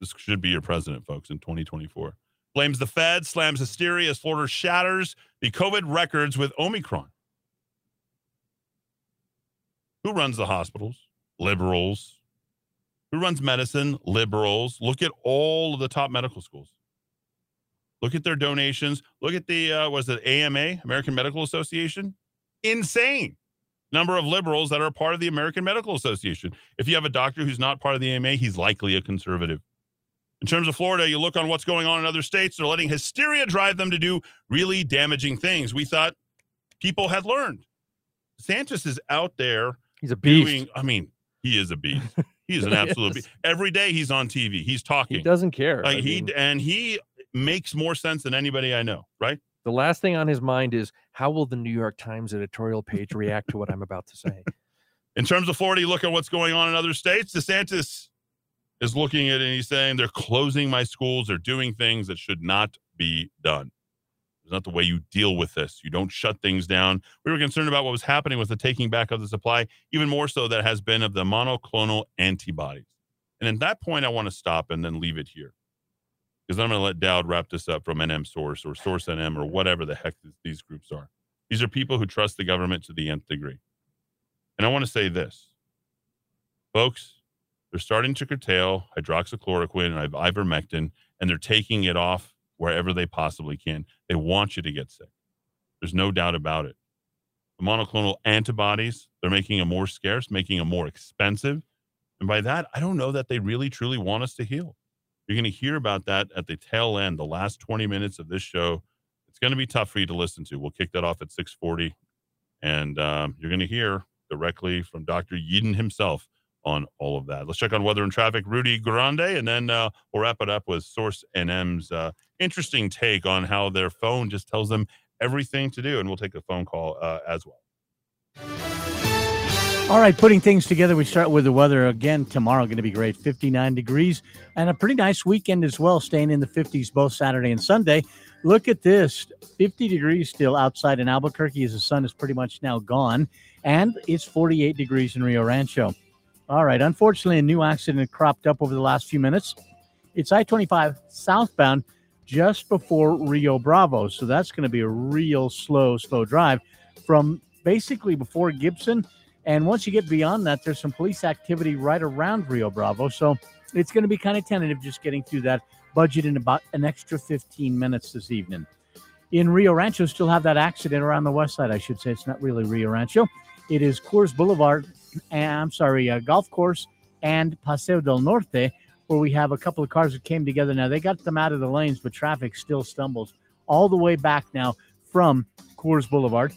This should be your president, folks, in 2024. Blames the Fed, slams hysteria as Florida shatters the COVID records with Omicron. Who runs the hospitals? Liberals. Who runs medicine? Liberals. Look at all of the top medical schools. Look at their donations. Look at the uh, was it AMA, American Medical Association? Insane number of liberals that are part of the American Medical Association. If you have a doctor who's not part of the AMA, he's likely a conservative. In terms of Florida, you look on what's going on in other states, they're letting hysteria drive them to do really damaging things. We thought people had learned. Santos is out there. He's a beast. Doing, I mean, he is a beast. He's an absolute. be- Every day he's on TV. He's talking. He doesn't care. Like I he mean, and he makes more sense than anybody I know. Right? the last thing on his mind is how will the New York Times editorial page react to what I'm about to say? In terms of Florida, you look at what's going on in other states. DeSantis is looking at it and he's saying they're closing my schools. They're doing things that should not be done. It's not the way you deal with this. You don't shut things down. We were concerned about what was happening with the taking back of the supply, even more so that has been of the monoclonal antibodies. And at that point, I want to stop and then leave it here because I'm going to let Dowd wrap this up from NM Source or Source NM or whatever the heck th- these groups are. These are people who trust the government to the nth degree. And I want to say this, folks, they're starting to curtail hydroxychloroquine and ivermectin, and they're taking it off wherever they possibly can. They want you to get sick. There's no doubt about it. The monoclonal antibodies, they're making them more scarce, making them more expensive. And by that, I don't know that they really truly want us to heal. You're going to hear about that at the tail end, the last 20 minutes of this show. It's going to be tough for you to listen to. We'll kick that off at 640. And um, you're going to hear directly from Dr. Yeadon himself on all of that. Let's check on weather and traffic. Rudy Grande, and then uh, we'll wrap it up with Source NM's uh, interesting take on how their phone just tells them everything to do. And we'll take a phone call uh, as well. All right, putting things together, we start with the weather again tomorrow. Going to be great, 59 degrees, and a pretty nice weekend as well, staying in the 50s both Saturday and Sunday. Look at this 50 degrees still outside in Albuquerque as the sun is pretty much now gone, and it's 48 degrees in Rio Rancho. All right, unfortunately, a new accident cropped up over the last few minutes. It's I 25 southbound just before Rio Bravo. So that's going to be a real slow, slow drive from basically before Gibson. And once you get beyond that, there's some police activity right around Rio Bravo. So it's going to be kind of tentative just getting through that budget in about an extra 15 minutes this evening. In Rio Rancho, still have that accident around the west side, I should say. It's not really Rio Rancho. It is Coors Boulevard, I'm sorry, uh, Golf Course and Paseo del Norte, where we have a couple of cars that came together. Now, they got them out of the lanes, but traffic still stumbles all the way back now from Coors Boulevard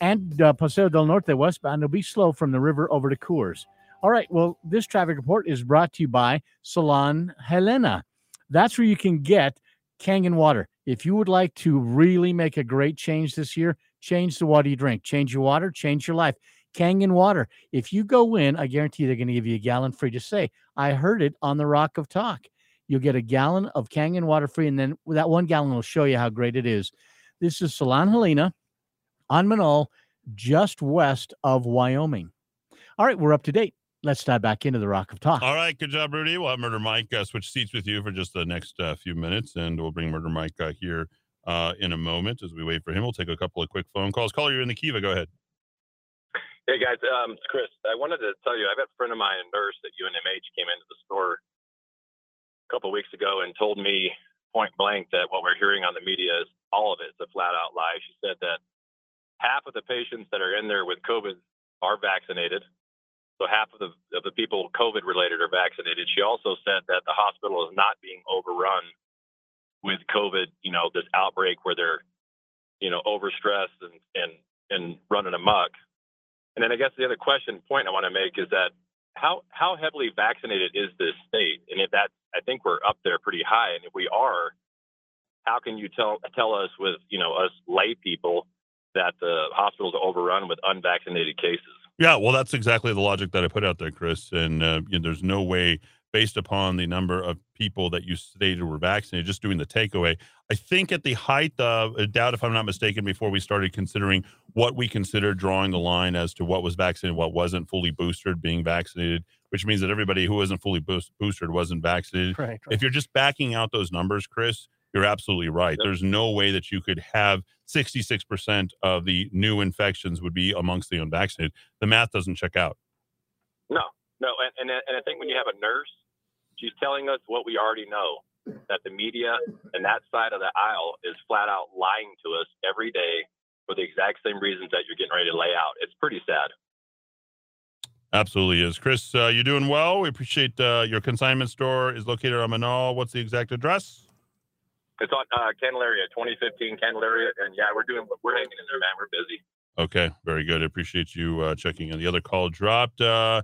and uh, Paseo del Norte westbound. It'll be slow from the river over to Coors. All right. Well, this traffic report is brought to you by Salon Helena. That's where you can get Kangen water. If you would like to really make a great change this year, change the water you drink, change your water, change your life. Kangen water. If you go in, I guarantee they're going to give you a gallon free. Just say, I heard it on the Rock of Talk. You'll get a gallon of Kangen water free, and then that one gallon will show you how great it is. This is Salon Helena on Menaul, just west of Wyoming. All right, we're up to date. Let's dive back into the Rock of Talk. All right, good job, Rudy. We'll have Murder Mike uh, switch seats with you for just the next uh, few minutes, and we'll bring Murder Mike uh, here uh, in a moment as we wait for him. We'll take a couple of quick phone calls. Caller, you're in the Kiva. Go ahead. Hey guys, um, it's Chris. I wanted to tell you, I've got a friend of mine, a nurse at UNMH, came into the store a couple of weeks ago and told me point blank that what we're hearing on the media is all of. It's a flat out lie. She said that half of the patients that are in there with COVID are vaccinated. So half of the of the people COVID related are vaccinated. She also said that the hospital is not being overrun with COVID. You know, this outbreak where they're, you know, overstressed and and and running amok. And then I guess the other question point I want to make is that how how heavily vaccinated is this state? And if that I think we're up there pretty high. And if we are, how can you tell tell us with you know us lay people that the hospitals are overrun with unvaccinated cases? Yeah, well, that's exactly the logic that I put out there, Chris. And uh, you know, there's no way, based upon the number of people that you stated were vaccinated, just doing the takeaway. I think at the height of a doubt, if I'm not mistaken, before we started considering what we consider drawing the line as to what was vaccinated, what wasn't fully boosted, being vaccinated, which means that everybody who wasn't fully boost, boosted wasn't vaccinated. Right, If you're just backing out those numbers, Chris, you're absolutely right. There's no way that you could have 66% of the new infections would be amongst the unvaccinated. The math doesn't check out. No, no, and, and and I think when you have a nurse, she's telling us what we already know that the media and that side of the aisle is flat out lying to us every day for the exact same reasons that you're getting ready to lay out. It's pretty sad. Absolutely is. Chris, uh, you're doing well. We appreciate uh, your consignment store is located on Menaul. What's the exact address? It's on uh, Candelaria, 2015 Candelaria, and yeah, we're doing we're hanging in there, man. We're busy. Okay, very good. I appreciate you uh, checking in. The other call dropped. Uh,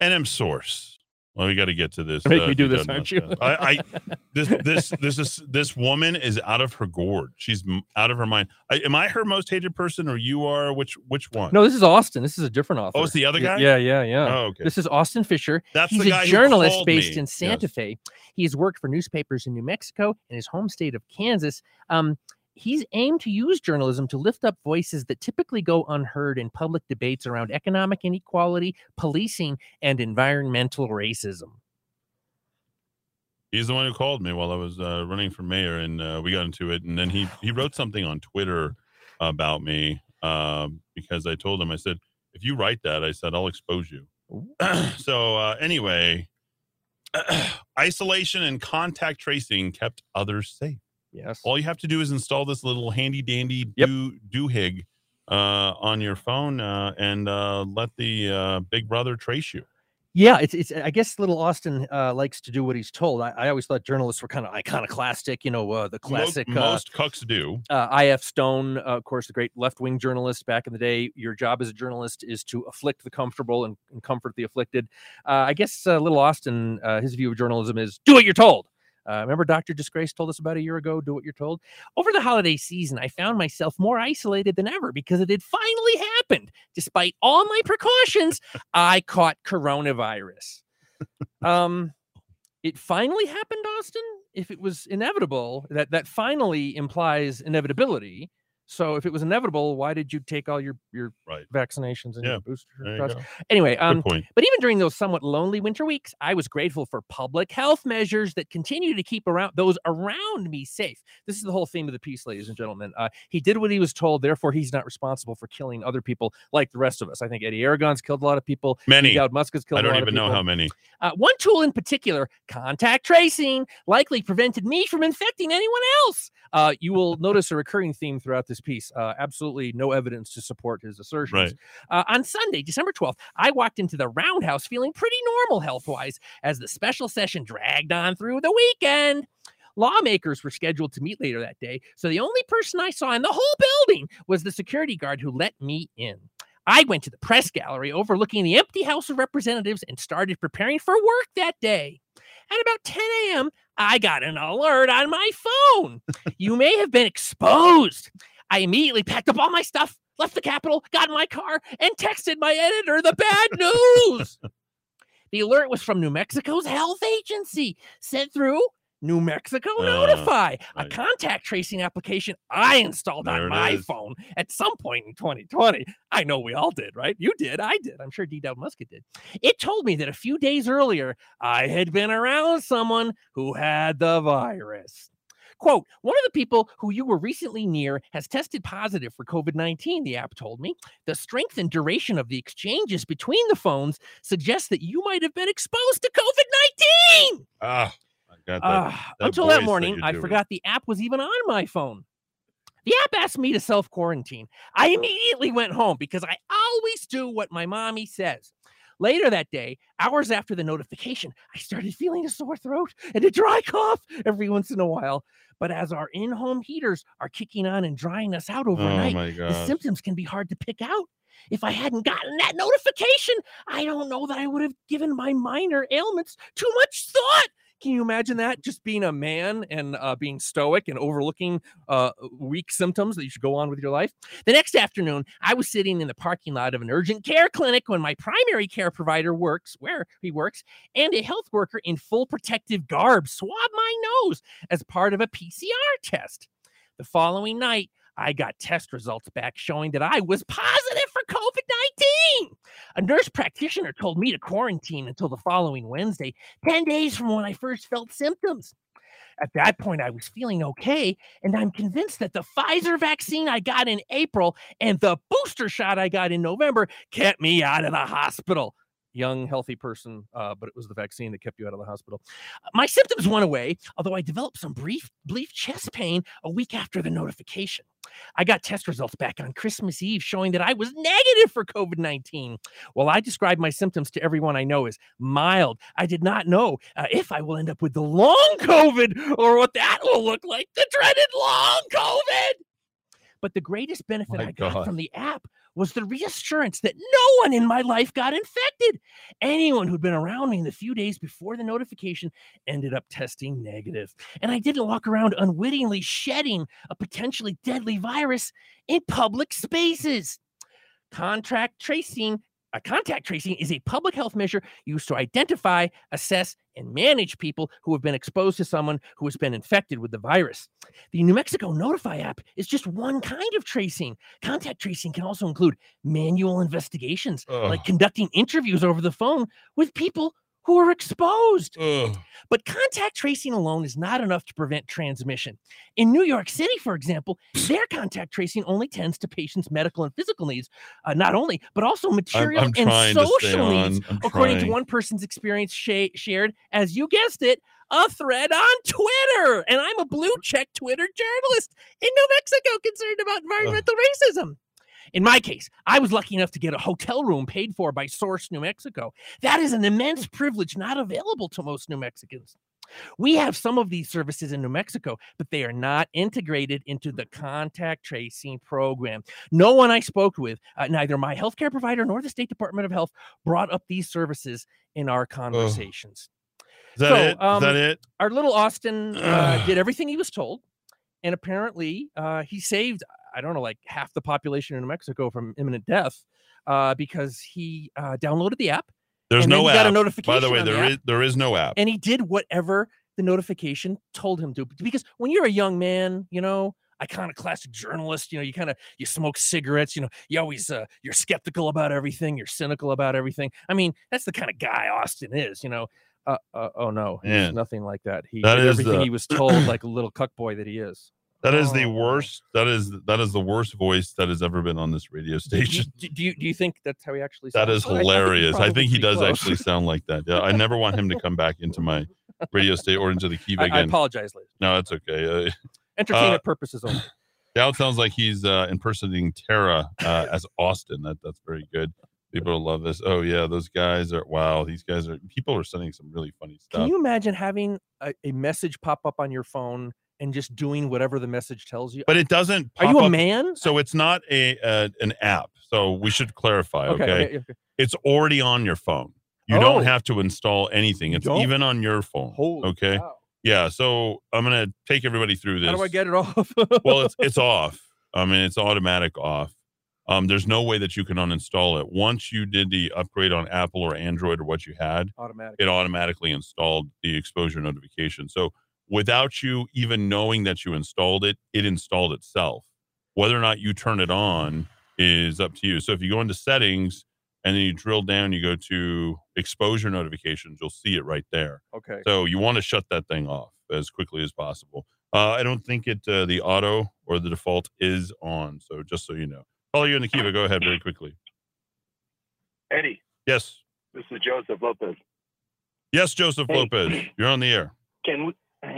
NM Source. Well, we got to get to this. Make uh, me do this, aren't you? I, I this this this is this woman is out of her gourd. She's m- out of her mind. I, am I her most hated person, or you are? Which which one? No, this is Austin. This is a different author. Oh, it's the other guy? Yeah, yeah, yeah. Oh, okay. This is Austin Fisher. That's He's the a guy who journalist based me. in Santa Yes. Fe. He has worked for newspapers in New Mexico and his home state of Kansas. Um, he's aimed to use journalism to lift up voices that typically go unheard in public debates around economic inequality, policing, and environmental racism. He's the one who called me while I was uh, running for mayor, and uh, we got into it. And then he he wrote something on Twitter about me um, because I told him I said if you write that, I said I'll expose you. so uh, anyway, isolation and contact tracing kept others safe. Yes. All you have to do is install this little handy dandy do doohig uh, on your phone uh, and uh, let the uh, Big Brother trace you. Yeah, it's it's. I guess little Austin uh, likes to do what he's told. I, I always thought journalists were kind of iconoclastic. You know, uh, the classic. uh, most cucks do. uh, I.F. Stone, uh, of course, the great left wing journalist back in the day. Your job as a journalist is to afflict the comfortable and, and comfort the afflicted. Uh, I guess uh, little Austin, uh, his view of journalism is do what you're told. Uh, remember, Dr. Disgrace told us about a year ago, do what you're told? Over the holiday season, I found myself more isolated than ever because it had finally happened. Despite all my precautions, I caught coronavirus. Um, it finally happened, Austin. If it was inevitable, that that finally implies inevitability. So if it was inevitable, why did you take all your your right. vaccinations and Yeah, your booster you shots? Anyway, um, but even during those somewhat lonely winter weeks, I was grateful for public health measures that continue to keep around those around me safe. This is the whole theme of the piece, ladies and gentlemen. Uh, he did what he was told, therefore he's not responsible for killing other people like the rest of us. I think Eddy Aragon's killed a lot of people. Many. Musk has killed I a don't lot of even know how many. Uh, one tool in particular, contact tracing, likely prevented me from infecting anyone else. Uh, you will notice a recurring theme throughout this piece. Uh, absolutely no evidence to support his assertions. Right. Uh, on Sunday, December 12th, I walked into the roundhouse feeling pretty normal health wise as the special session dragged on through the weekend. Lawmakers were scheduled to meet later that day, so the only person I saw in the whole building was the security guard who let me in. I went to the press gallery overlooking the empty House of Representatives and started preparing for work that day. At about 10 a.m., I got an alert on my phone. you may have been exposed. I immediately packed up all my stuff, left the Capitol, got in my car, and texted my editor the bad news. the alert was from New Mexico's health agency, sent through New Mexico Uh, Notify, a contact tracing application I installed on my is. phone at some point in 2020. I know we all did, right? You did, I did. I'm sure D. Dowd Muska did. It told me that a few days earlier, I had been around someone who had the virus. Quote, one of the people who you were recently near has tested positive for COVID 19, the app told me. The strength and duration of the exchanges between the phones suggests that you might have been exposed to COVID 19. Ah, that. That until that morning, you're I forgot the app was even on my phone. The app asked me to self quarantine. I immediately went home because I always do what my mommy says. Later that day, hours after the notification, I started feeling a sore throat and a dry cough every once in a while. But as our in home heaters are kicking on and drying us out oh overnight, Oh the symptoms can be hard to pick out. If I hadn't gotten that notification, I don't know that I would have given my minor ailments too much thought. Can you imagine that? Just being a man and uh, being stoic and overlooking uh, weak symptoms that you should go on with your life. The next afternoon, I was sitting in the parking lot of an urgent care clinic when my primary care provider works, where he works, and a health worker in full protective garb swabbed my nose as part of a PCR test. The following night, I got test results back showing that I was positive for COVID 19. A nurse practitioner told me to quarantine until the following Wednesday, 10 days from when I first felt symptoms. At that point, I was feeling okay, and I'm convinced that the Pfizer vaccine I got in April and the booster shot I got in November kept me out of the hospital. Young, healthy person, uh, but it was the vaccine that kept you out of the hospital. My symptoms went away, although I developed some brief, brief chest pain a week after the notification. I got test results back on Christmas Eve showing that I was negative for COVID 19. While I described my symptoms to everyone I know as mild, I did not know uh, if I will end up with the long COVID or what that will look like the dreaded long COVID. But the greatest benefit My I got from the app was the reassurance that no one in my life got infected. Anyone who'd been around me in the few days before the notification ended up testing negative. And I didn't walk around unwittingly shedding a potentially deadly virus in public spaces. Contract tracing contact tracing is a public health measure used to identify, assess, and manage people who have been exposed to someone who has been infected with the virus. The New Mexico Notify app is just one kind of tracing. Contact tracing can also include manual investigations, like conducting interviews over the phone with people who are exposed. Ugh. But contact tracing alone is not enough to prevent transmission. In New York City, for example, their contact tracing only tends to patients' medical and physical needs, uh, not only, but also material I'm and trying to stay social needs. I'm According to one person's experience sha- shared, as you guessed it, a thread on Twitter. And I'm a blue check Twitter journalist in New Mexico concerned about environmental racism. In my case, I was lucky enough to get a hotel room paid for by Source New Mexico. That is an immense privilege not available to most New Mexicans. We have some of these services in New Mexico, but they are not integrated into the contact tracing program. No one I spoke with, uh, neither my healthcare provider nor the State Department of Health, brought up these services in our conversations. Is that So, it? Is um, that it? Our little Austin uh, did everything he was told, and apparently uh, he saved I don't know like half the population in New Mexico from imminent death uh, because he uh, downloaded the app. There's no app. got a notification. By the way, there app, is there is no app. and he did whatever the notification told him to. Because when you're a young man, you know, iconoclastic journalist, you know, you kind of you smoke cigarettes, you know, you always uh, you're skeptical about everything, you're cynical about everything. I mean, that's the kind of guy Austin is, you know. Uh, uh, oh no, he's nothing like that. He That did everything the- he was told, like a little cuck boy that he is. That is the worst. That is that is the worst voice that has ever been on this radio station. do, do you do you think that's how he actually? That sounds? is I- I think hilarious. I think he does close. actually sound like that. Yeah, I never want him to come back into my radio state or into the Kiva I, I apologize, ladies. No, that's okay. Uh, Entertainment uh, purposes only. Now it sounds like he's uh, impersonating Tara uh, as Austin. That that's very good. People will love this. Oh yeah, those guys are wow. These guys are people are sending some really funny stuff. Can you imagine having a, a message pop up on your phone and just doing whatever the message tells you? but it doesn't. Are you a up- man? So it's not a uh, an app. So we should clarify. Okay, Okay, okay, okay. it's already on your phone. You Oh. don't have to install anything. It's even on your phone. Holy okay. Yeah. So I'm gonna take everybody through this. How do I get it off? well, it's it's off. I mean, it's automatic off. Um, there's no way that you can uninstall it. Once you did the upgrade on Apple or Android or what you had, Automatic. it automatically installed the exposure notification. So without you even knowing that you installed it, it installed itself. Whether or not you turn it on is up to you. So if you go into settings and then you drill down, you go to exposure notifications, you'll see it right there. Okay. So you want to shut that thing off as quickly as possible. Uh, I don't think it uh, the auto or the default is on. So just so you know, call you in the Kiva. Go ahead very quickly. Eddy, Yes, this is Joseph Lopez. yes, Joseph Hey. Lopez, you're on the air. Can we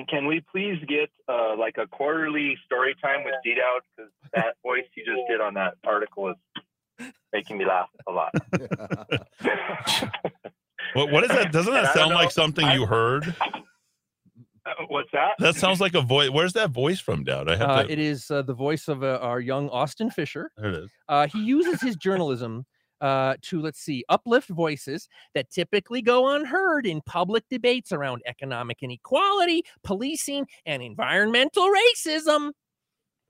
can we please get uh, like a quarterly story time with Deed Out because that voice you just did on that article is making me laugh a lot. What what is that? Doesn't that I don't sound like something I- you heard? Uh, What's that? That sounds like a voice. Where's that voice from, Dowd? I have Uh, to. it is uh, the voice of uh, our young Austin Fisher. there it is. Uh, he uses his journalism uh, to, let's see, uplift voices that typically go unheard in public debates around economic inequality, policing, and environmental racism.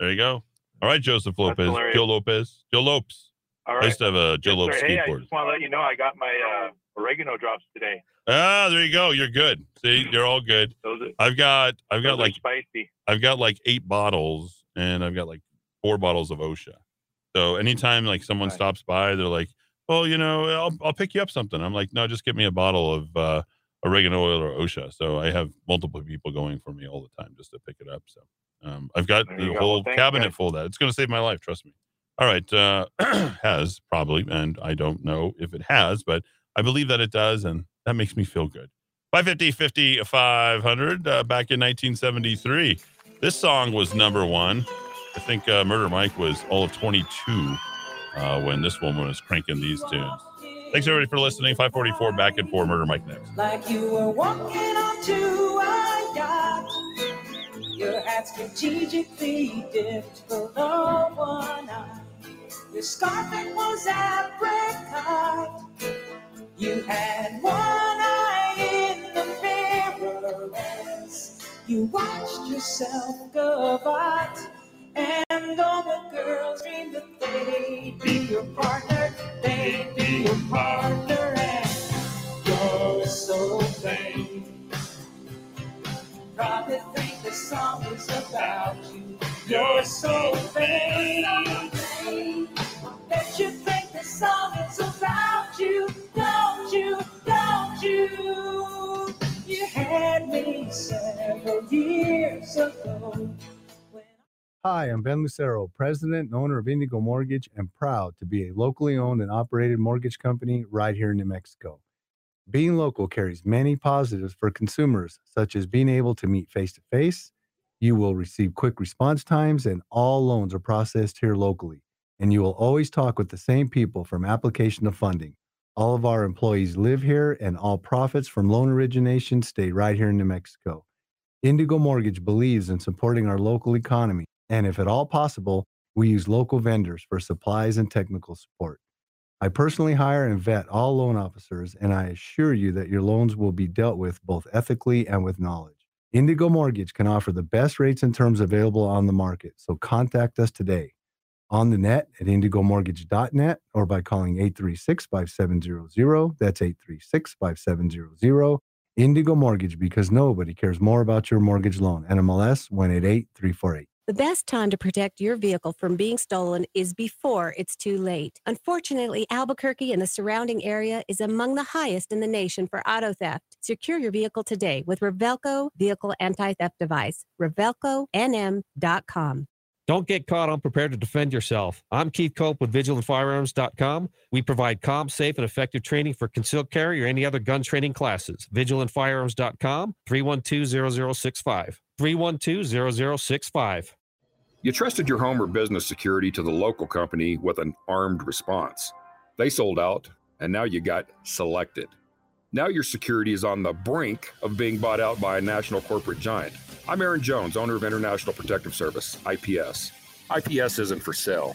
There you go. All right, Joseph Lopez. Joe Lopez, Joe Lopes. All I used to have a Joe Yes, Lopes sir. Hey, I just want to let you know I got my uh, oregano drops today. Ah, there you go. You're good. See, you're all good. Those are, I've got I've got like spicy. I've got like eight bottles and I've got like four bottles of OSHA. So anytime like someone stops by, they're like, "Oh, you know, I'll I'll pick you up something." I'm like, "No, just get me a bottle of uh, oregano oil or OSHA." So I have multiple people going for me all the time just to pick it up. So um, I've got the go. whole Well, cabinet full of that. It's going to save my life. Trust me. All right, uh, has probably, and I don't know if it has, but I believe that it does, and that makes me feel good. 550, 50, 500, uh, back in 1973. This song was number one. I think uh, Murder Mike was all of 22 uh, when this woman was cranking these tunes. Thanks, everybody, for listening. 544 back and for Murder Mike next. like you were walking onto a yacht. Your hat strategically dipped below one eye. Your scarf it was apricot. You had one eye in the mirror as you watched yourself go about. And all the girls dream that they'd be your partner, they'd be your partner, and you're so vain. Probably think the song is about you. You're so vain. That you think the song is about you. Don't you, don't you? You had me several years ago. Hi, I'm Ben Lucero, president and owner of Indigo Mortgage, and proud to be a locally owned and operated mortgage company right here in New Mexico. Being local carries many positives for consumers, such as being able to meet face to face. You will receive quick response times, and all loans are processed here locally. And you will always talk with the same people from application to funding. All of our employees live here, and all profits from loan origination stay right here in New Mexico. Indigo Mortgage believes in supporting our local economy, and if at all possible, we use local vendors for supplies and technical support. I personally hire and vet all loan officers, and I assure you that your loans will be dealt with both ethically and with knowledge. Indigo Mortgage can offer the best rates and terms available on the market, so contact us today on the net at indigomortgage.net or by calling 836 5700. That's 836 5700. Indigo Mortgage because nobody cares more about your mortgage loan. NMLS 188348. The best time to protect your vehicle from being stolen is before it's too late. Unfortunately, Albuquerque and the surrounding area is among the highest in the nation for auto theft. Secure your vehicle today with Revelco Vehicle Anti-Theft Device. RevelcoNM.com. Don't get caught unprepared to defend yourself. I'm Keith Cope with VigilantFirearms.com. We provide calm, safe, and effective training for concealed carry or any other gun training classes. VigilantFirearms.com, 312-0065. 312-0065. You trusted your home or business security to the local company with an armed response. They sold out, and now you got selected. Now your security is on the brink of being bought out by a national corporate giant. I'm Aaron Jones, owner of International Protective Service, IPS. IPS isn't for sale.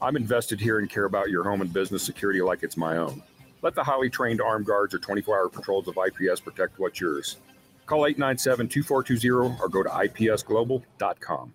I'm invested here and care about your home and business security like it's my own. Let the highly trained armed guards or 24 hour patrols of IPS protect what's yours. Call 897 2420 or go to ipsglobal.com.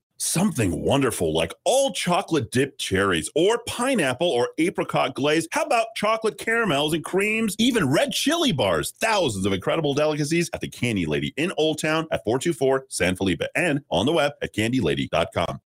Something wonderful like all chocolate dipped cherries or pineapple or apricot glaze. How about chocolate caramels and creams? Even red chili bars. Thousands of incredible delicacies at the Candy Lady in Old Town at 424 San Felipe and on the web at candylady.com.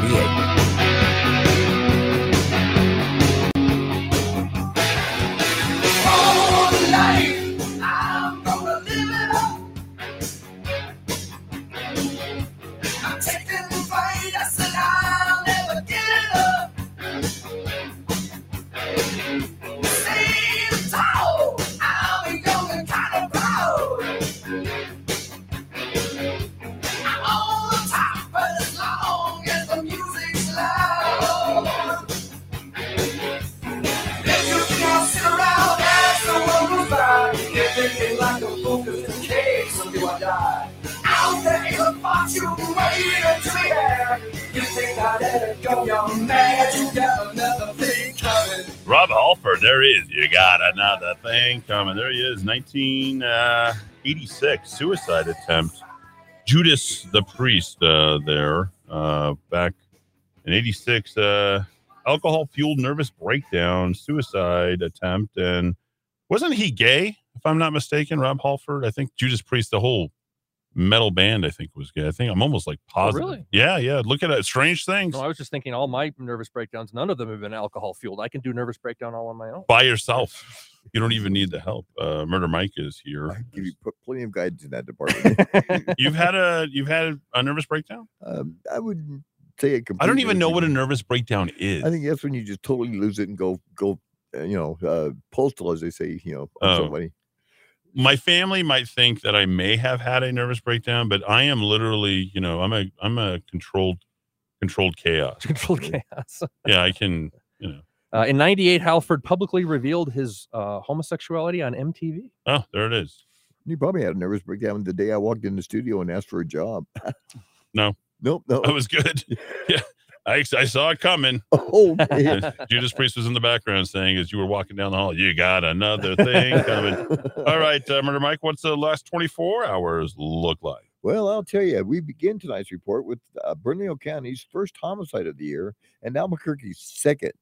48. focus in case of you I die. Out there in box, you waited to be there. You think I let it go, young man? You got another thing coming. Rob Halford, there is. he is. You got another thing coming. There he is, 1986 suicide attempt. Judas the priest, uh, there uh, back in '86. Uh, alcohol fueled nervous breakdown, suicide attempt, and wasn't he gay? If I'm not mistaken, Rob Halford? I think Judas Priest, the whole metal band, I think was good. I think I'm almost like positive. really? Yeah, yeah. Look at it. Strange things. No, I was just thinking all my nervous breakdowns, none of them have been alcohol fueled. I can do nervous breakdown all on my own. by yourself. You don't even need the help. Uh, Murder Mike is here. give you put plenty of guidance in that department. you've had a you've had a nervous breakdown. um, I wouldn't say it. Completely. I don't even know what a nervous breakdown is. I think that's when you just totally lose it and go go, uh, you know, uh, postal as they say, you know, Oh. somebody. My family might think that I may have had a nervous breakdown, but I am literally, you know, I'm a I'm a controlled controlled chaos. Controlled chaos. yeah, I can, you know. Uh, in 98, Halford publicly revealed his uh, homosexuality on MTV. Oh, there it is. You probably had a nervous breakdown the day I walked in the studio and asked for a job. No. Nope, no. That was good. Yeah. I, I saw it coming. Oh, Judas Priest was in the background saying, as you were walking down the hall, you got another thing coming. All right, uh, Murder Mike, what's the last 24 hours look like? Well, I'll tell you, we begin tonight's report with uh, Bernalillo County's first homicide of the year and Albuquerque's second.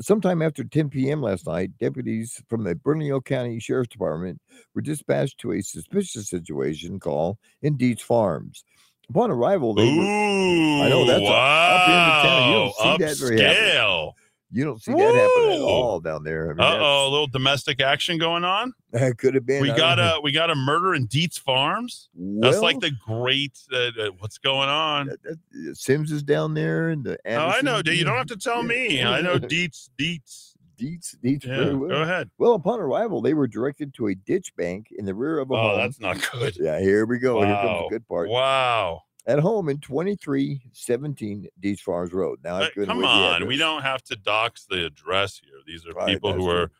Sometime after 10 p.m. last night, deputies from the Bernalillo County Sheriff's Department were dispatched to a suspicious situation call in Dietz Farms. Upon arrival, they were. I know that's a- up in the town. You don't see that very happen. Upscale. You don't see that happen at all down there. I mean, Uh oh, a little domestic action going on. That could have been. We got don't know. a we got a murder in Dietz Farms. That's like the great. Uh, uh, what's going on? uh, Sims is down there, and the. Oh, I know. Dude, You don't have to tell me. I know Dietz. Dietz. Dietz. Dietz. Yeah, very well. go ahead. Well, upon arrival, they were directed to a ditch bank in the rear of a Oh, home. that's not good. Yeah, here we go. Here comes the good part. Wow. At home in 2317 Dietz Farms Road. Now, I've Uh, come on, we don't have to dox the address here. These are Right, people who are.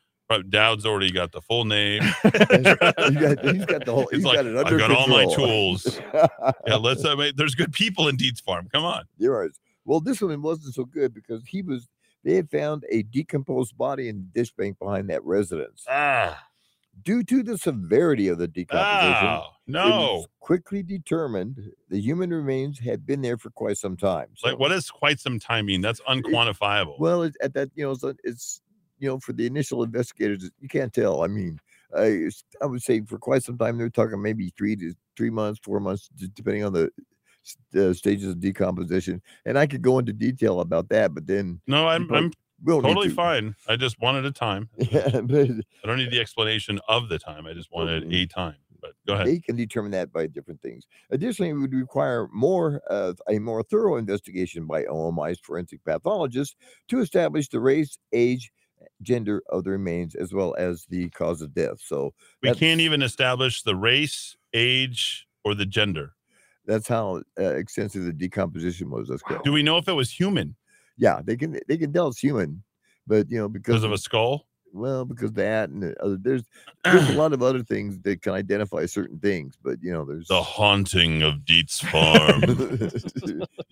Dowd's already got the full name. He's got- he's got the whole- He's like, got it I've under got all my tools. yeah, let's. Uh, wait, there's good people in Dietz Farm. Come on. You're. Well, this one wasn't so good because he was. They had found a decomposed body in the ditch bank behind that residence. Ah. Due to the severity of the decomposition, Oh, it was quickly determined the human remains had been there for quite some time. So, Like, what is quite some time mean? That's unquantifiable. well, it, at that, you know, so it's you know, for the initial investigators, you can't tell. I mean, I, I would say for quite some time they were talking maybe three to three months, four months, depending on the uh, stages of decomposition. And I could go into detail about that, but then No, I'm, I'm totally to. fine. I just wanted a time. Yeah, but I don't need the explanation of the time. I just wanted a time. But go ahead. They can determine that by different things. Additionally, it would require more of a more thorough investigation by OMI's forensic pathologist to establish the race, age, gender of the remains, as well as the cause of death. So We can't even establish the race, age, or the gender. That's how uh, extensive the decomposition was. That's correct. Do we know if it was human Yeah, they can they can tell it's human, but you know because because of a skull? well because that and the other, there's there's a lot of other things that can identify certain things, but you know there's The haunting of Dietz Farm.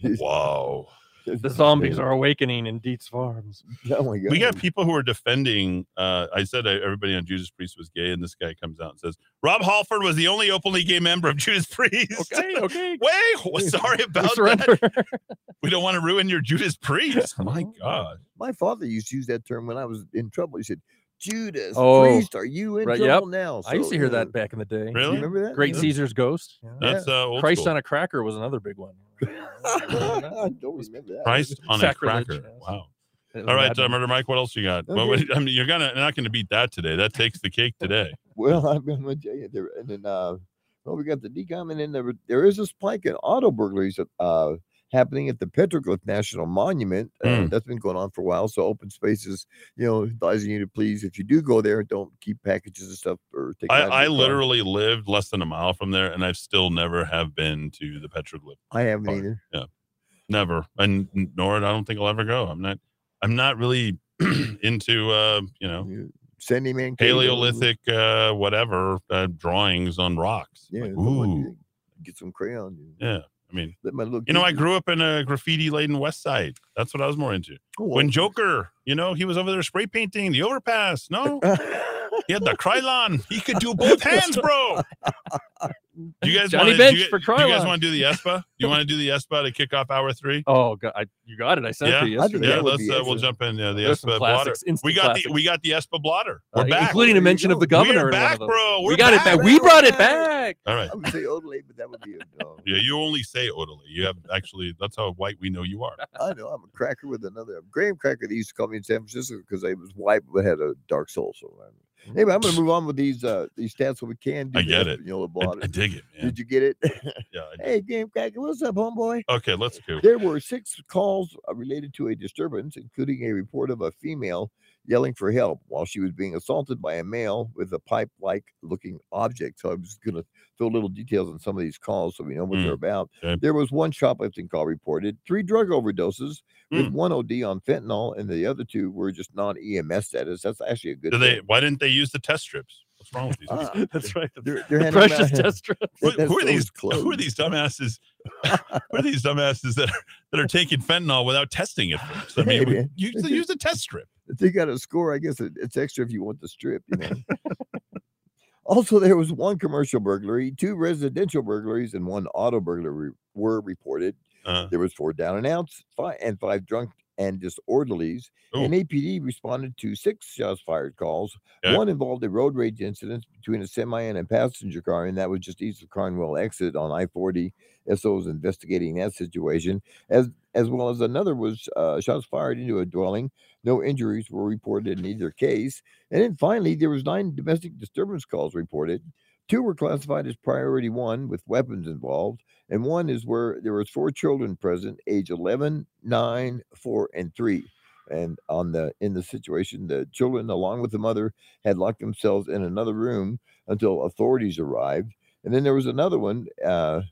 wow. The zombies are awakening in Dietz Farms. Oh my god. We got people who are defending. Uh, I said uh, everybody on Judas Priest was gay, and this guy comes out and says Rob Halford was the only openly gay member of Judas Priest. Okay, okay. Wait, sorry about surrender. that. We don't want to ruin your Judas Priest. My God. My father used to use that term when I was in trouble. He said, Judas Oh, Priest, are you in right, trouble yep. now? I used to hear that back in the day. Really? remember that? Great Yeah. Caesar's Ghost. Yeah. That's uh, Christ school. on a cracker was another big one. I don't remember that. Christ on a cracker. Wow. All right, uh, Murder Mike. What else you got? Well, Okay. what- I mean, you're gonna not gonna beat that today. That takes the cake today. Well, I'm going to tell you there, and then uh, well, we got the decom, and then there, there is a spike in auto burglaries uh, happening at the Petroglyph National Monument. Uh, Mm. That's been going on for a while. So, open spaces, you know, advising you to please, if you do go there, don't keep packages and stuff or take. I, I literally lived less than a mile from there, and I've still never have been to the petroglyph. I haven't Park. either. Yeah, never, and nor I don't think I'll ever go. I'm not. I'm not really into uh, you know Sandia Man Paleolithic uh, whatever uh, drawings on rocks. Yeah, Like, ooh, get some crayon. yeah. I mean, Let my little you know, I grew up in a graffiti laden West Side. That's what I was more into. Oh, when. Joker, you know, he was over there spray painting the overpass. No, he had the Krylon. He could do both hands, bro. Do you guys Johnny want Bench do you, for do you guys want to do the ESPA? Do you want to do the ESPA to kick off hour three? Oh, God, I, you got it. I sent yeah, it to you yesterday. yeah. Let's uh, we'll jump in uh, the There's ESPA blotter. We got the classics. we got the ESPA blotter. Uh, We're back, including a mention of the governor. We're back, bro. We're we got back. it back. We brought it back. All right. I would say Odelay, but that would be a no. Yeah, you only say Odelay. You have actually. That's how white we know you are. I know I'm a cracker with another graham cracker. They used to call me in San Francisco because I was white but had a dark soul. So I'm, anyway, I'm going to move on with these uh these stats so we can. Do I get it. Espanola I, blotter. I dig it, man. Did you get it? Yeah. I hey, cracker, what's up, homeboy? Okay, let's go. There were six calls uh, related to a disturbance, including a report of a female yelling for help while she was being assaulted by a male with a pipe like looking object. So I'm just going to throw little details on some of these calls so we know what they're Mm, about. okay. There was one shoplifting call reported, three drug overdoses with Mm. one OD on fentanyl, and the other two were just non EMS status. That's actually a good Do they? Why didn't they use the test strips? What's wrong with these? People? That's right. They're, they're The precious out- test strips. Who, who are these? those Who are these dumbasses? who are these dumbasses that are that are taking fentanyl without testing it first? I mean, we- man. use the, use the test strip. If they got a score, I guess it, it's extra if you want the strip, you know. also, there was one commercial burglary, two residential burglaries, and one auto burglary were reported. Uh, There was four down and outs, five and five drunk and disorderlies. And APD responded to six shots fired calls. Okay. One involved a road rage incident between a semi and a passenger car, and that was just east of Carnuel exit on I-40. SO was investigating that situation, as as well as another was uh, shots fired into a dwelling. No injuries were reported in either case. And then finally, there was nine domestic disturbance calls reported. Two were classified as priority one with weapons involved, and one is where there was four children present, age 11, 9, 4, and 3. And on the in the situation, the children, along with the mother, had locked themselves in another room until authorities arrived. And then there was another one, uh,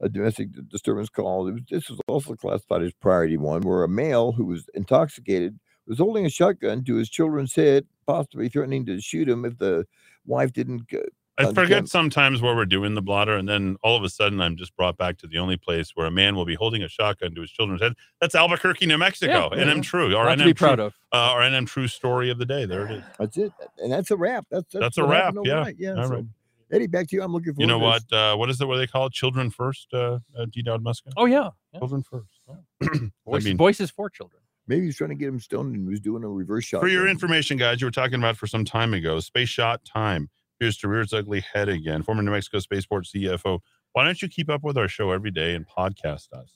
a domestic disturbance call. Was, this was also classified as priority one, where a male who was intoxicated was holding a shotgun to his children's head, possibly threatening to shoot him if the wife didn't. I forget sometimes where we're doing the blotter, and then all of a sudden I'm just brought back to the only place where a man will be holding a shotgun to his children's head. That's Albuquerque, New Mexico. yeah, NM yeah. True. Our Lot to NM be True, proud of. Uh, our NM True story of the day. There it is. That's it, and that's a wrap. That's that's, That's a wrap, yeah. yeah. All so, right. Eddy, back to you. I'm looking for You know what? Uh, what is it? What they call it? Children first. Uh, uh, D. Dowd Muska. Oh yeah. yeah. Children first. Voices, mean- voices for children. Maybe he's trying to get him stoned and he was doing a reverse shot. For your information, guys, you were talking about for some time ago, space shot time appears to rear its ugly head again. Former New Mexico Spaceport CFO. Why don't you keep up with our show every day and podcast us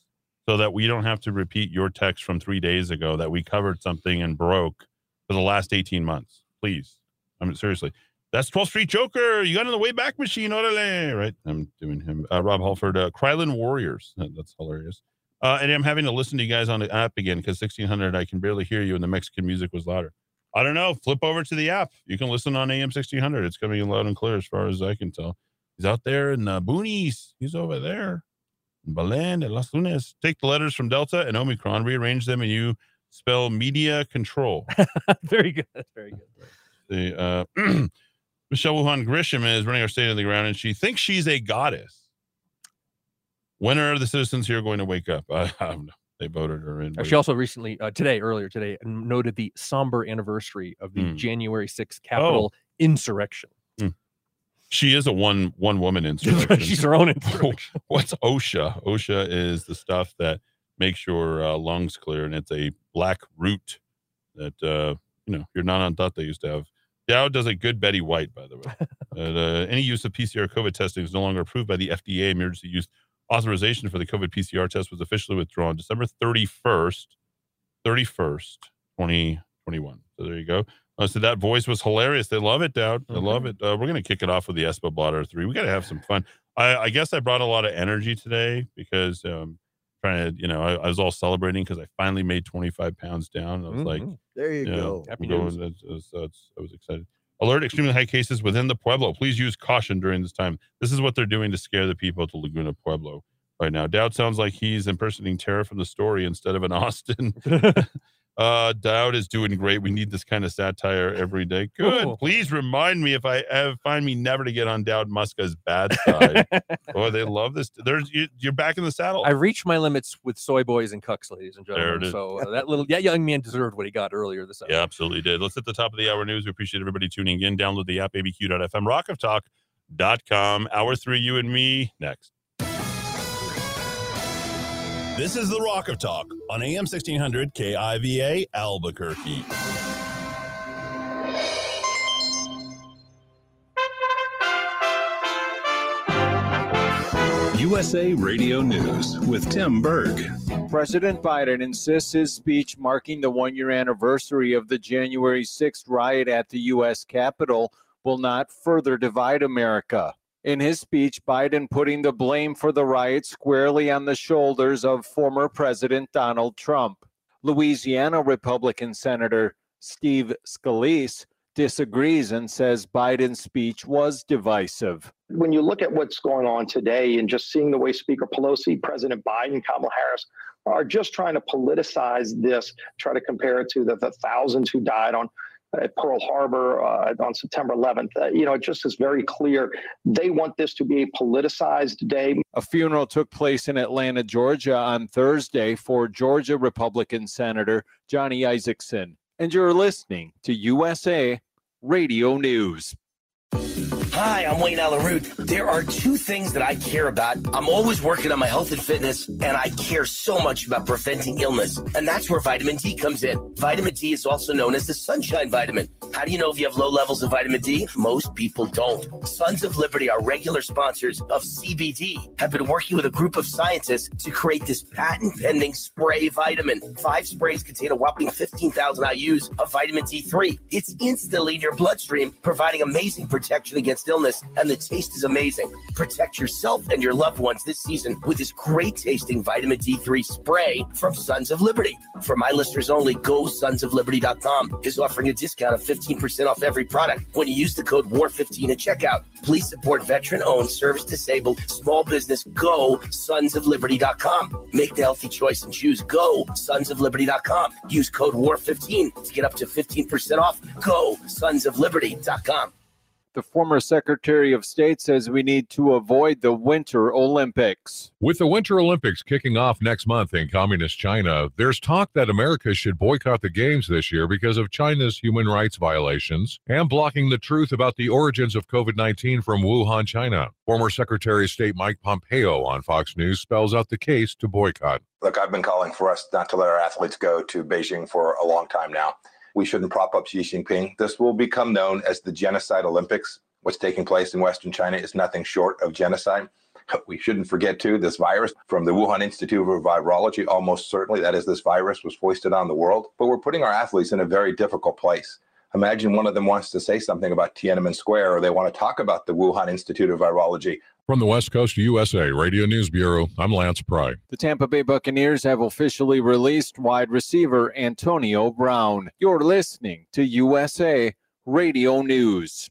so that we don't have to repeat your text from three days ago that we covered something and broke for the last 18 months? Please. I mean, seriously. That's 12th Street Joker. You got in the way back machine, orale. Right? I'm doing him. Uh, Rob Halford, uh, Krylon Warriors. That's hilarious. Uh, and I'm having to listen to you guys on the app again because 1600, I can barely hear you and the Mexican music was louder. I don't know. Flip over to the app. You can listen on AM 1600. It's coming in loud and clear as far as I can tell. He's out there in the boonies. He's over there. In Belen and Los Lunas. Take the letters from Delta and Omicron, rearrange them, and you spell media control. Very good. Very good. the uh, Michelle Wuhan Grisham is running our state of the ground, and she thinks she's a goddess. When are the citizens here going to wake up? I, I don't know. They voted her in. Uh, She also recently, uh, today, earlier today, noted the somber anniversary of the Hmm. January 6th Capitol insurrection. She is a one one woman insurrection. She's her own insurrection. What's OSHA? OSHA is the stuff that makes your uh, lungs clear, and it's a black root that uh, you know your non on thought they used to have. Dowd does a good Betty White, by the way. Uh, any use of PCR COVID testing is no longer approved by the FDA. Emergency use authorization for the COVID PCR test was officially withdrawn December 31st, 31st, 2021. So there you go. Uh, so that voice was hilarious. They love it, Dowd. They love it. Uh, we're going to kick it off with the Espa Blotter 3. We got to have some fun. I, I guess I brought a lot of energy today because um, trying to, you know, I, I was all celebrating because I finally made 25 pounds down. I was like, Mhm. There you yeah, go. I'm Happy going- news. that's- that's- that's- I was excited. Alert extremely high cases within the Pueblo. Please use caution during this time. This is what they're doing to scare the people to Laguna Pueblo right now. Dowd sounds like he's impersonating Tara from the story instead of an Austin. Uh, Dowd is doing great. We need this kind of satire every day. Good. Please remind me if I have, find me never to get on Dowd Muska's bad side. oh, they love this. There's you, you're back in the saddle. I reached my limits with soy boys and cucks, ladies and There gentlemen. it is. So uh, that little that young man deserved what he got earlier this hour. Yeah, absolutely did. Let's hit the top of the hour news. We appreciate everybody tuning in. Download the app, abq.fm, rockoftalk.com. Hour three, you and me, next. This is the Rock of Talk on AM 1600 KIVA Albuquerque. USA Radio News with Tim Berg. President Biden insists his speech marking the one year anniversary of the January 6th riot at the U.S. Capitol will not further divide America. In his speech, Biden putting the blame for the riot squarely on the shoulders of former President Donald Trump. Louisiana Republican Senator Steve Scalise disagrees and says Biden's speech was divisive. when you look at what's going on today and just seeing the way Speaker Pelosi, President Biden, Kamala Harris are just trying to politicize this, try to compare it to the, the thousands who died on at Pearl Harbor uh, on September 11th. Uh, you know, it just is very clear they want this to be a politicized day. A funeral took place in Atlanta, Georgia on Thursday for Georgia Republican Senator Johnny Isakson. And you're listening to USA Radio News. Hi, I'm Wayne Allyn Root. There are two things that I care about. I'm always working on my health and fitness, and I care so much about preventing illness. And that's where vitamin D comes in. Vitamin D is also known as the sunshine vitamin. How do you know if you have low levels of vitamin D? Most people don't. Sons of Liberty, our regular sponsors of CBD, have been working with a group of scientists to create this patent pending spray vitamin. Five sprays contain a whopping 15,000 IUs of vitamin D3. It's instantly in your bloodstream, providing amazing protection against and the taste is amazing. Protect yourself and your loved ones this season with this great tasting vitamin D3 spray from Sons of Liberty. For my listeners only, go sonsofliberty.com is offering a discount of 15% off every product when you use the code WAR15 at checkout. Please support veteran owned, service disabled, small business. Go sonsofliberty.com. Make the healthy choice and choose go sonsofliberty.com. Use code WAR15 to get up to 15% off. Go sonsofliberty.com. The former Secretary of State says we need to avoid the Winter Olympics. With the Winter Olympics kicking off next month in Communist China, there's talk that America should boycott the Games this year because of China's human rights violations and blocking the truth about the origins of COVID 19 from Wuhan, China. Former Secretary of State Mike Pompeo on Fox News spells out the case to boycott. Look, I've been calling for us not to let our athletes go to Beijing for a long time now. We shouldn't prop up Xi Jinping. This will become known as the Genocide Olympics. What's taking place in Western China is nothing short of genocide. We shouldn't forget, too, this virus from the Wuhan Institute of Virology, almost certainly that is, this virus was foisted on the world. But we're putting our athletes in a very difficult place. Imagine one of them wants to say something about Tiananmen Square or they want to talk about the Wuhan Institute of Virology. From the West Coast USA Radio News Bureau, I'm Lance Pry. The Tampa Bay Buccaneers have officially released wide receiver Antonio Brown. You're listening to USA Radio News.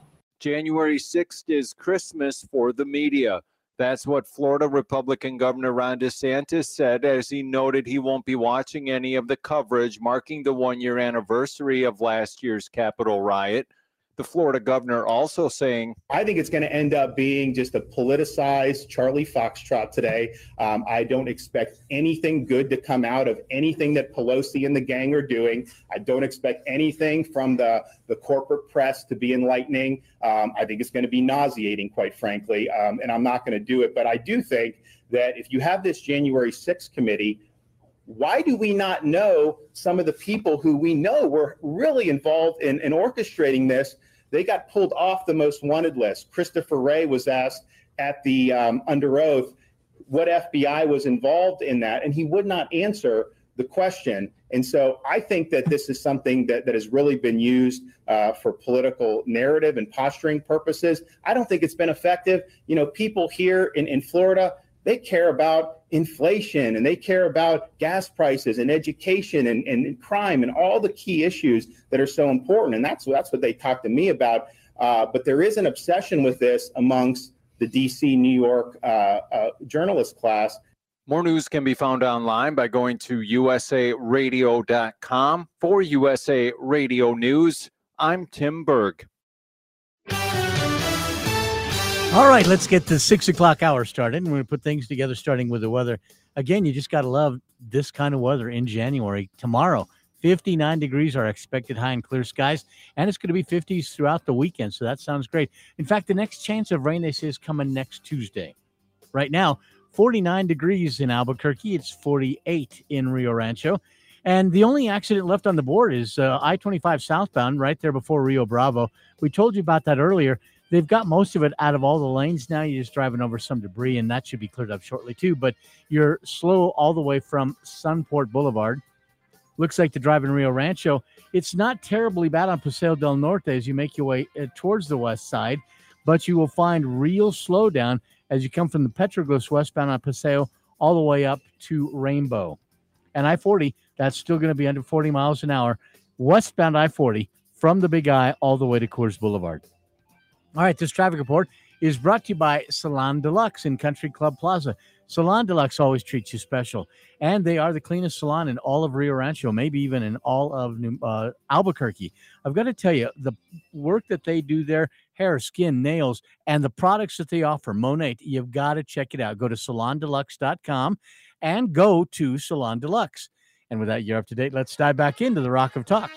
January 6th is Christmas for the media. That's what Florida Republican Governor Ron DeSantis said as he noted he won't be watching any of the coverage marking the one year anniversary of last year's Capitol riot. The Florida governor also saying, I think it's going to end up being just a politicized Charlie Foxtrot today. Um, I don't expect anything good to come out of anything that Pelosi and the gang are doing. I don't expect anything from the, the corporate press to be enlightening. Um, I think it's going to be nauseating, quite frankly, um, and I'm not going to do it. But I do think that if you have this January 6th committee, why do we not know some of the people who we know were really involved in, in orchestrating this? They got pulled off the most wanted list. Christopher Wray was asked at the um, under oath what FBI was involved in that, and he would not answer the question. And so I think that this is something that, that has really been used uh, for political narrative and posturing purposes. I don't think it's been effective. You know, people here in, in Florida, they care about inflation and they care about gas prices and education and, and crime and all the key issues that are so important. And that's, that's what they talk to me about. Uh, but there is an obsession with this amongst the DC, New York uh, uh, journalist class. More news can be found online by going to usaradio.com. For USA Radio News, I'm Tim Berg. All right, let's get the six o'clock hour started. And we're going to put things together, starting with the weather. Again, you just got to love this kind of weather in January. Tomorrow, 59 degrees are expected high and clear skies, and it's going to be 50s throughout the weekend. So that sounds great. In fact, the next chance of rain, they say, is coming next Tuesday. Right now, 49 degrees in Albuquerque, it's 48 in Rio Rancho. And the only accident left on the board is uh, I 25 southbound, right there before Rio Bravo. We told you about that earlier. They've got most of it out of all the lanes now. You're just driving over some debris, and that should be cleared up shortly, too. But you're slow all the way from Sunport Boulevard. Looks like the drive in Rio Rancho. It's not terribly bad on Paseo del Norte as you make your way uh, towards the west side, but you will find real slowdown as you come from the Petroglyphs westbound on Paseo all the way up to Rainbow. And I 40, that's still going to be under 40 miles an hour. Westbound I 40 from the Big Eye all the way to Coors Boulevard. All right, this traffic report is brought to you by Salon Deluxe in Country Club Plaza. Salon Deluxe always treats you special, and they are the cleanest salon in all of Rio Rancho, maybe even in all of New, uh, Albuquerque. I've got to tell you, the work that they do there hair, skin, nails, and the products that they offer, Monat, you've got to check it out. Go to salondeluxe.com and go to Salon Deluxe. And with that, you're up to date. Let's dive back into the Rock of Talk.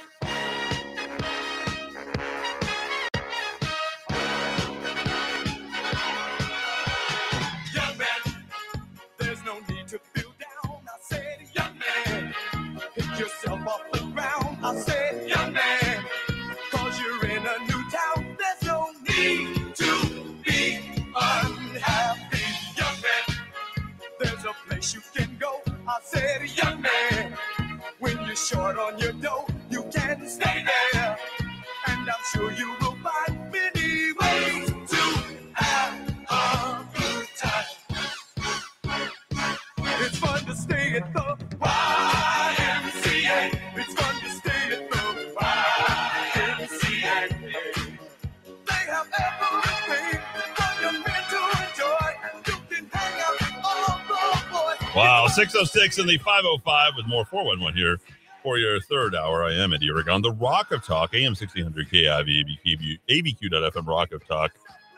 Short on your dough, you can stay there. And I'm sure you will find many ways to have a good time. It's fun to stay at the YMCA. It's fun to stay at the YMCA. They have everything for men to enjoy. You can hang out with all the boys. Wow, 606 and the 505 with more 411 here for your third hour. I am at Eddy Aragon, the Rock of Talk, AM 1600 KIV, ABQ, ABQ.FM,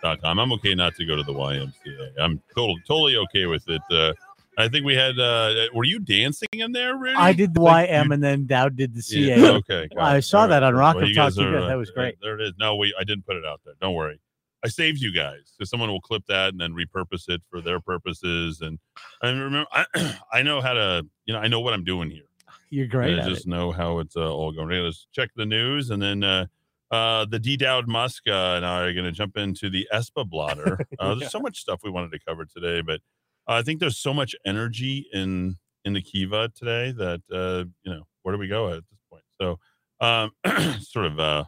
rockoftalk.com. I'm okay not to go to the YMCA. I'm total, totally okay with it. Uh, I think we had, uh, were you dancing in there, Rudy? I did the Like, YM and then Dowd did the Yeah, CA. okay. I saw that on Rock Well, of Talk. are, That was great. There it is. No, we I didn't put it out there. Don't worry. I saved you guys. So someone will clip that and then repurpose it for their purposes. And I remember, I, I know how to, you know, I know what I'm doing here. You're great I just know how it's uh, all going. Let's check the news, and then uh, uh, the D Dowd Muska uh, and I are going to jump into the ESPA blotter. Uh, Yeah. There's so much stuff we wanted to cover today, but I think there's so much energy in in the Kiva today that uh, you know where do we go at this point? So um, sort of uh,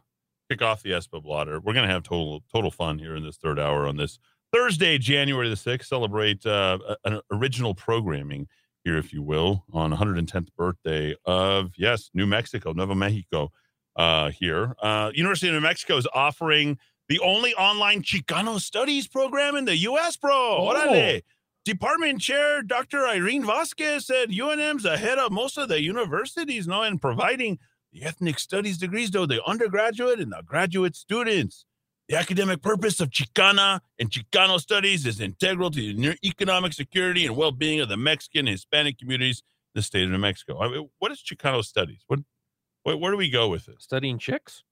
kick off the ESPA blotter. We're going to have total total fun here in this third hour on this Thursday, January the sixth. Celebrate uh, an original programming here, if you will, on 110th birthday of yes, New Mexico, Nuevo Mexico. Uh, here, uh, University of New Mexico is offering the only online Chicano studies program in the U.S. Bro, Órale. Department Chair Dr. Irene Vasquez said UNM's ahead of most of the universities now in providing the ethnic studies degrees, though the undergraduate and the graduate students. The academic purpose of Chicana and Chicano studies is integral to the economic security and well-being of the Mexican and Hispanic communities in the state of New Mexico. I mean, what is Chicano studies? What, where, where do we go with it? Studying chicks.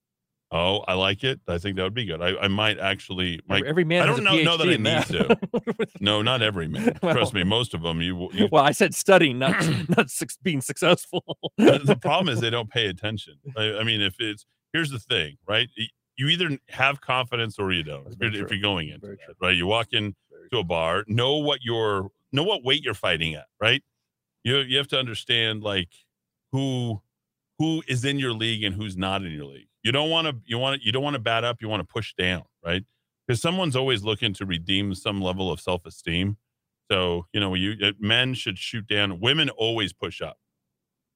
Oh, I like it. I think that would be good. I, I might actually. Might, Every- man I don't a know, know that I need to. no, not every man. Trust me, most of them. You, you Well, I said studying, not not being successful. the the problem is they don't pay attention. I, I mean, if it's here's the thing, right? You either have confidence or you don't. If you're, if you're going it, right? You walk in to a bar, know what your know what weight you're fighting at, right? You you have to understand like who who is in your league and who's not in your league. You don't want to you want you don't want to bat up, you want to push down, right? Because someone's always looking to redeem some level of self-esteem. So, you know, you men should shoot down, women always push up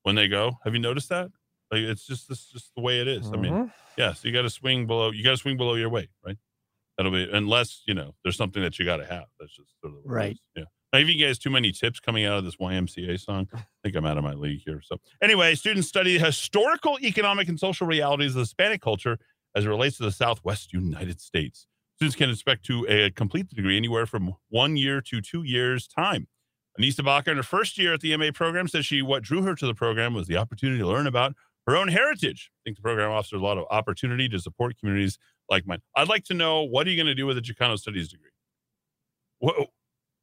when they go. Have you noticed that? Like it's just this just the way it is. I mean, Mhm. yeah, so you got to swing below you got to swing below your weight, right? That'll be unless, you know, there's something that you got to have. That's just sort of the Right. Yeah. Now, if you guys too many tips coming out of this YMCA song, I think I'm out of my league here. So, anyway, students study historical, economic, and social realities of Hispanic culture as it relates to the Southwest United States. Students can expect to uh, complete the degree anywhere from one year to two years' time. Anissa Baca, in her first year at the MA program, says she what drew her to the program was the opportunity to learn about her own heritage. I think the program offers a lot of opportunity to support communities like mine. I'd like to know what are you going to do with a Chicano studies degree? What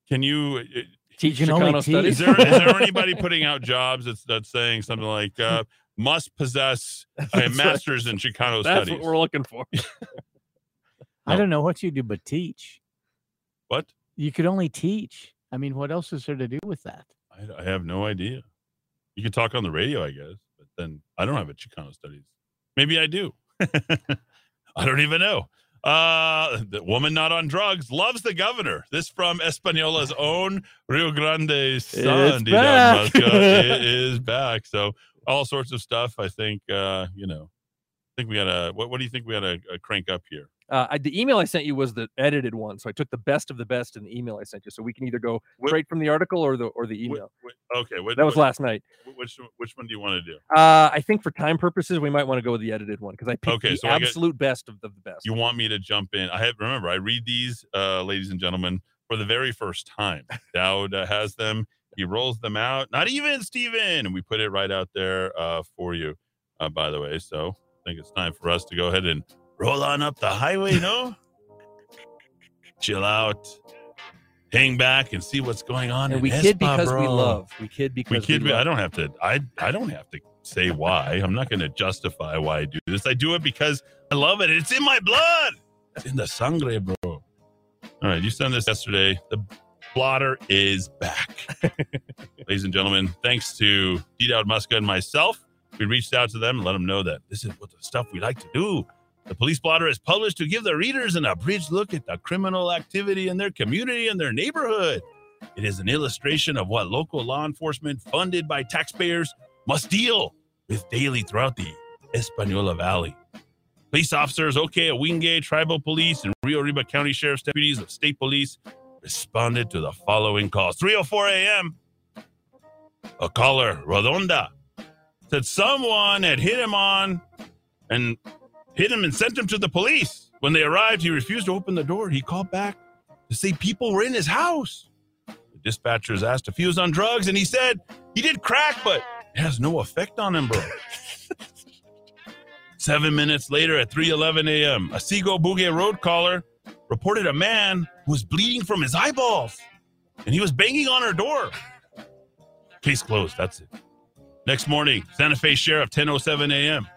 can you uh, Teach and only Chicano teach. studies? Is there, is there anybody putting out jobs that's that's saying something like uh, must possess a That's right. master's in Chicano That's studies? what we're looking for. I don't know what you do but teach. What? You could only teach. I mean, what else is there to do with that? I, I have no idea. You could talk on the radio, I guess, but then I don't have a Chicano studies. Maybe I do. I don't even know. Uh, the woman not on drugs loves the governor. This from Española's own Rio Grande back. It is back. So all sorts of stuff. I think uh, you know. I think we gotta. What, what do you think we gotta uh, crank up here? Uh, I, the email I sent you was the edited one, so I took the best of the best in the email I sent you. So we can either go straight from the article or the or the email. Wh- Okay, what, that was what- last night. Which which one do you want to do? Uh, I think for time purposes, we might want to go with the edited one because I picked Okay, the so get- absolute best of the, the best. You want me to jump in? I have remember I read these, uh, ladies and gentlemen, for the very first time. Dowd uh, has them. He rolls them out. Not even Steven. And we put it right out there uh, for you. Uh, by the way, so think it's time for us to go ahead and roll on up the highway. No, chill out, hang back, and see what's going on. And in we kid Espa, because we love. We kid because We because kid. we I don't have to. I I don't have to say why. I'm not going to justify why I do this. I do it because I love it. It's in my blood. It's in the sangre, bro. All right, you sent this yesterday. The blotter is back, ladies and gentlemen. Thanks to D. Dowd Muska and myself, we reached out to them and let them know that this is what the stuff we like to do. The police blotter is published to give the readers an abridged look at the criminal activity in their community and their neighborhood. It is an illustration of what local law enforcement, funded by taxpayers, must deal with daily throughout the Española Valley. Police officers, Ohkay Owingeh Tribal Police, and Rio Arriba County Sheriff's deputies of state police responded to the following calls. 3.04 a.m., a caller, Rodonda, said someone had hit him on and hit him and sent him to the police. When they arrived, he refused to open the door. He called back to say people were in his house. The dispatchers asked if he was on drugs, and he said he did crack, but it has no effect on him, bro. Seven minutes later at 3:11 a.m., a Seago Bouguet road caller reported a man who was bleeding from his eyeballs, and he was banging on her door. Case closed. That's it. Next morning, Santa Fe Sheriff, 10:07 a.m.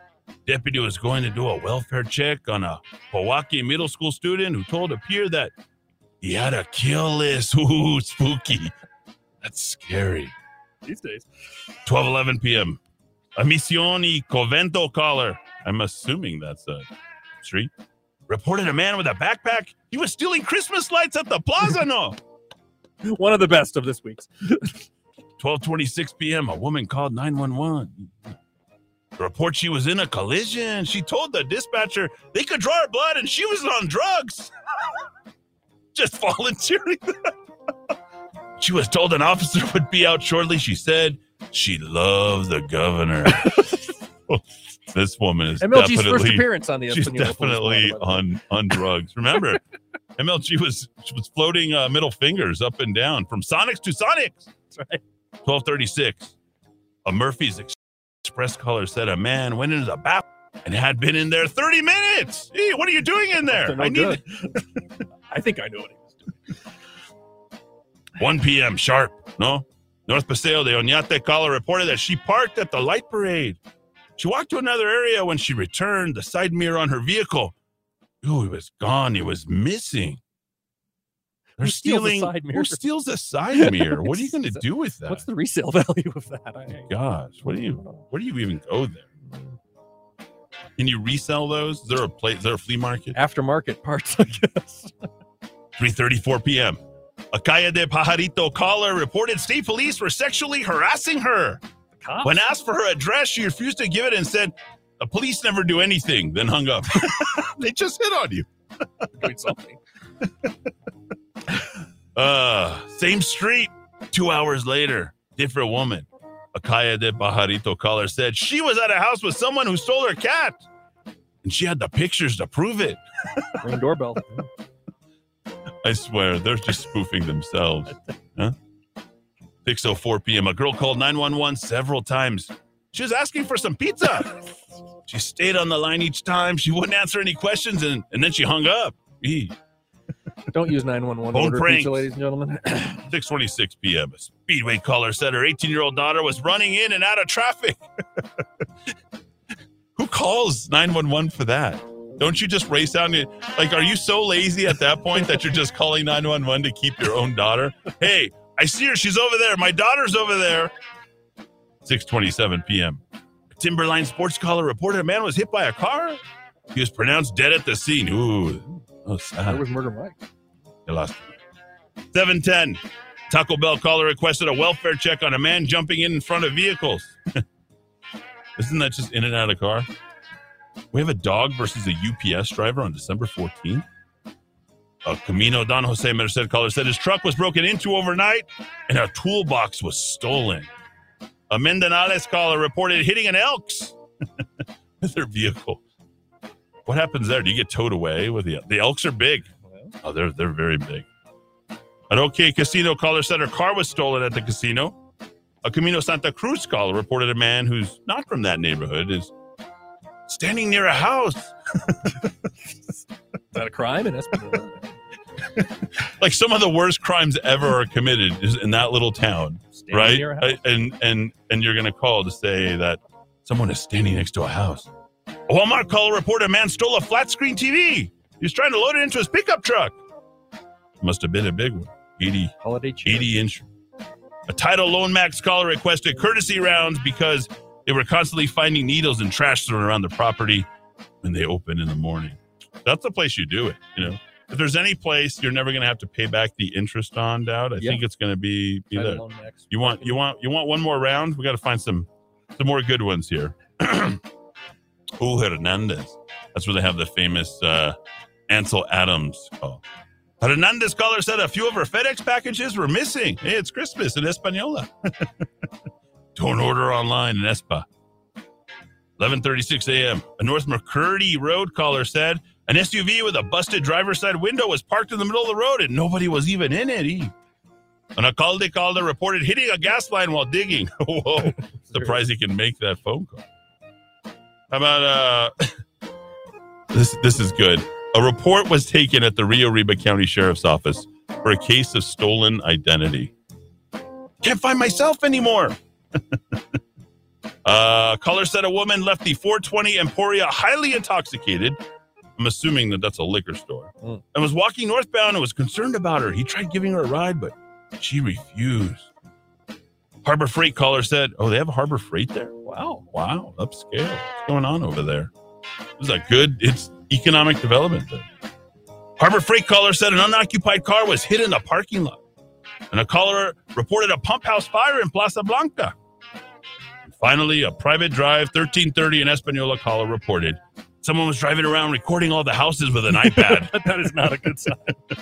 Deputy was going to do a welfare check on a Milwaukee middle school student who told a peer that he had a kill list. Ooh, spooky. That's scary. These days. 12:11 p.m. A Missioni Covento caller. I'm assuming that's a street. Reported a man with a backpack. He was stealing Christmas lights at the plaza. No. One of the best of this week's. 12:26 p.m. A woman called 911. The report she was in a collision. She told the dispatcher they could draw her blood and she was on drugs. Just volunteering. she was told an officer would be out shortly. She said she loved the governor. this woman is MLG's first definitely appearance on the she's Espanol definitely on on drugs. Remember, MLG was was floating uh, middle fingers up and down from Sonics to Sonics. That's right. 1236. A Murphy's Express caller said a man went into the bathroom and had been in there 30 minutes. Hey, what are you doing in there? No I need. I think I know what he was doing. 1 p.m. sharp. No? North Paseo de Oñate caller reported that she parked at the light parade. She walked to another area when she returned. The side mirror on her vehicle. oh, he was gone. He was missing. They're Who steals stealing. side mirror? Who steals a side mirror? What are you going to do with that? What's the resale value of that? Oh I- Gosh, what do you? Where do you even go there? Can you resell those? Is there a place? Is there a flea market? Aftermarket parts, I guess. 3:34 p.m. A Calle de Pajarito caller reported state police were sexually harassing her. Cops? When asked for her address, she refused to give it and said, "The police never do anything." Then hung up. they just hit on you. Doing something. Uh, same street. Two hours later, different woman. A Calle de Pajarito caller said she was at a house with someone who stole her cat, and she had the pictures to prove it. Ring doorbell. I swear, they're just spoofing themselves. Huh? 6.04 p.m. A girl called 911 several times. She was asking for some pizza. she stayed on the line each time. She wouldn't answer any questions, and, and then she hung up. Eee. Don't use 911 Phone order pranks. pizza, ladies and gentlemen. 6:26 p.m. A Speedway caller said her 18-year-old daughter was running in and out of traffic. Who calls 911 for that? Don't you just race down? to- Like, are you so lazy at that point that you're just calling 911 to keep your own daughter? Hey, I see her. She's over there. My daughter's over there. 6:27 p.m. A Timberline sports caller reported a man was hit by a car. He was pronounced dead at the scene. Ooh, oh sad. Where was Murder Mike? They lost. 710. Taco Bell caller requested a welfare check on a man jumping in in front of vehicles. Isn't that just in and out of car? We have a dog versus a UPS driver on December 14th. A Camino Don Jose Merced caller said his truck was broken into overnight and a toolbox was stolen. A Medanales caller reported hitting an Elks with their vehicle. What happens there? Do you get towed away with the the Elks are big? Oh, they're they're very big. An Ohkay Casino caller said her car was stolen at the casino. A Camino Santa Cruz caller reported a man who's not from that neighborhood is standing near a house. Is that a crime in Espanola? like some of the worst crimes ever are committed is in that little town, Standing right? near a house. And and and you're gonna call to say that someone is standing next to a house. A Walmart caller reported a man stole a flat screen TV. He was trying to load it into his pickup truck. Must have been a big one. 80, Holiday 80 inch. A Title Loan Max caller requested courtesy rounds because they were constantly finding needles and trash thrown around the property when they open in the morning. That's the place you do it, you know. If there's any place you're never going to have to pay back the interest on, Dowd, I Yeah. think it's going to be be there. You want you want you want one more round? We got to find some some more good ones here. oh, Hernandez. That's where they have the famous uh, Ansel Adams call. Hernandez caller said a few of her FedEx packages were missing. Hey, it's Christmas in Española. Don't order online in Espa. 11:36 a.m. A North McCurdy road caller said an SUV with a busted driver's side window was parked in the middle of the road and nobody was even in it. An alcalde caller reported hitting a gas line while digging. Whoa! Surprised he can make that phone call. How about uh? this this is good. A report was taken at the Rio Arriba County Sheriff's Office for a case of stolen identity. Can't find myself anymore. uh, caller said a woman left the 420 Emporia highly intoxicated. I'm assuming that that's a liquor store. Mm. And was walking northbound and was concerned about her. He tried giving her a ride, but she refused. Harbor Freight caller said, "Oh, they have a Harbor Freight there. Wow, wow, upscale. What's going on over there? This is a good. It's economic development there." Harbor Freight caller said an unoccupied car was hit in the parking lot, and a caller reported a pump house fire in Plaza Blanca. And finally, a private drive 1330 in Espanola caller reported someone was driving around recording all the houses with an iPad. that is not a good sign.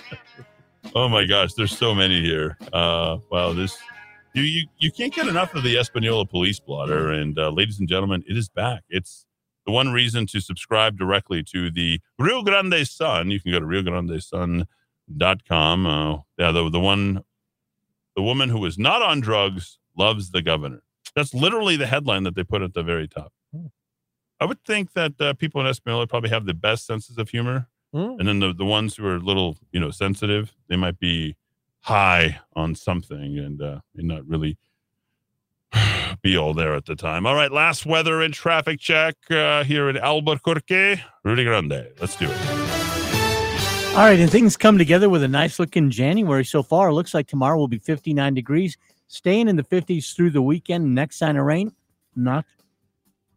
Oh my gosh, there's so many here. Uh, wow, this you, you you can't get enough of the Espanola Police Blotter, and uh, ladies and gentlemen, it is back. It's the one reason to subscribe directly to the Rio Grande Sun. You can go to riograndesun.com. Uh, yeah, the the one, the woman who is not on drugs loves the governor. That's literally the headline that they put at the very top. I would think that uh, people in Espanola probably have the best senses of humor. Mm. And then the, the ones who are a little, you know, sensitive, they might be high on something and uh, may not really be all there at the time. All right, last weather and traffic check uh, here in Albuquerque, Rudy Grande. Let's do it. All right, and things come together with a nice looking January so far. Looks like tomorrow will be 59 degrees, staying in the 50s through the weekend. Next sign of rain, not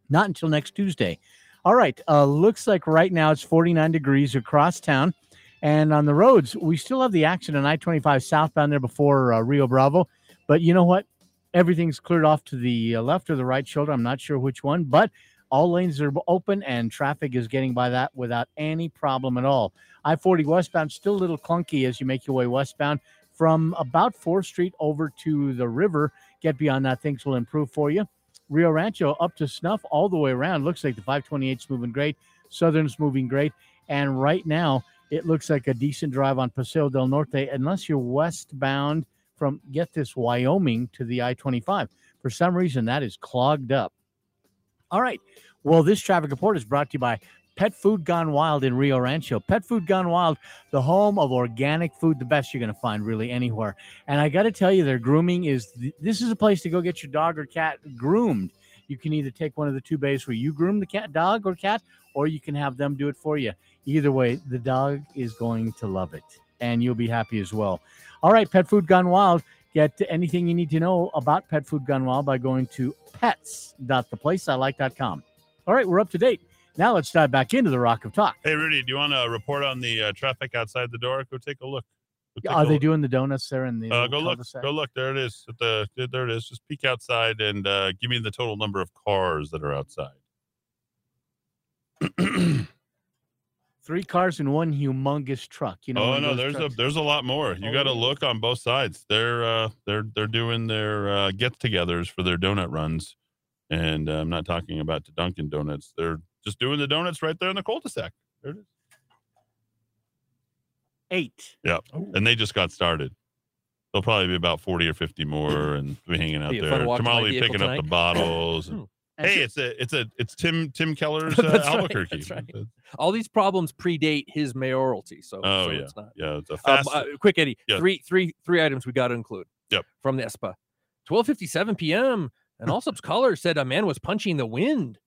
not until next Tuesday. All right, uh, looks like right now it's 49 degrees across town, and on the roads we still have the action on I-25 southbound there before uh, Rio Bravo. But you know what? Everything's cleared off to the uh, left or the right shoulder. I'm not sure which one, but all lanes are open and traffic is getting by that without any problem at all. I 40 westbound, still a little clunky as you make your way westbound from about 4th Street over to the river. Get beyond that, things will improve for you. Rio Rancho up to snuff all the way around. Looks like the 528's moving great. Southern's moving great. And right now, it looks like a decent drive on Paseo del Norte, unless you're westbound from, get this, Wyoming to the I 25. For some reason, that is clogged up. All right. Well, this traffic report is brought to you by Pet Food Gone Wild in Rio Rancho. Pet Food Gone Wild, the home of organic food, the best you're going to find really anywhere. And I got to tell you, their grooming is this is a place to go get your dog or cat groomed. You can either take one of the two bays where you groom the cat, dog, or cat, or you can have them do it for you. Either way, the dog is going to love it, and you'll be happy as well. All right, Pet Food Gone Wild. Get anything you need to know about Pet Food Gone Wild by going to pets.theplaceilike.com. All right, we're up to date. Now let's dive back into the Rock of Talk. Hey, Rudy, do you want to report on the uh, traffic outside the door? Go take a look. Go Are a they look. doing the donuts there in the Uh, go look. Go look. There it is. At the there it is. Just peek outside and uh, give me the total number of cars that are outside. Three cars and one humongous truck. You know. Oh no, there's trucks. a there's a lot more. You got to look on both sides. They're uh, they're they're doing their uh, get-togethers for their donut runs, and uh, I'm not talking about the Dunkin' Donuts. They're just doing the donuts right there in the cul-de-sac. There it is. eight. Yeah, and they just got started. There'll probably be about forty or fifty more, and be hanging out Be a fun there. walk Tomorrow my will be vehicle picking up the bottles. and- hey, it's a it's a it's Tim Tim Keller's uh, right, Albuquerque. right. All these problems predate his mayoralty, so Oh so yeah, it's not. yeah. It's a Um, fast. uh, quick, Eddy. Yes. Three, three, three items we got to include. Yep. From the ESPA, twelve fifty seven p.m. An Allsup's caller said a man was punching the wind.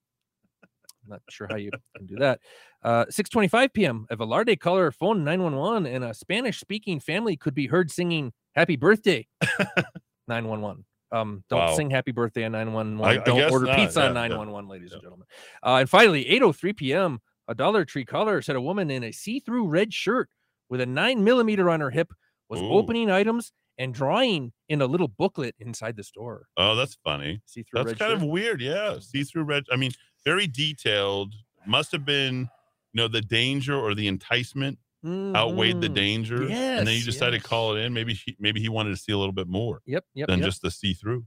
I'm not sure how you can do that. Uh, six twenty five p.m. A Velarde caller phoned nine one one, and a Spanish speaking family could be heard singing "Happy Birthday." Nine one one. Um, don't Wow. sing "Happy Birthday" on 911. I- Don't order not, pizza yeah, on yeah. nine one one, ladies and gentlemen. Uh, and finally, eight oh three p.m. A Dollar Tree caller said a woman in a see-through red shirt with a nine millimeter on her hip was Ooh. opening items and drawing in a little booklet inside the store. Oh, that's funny. See-through That's red kind of weird. Yeah, see-through red. I mean, very detailed. Must have been, you know, the danger or the enticement outweighed the Mhm. danger, and then you Yes, decided to call it in. Maybe he, maybe he wanted to see a little bit more. Yep, yep, Than yep. just the see-through.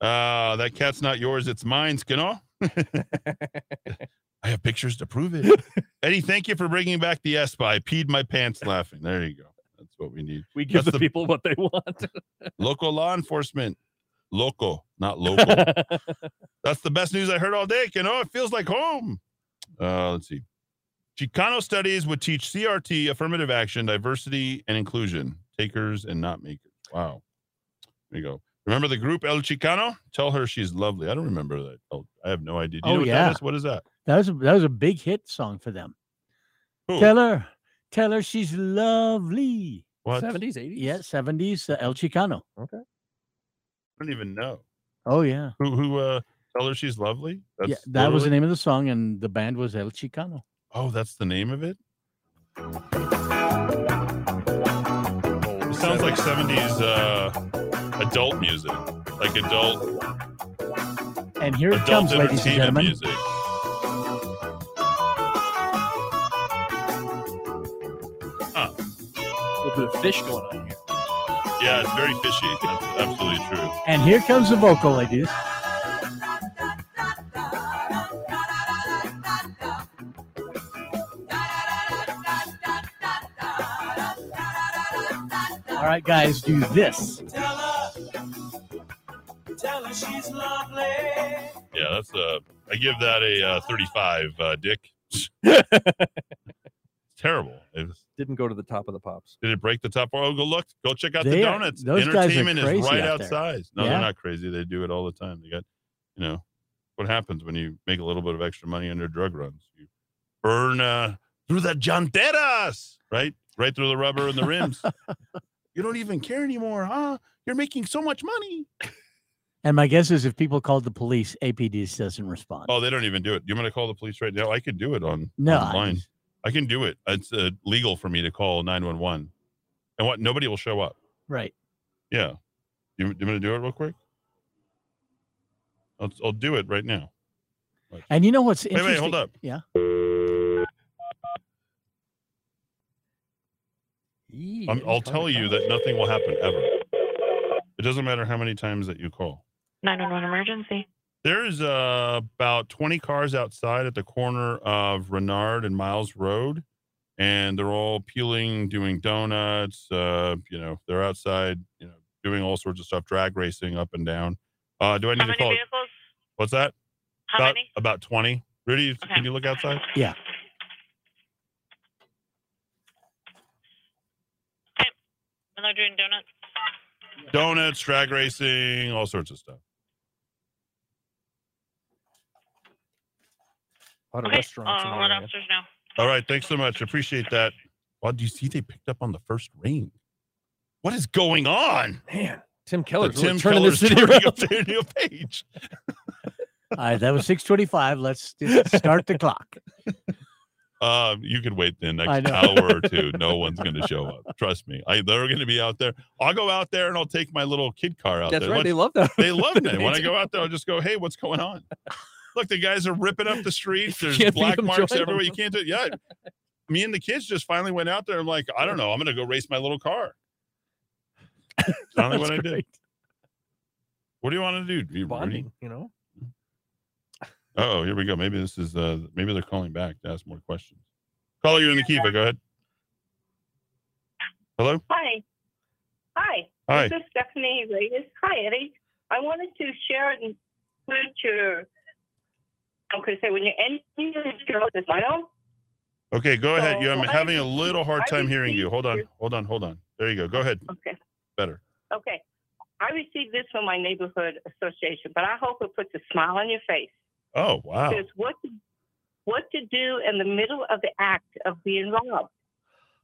uh that cat's not yours. It's mine, Skinner. I have pictures to prove it. Eddy, thank you for bringing back the S by. Peed my pants laughing. There you go. That's what we need. We give That's the people what they want. local law enforcement. Local, not local. That's the best news I heard all day. You know, it feels like home. Uh, let's see. Chicano studies would teach CRT, affirmative action, diversity, and inclusion. Takers and not makers. Wow. There you go. Remember the group El Chicano? Tell her she's lovely. I don't remember that. Oh, I have no idea. Do you Oh, know what yeah. that is? What is that? That was a, that was a big hit song for them. Who? Tell her, tell her she's lovely. What? 70s, 80s? Yeah, 70s uh, El Chicano. Okay. I don't even know. Oh yeah. Who who uh tell her she's lovely? yeah, that was the name of the song, and the band was El Chicano. Oh, that's the name of it? It sounds like 70s uh, adult music, like adult And here it comes, ladies and gentlemen. music. Huh. A little bit of fish going on here. Yeah, it's very fishy. That's absolutely true. And here comes the vocal, ladies. Right, guys, do this. Tell her, tell her she's lovely. Yeah, that's uh I give that a uh, 35, uh, Dick. It's terrible. It was- Didn't go to the top of the pops. did it break the top? Oh, go look. Go check out They the are- donuts. those guys are Entertainment is crazy right out there. outside. No, Yeah. they're not crazy. They do it all the time. They got, you know, what happens when you make a little bit of extra money on your drug runs? You burn uh through the janteras, right? Right through the rubber and the rims. you don't even care anymore, huh? You're making so much money. And my guess is if people called the police, APD doesn't respond. Oh, they don't even do it. You want me to call the police right now? I can do it on No, I online. I, can do it. It's uh, legal for me to call 911. And what? Nobody will show up. Right. Yeah. You, you want to do it real quick? I'll, I'll do it right now. And you know what's Wait, interesting? wait, hold up. Yeah. I'm, I'll tell you that nothing will happen ever. It doesn't matter how many times that you call. 911 emergency. There's uh, about 20 cars outside at the corner of Renard and Miles Road, and they're all peeling, doing donuts. Uh, you know, they're outside, you know, doing all sorts of stuff, drag racing up and down. Uh, do I need How to many call? vehicles? What's that? How about, many? About 20. Rudy, can you look outside? Yeah. And they're doing donuts. Donuts, drag racing, all sorts of stuff. A lot of Okay. restaurants. Uh, the let area. officers. All right, thanks so much. Appreciate that. Well, do you see they picked up on the first ring? What is going on? Man, Tim Keller's The really Tim turning this Keller's city turning around. up Daniel Page. All right, that was 625. Let's start the clock. Um, you could wait the next hour or two. No one's going to show up. Trust me. I, they're going to be out there. I'll go out there and I'll take my little kid car out That's there. right. They love that. They love. They When I go out there, I'll just go, "Hey, what's going on?" Look, the guys are ripping up the streets. There's black marks everywhere. them. You can't do it. Yeah, me and the kids just finally went out there. I'm like, I don't know. I'm going to go race my little car. Finally, what I That's did. great. What do you want to do? You, Bonding, you know. Oh, here we go. Maybe this is. uh Maybe they're calling back to ask more questions. Caller, you in the Kiva. Go ahead. Hello. Hi. Hi. Hi. This is Stephanie Reyes. Hi, Eddy. I wanted to share and put your, I'm going to say, when you're ending your show this final, Okay, go ahead. You, I'm So, I having a little hard time hearing you. Hold on. Hold on. Hold on. There you go. Go ahead. Okay. Better. Okay. I received this from my neighborhood association, but I hope it puts a smile on your face. Oh wow. Because what to, what to do in the middle of the act of being robbed.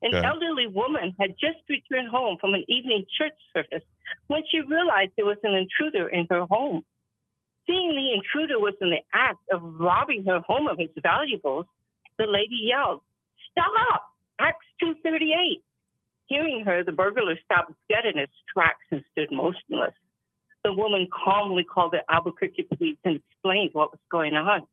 An Okay. elderly woman had just returned home from an evening church service when she realized there was an intruder in her home. Seeing the intruder was in the act of robbing her home of its valuables, the lady yelled, Stop! Acts 238. Hearing her, the burglar stopped dead in his tracks and stood motionless. The woman calmly called the Albuquerque police and explained what was going on.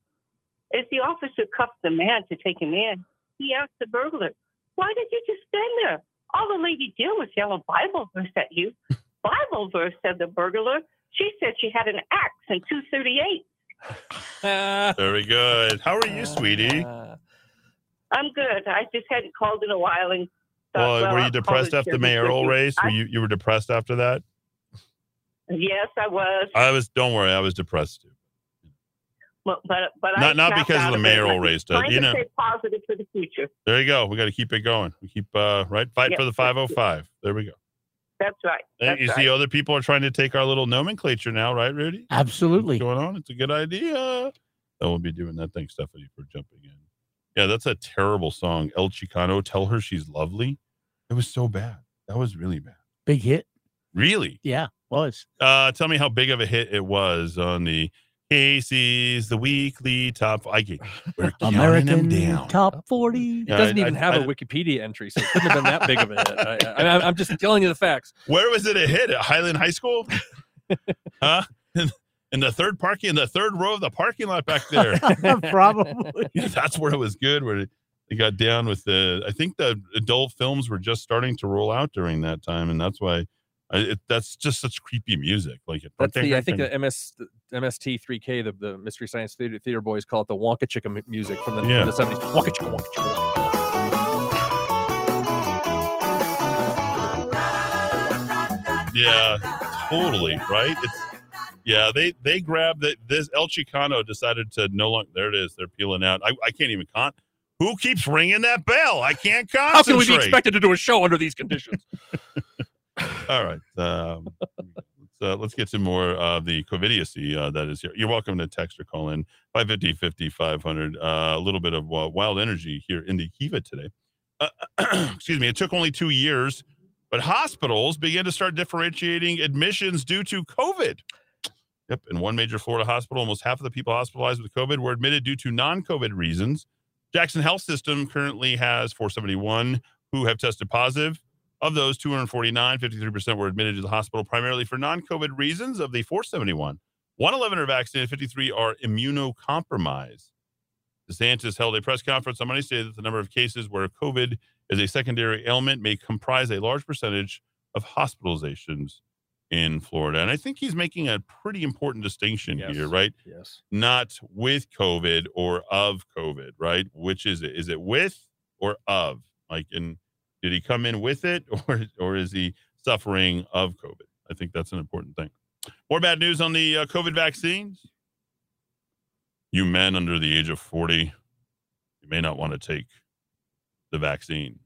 As the officer cuffed the man to take him in, he asked the burglar, Why did you just stand there? All the lady did was yell a Bible verse at you. Bible verse, said the burglar. She said she had an axe in 238. Very good. How are you, uh, sweetie? I'm good. I just hadn't called in a while and thought, Well, well, were I'll you depressed after the mayoral because race? Were you you were depressed after that? Yes, I was. I was. Don't worry, I was depressed too. But but, but I Not- not because of the it. mayoral I'm race, though, Trying you to know. stay positive for the future. There you go. We got to keep it going. We keep uh right fight Yeah. for the 505. There we go. That's right. And That's you right. see, other people are trying to take our little nomenclature now, right, Rudy? Absolutely. What's going on? It's a good idea. I we'll be doing that. Thanks, Stephanie, for jumping in. Yeah, that's a terrible song. El Chicano, tell her she's lovely. It was so bad. That was really bad. Big hit. Really? Yeah, was. Uh, tell me how big of a hit it was on the Casey's the weekly top. I get we're counting them American down. Top 40. It doesn't I- even I- have a I- Wikipedia entry, so it couldn't have been that big of a hit. I, I, I'm just telling you the facts. Where was it a hit? At Highland High School? huh? In, in the third parking, in the third row of the parking lot back there. Probably. Yeah, that's where it was good. Where they got down with the. I think the adult films were just starting to roll out during that time, and that's why. I, it, that's just such creepy music. Like it. That's the I think the MS the MST3K, the, the Mystery Science Theater, Theater Boys call it the Wonka Chicka mu- music from the, from Yeah. the 70s. Wonka Chicka, Wonka Chicka. Yeah, totally. Right. It's yeah. They they grabbed that. This El Chicano decided to no longer. There it is. They're peeling out. I, I can't even con. Who keeps ringing that bell? I can't concentrate. How can we be expected to do a show under these conditions? All right. Um, let's uh, let's get to more of the covidiocy uh, that is here. You're welcome to text or call in 550 50 500. Uh, a little bit of wild energy here in the Kiva today. Uh, excuse me. It took only two years, but hospitals began to start differentiating admissions due to COVID. Yep. In one major Florida hospital, almost half of the people hospitalized with COVID were admitted due to non COVID reasons. Jackson Health System currently has 471 who have tested positive. Of those 249, 53% were admitted to the hospital primarily for non COVID reasons. Of the 471, 111 are vaccinated, 53 are immunocompromised. DeSantis held a press conference on Monday, stated that the number of cases where COVID is a secondary ailment may comprise a large percentage of hospitalizations in Florida. And I think he's making a pretty important distinction here, right? Yes. Not with COVID or of COVID, right? Which is it? Is it with or of? Like, and did he come in with it or, or is he suffering of COVID? I think that's an important thing. More bad news on the uh, COVID vaccines. You men under the age of 40, you may not want to take the vaccine.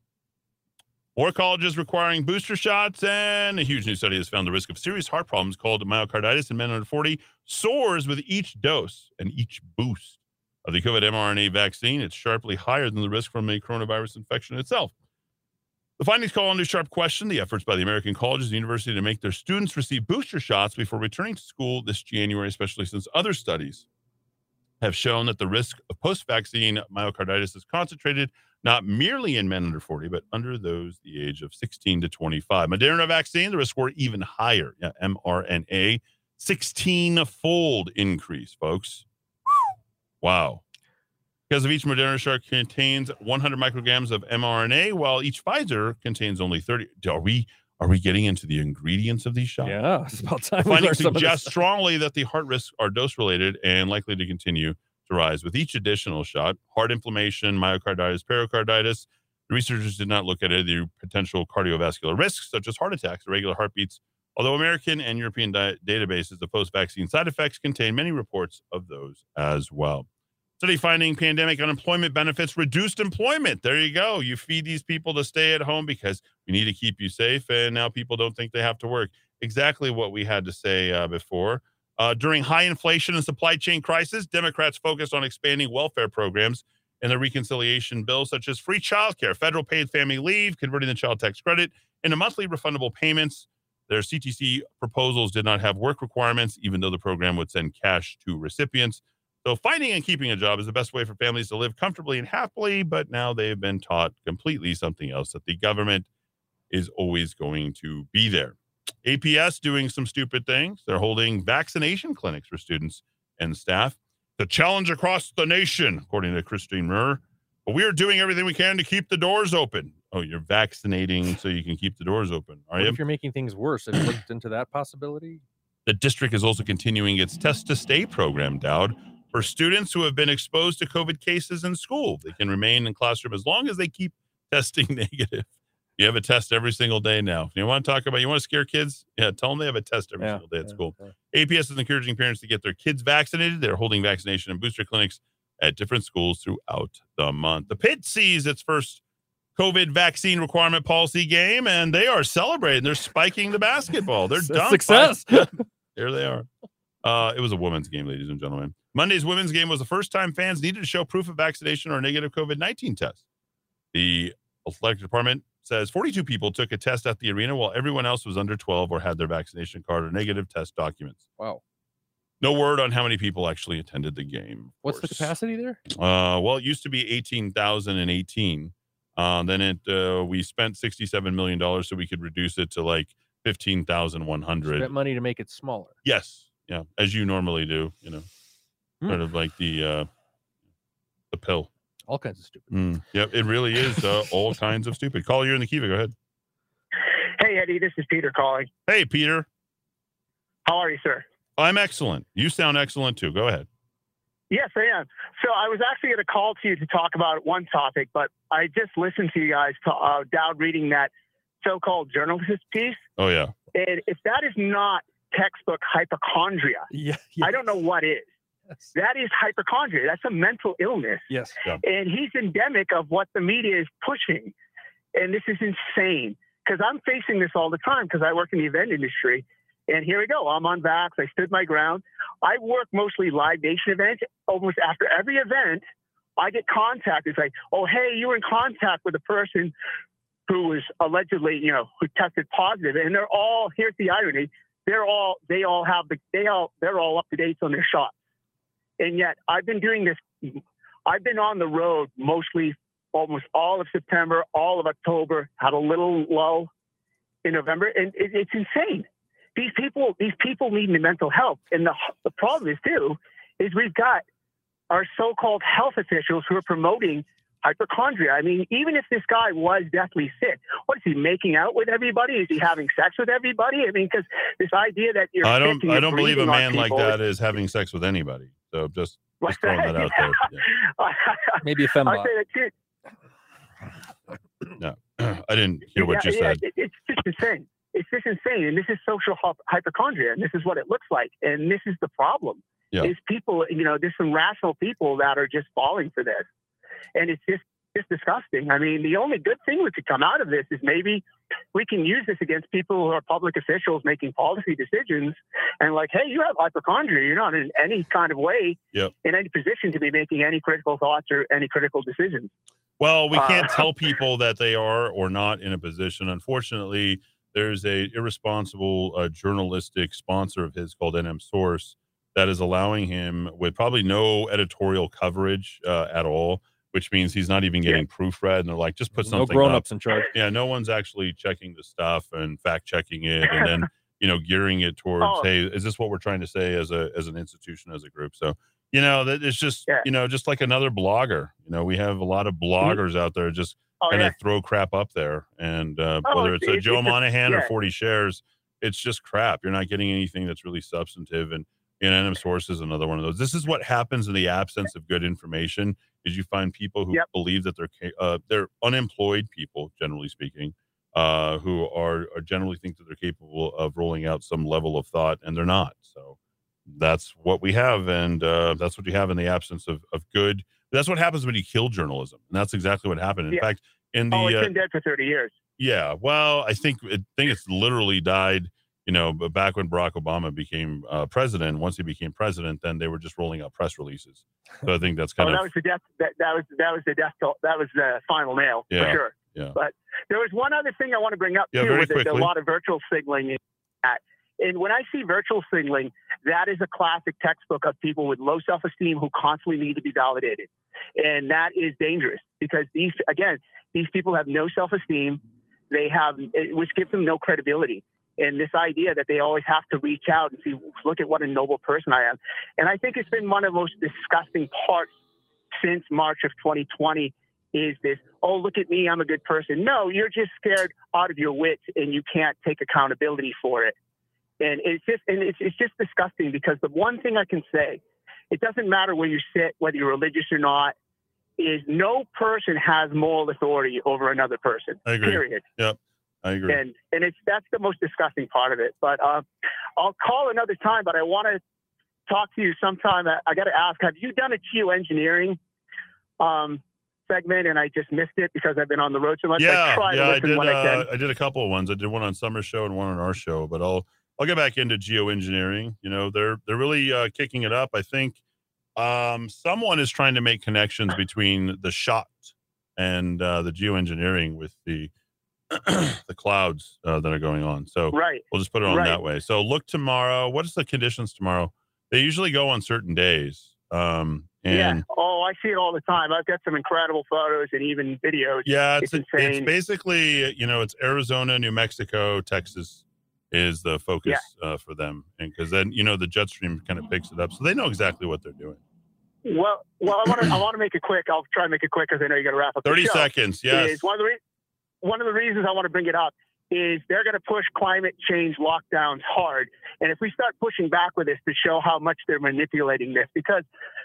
More colleges requiring booster shots, and a huge new study has found the risk of serious heart problems called myocarditis in men under 40 soars with each dose and each boost of the COVID mRNA vaccine. It's sharply higher than the risk from a coronavirus infection itself. The findings call into sharp question the efforts by the American colleges and university to make their students receive booster shots before returning to school this January, especially since other studies have shown that the risk of post vaccine myocarditis is concentrated not merely in men under 40, but under those the age of 16 to 25. Moderna vaccine, the risk were even higher. Yeah, mRNA, 16 fold increase, folks. Wow. Because of each Moderna shot contains 100 micrograms of mRNA, while each Pfizer contains only 30. Are we are we getting into the ingredients of these shots? Yeah, it's about time. Findings suggest strongly that the heart risks are dose related and likely to continue to rise with each additional shot. Heart inflammation, myocarditis, pericarditis. The researchers did not look at any potential cardiovascular risks, such as heart attacks, irregular heartbeats. Although American and European di- databases of post vaccine side effects contain many reports of those as well. Study finding pandemic unemployment benefits reduced employment. There you go. You feed these people to stay at home because we need to keep you safe. And now people don't think they have to work. Exactly what we had to say uh, before. Uh, during high inflation and supply chain crisis, Democrats focused on expanding welfare programs in the reconciliation bill, such as free childcare, federal paid family leave, converting the child tax credit into monthly refundable payments. Their CTC proposals did not have work requirements, even though the program would send cash to recipients. So, finding and keeping a job is the best way for families to live comfortably and happily. But now they've been taught completely something else that the government is always going to be there. APS doing some stupid things. They're holding vaccination clinics for students and staff. The challenge across the nation, according to Christine Murr. But we are doing everything we can to keep the doors open. Oh, you're vaccinating so you can keep the doors open. Are What you? if you're making things worse? Have you looked into that possibility? The district is also continuing its test to stay program, Dowd, for students who have been exposed to COVID cases in school. They can remain in classroom as long as they keep testing negative. You have a test every single day now. If You want to talk about, you want to scare kids? Yeah, tell them they have a test every single day at school. APS is encouraging parents to get their kids vaccinated. They're holding vaccination and booster clinics at different schools throughout the month. The Pit sees its first COVID vaccine requirement policy game, and they are celebrating. They're spiking the basketball. They're done. success. There they are. Uh, it was a women's game, ladies and gentlemen. Monday's women's game was the first time fans needed to show proof of vaccination or a negative COVID 19 test. The athletic department says 42 people took a test at the arena while everyone else was under 12 or had their vaccination card or negative test documents. Wow. No word on how many people actually attended the game. What's the capacity there? Uh, well, it used to be 18,018. Uh, then it uh, we spent 67 million dollars so we could reduce it to like 15,100. Spent money to make it smaller. Yes, yeah, as you normally do, you know, Hmm. sort of like the uh, the pill. All kinds of stupid. Mm. Yep, it really is uh, all kinds of stupid. Call you're in the Kiva. Go ahead. Hey, Eddy, this is Peter calling. Hey, Peter. How are you, sir? I'm excellent. You sound excellent too. Go ahead. Yes, I am. So I was actually going to call to you to talk about one topic, but I just listened to you guys, to, uh, Dowd reading that so-called journalist piece, Oh yeah. and if that is not textbook hypochondria, yeah, I don't know what is. That is hypochondria. That's a mental illness. Yes. And he's endemic of what the media is pushing. And this is insane because I'm facing this all the time because I work in the event industry. And here we go. I'm on Vax. I stood my ground. I work mostly live nation events. Almost after every event, I get contacted. It's like, oh, hey, you were in contact with a person who was allegedly, you know, who tested positive. and they're all. Here's the irony: they're all, they all have the, they all, they're all up to date on their shots. And yet, I've been doing this. I've been on the road mostly, almost all of September, all of October. Had a little lull in November, and it, it's insane. These people, these people need mental health, and the the problem is too, is we've got our so-called health officials who are promoting hypochondria. I mean, even if this guy was deathly sick, what is he making out with everybody? Is he having sex with everybody? I mean, because this idea that you're I don't. I don't believe a man like that is having sex with anybody. So just, What's just throwing that out there. Yeah. Maybe a I fembot. say that too. No, I didn't hear what you yeah, yeah, said. it- it's just insane. It's just insane, and this is social hypochondria, and this is what it looks like, and this is the problem. Yeah. Is people, you know, there's some rational people that are just falling for this, and it's just just disgusting. I mean, the only good thing that could come out of this is maybe we can use this against people who are public officials making policy decisions, and like, hey, you have hypochondria. You're not in any kind of way Yep. in any position to be making any critical thoughts or any critical decisions. Well, we Uh, can't tell people that they are or not in a position. Unfortunately, there's a irresponsible uh, journalistic sponsor of his called NM Source that is allowing him with probably no editorial coverage uh, at all, which means he's not even getting proofread. And they're like, just put No something. grown-ups up. in charge. Yeah, no one's actually checking the stuff and fact checking it, and then you know gearing it towards, Oh. hey, is this what we're trying to say as a as an institution as a group? So you know that it's just you know just like another blogger. You know, we have a lot of bloggers out there just Oh, kind of yeah. throw crap up there, and uh, Oh, whether it's a Joe it's Monahan or yeah. forty shares, it's just crap. You're not getting anything that's really substantive and. And NM Source is another one of those. This is what happens in the absence of good information: is you find people who believe that they're uh, they're unemployed people, generally speaking, uh, who are, are generally think that they're capable of rolling out some level of thought, and they're not. So that's what we have, and uh, that's what you have in the absence of, of good. That's what happens when you kill journalism, and that's exactly what happened. In Yeah. fact, in the oh, it's uh, been dead for 30 years. yeah, well, I think I think it's literally died. You know, but back when Barack Obama became uh, president, once he became president, then they were just rolling out press releases. So I think that's Oh, of that was the death. That, that was that was the death. toll- That was the final nail Yeah, for sure. yeah. But there was one other thing I want to bring up Yeah, too, very with the, the lot of virtual signaling. At. And when I see virtual signaling, that is a classic textbook of people with low self-esteem who constantly need to be validated, and that is dangerous because these again, these people have no self-esteem. They have, which gives them no credibility. And this idea that they always have to reach out and see, look at what a noble person I am. And I think it's been one of the most disgusting parts since March of 2020 is this, oh, look at me, I'm a good person. No, you're just scared out of your wits and you can't take accountability for it. And it's just, and it's, it's just disgusting because the one thing I can say, it doesn't matter where you sit, whether you're religious or not, is no person has moral authority over another person. I agree. Period. Yep, I agree. And and it's that's the most disgusting part of it. But uh, I'll call another time. But I want to talk to you sometime. I, I got to ask: Have you done a geoengineering um, segment? And I just missed it because I've been on the road so much. yeah, I try yeah. I did. when I. Uh, I did a couple of ones. I did one on Summer Show and one on our show. But I'll I'll get back into geoengineering. You know, they're they're really uh, kicking it up. I think um, someone is trying to make connections between the shot and uh, the geoengineering with the the clouds uh, that are going on. So Right. we'll just put it on Right. that way. So look tomorrow. What is the conditions tomorrow? They usually go on certain days. Um, and yeah. Oh, I see it all the time. I've got some incredible photos and even videos. Yeah, it's it's it's, basically you know it's Arizona, New Mexico, Texas is the focus uh, for them, and because then you know the jet stream kind of picks it up, so they know exactly what they're doing. Well, well, I want to I want to make it quick. I'll try and make it quick because I know you got to wrap up. the 30 show. seconds, yes. Is one of the re- one of the reasons I want to bring it up is they're going to push climate change lockdowns hard, and if we start pushing back with this to show how much they're manipulating this, because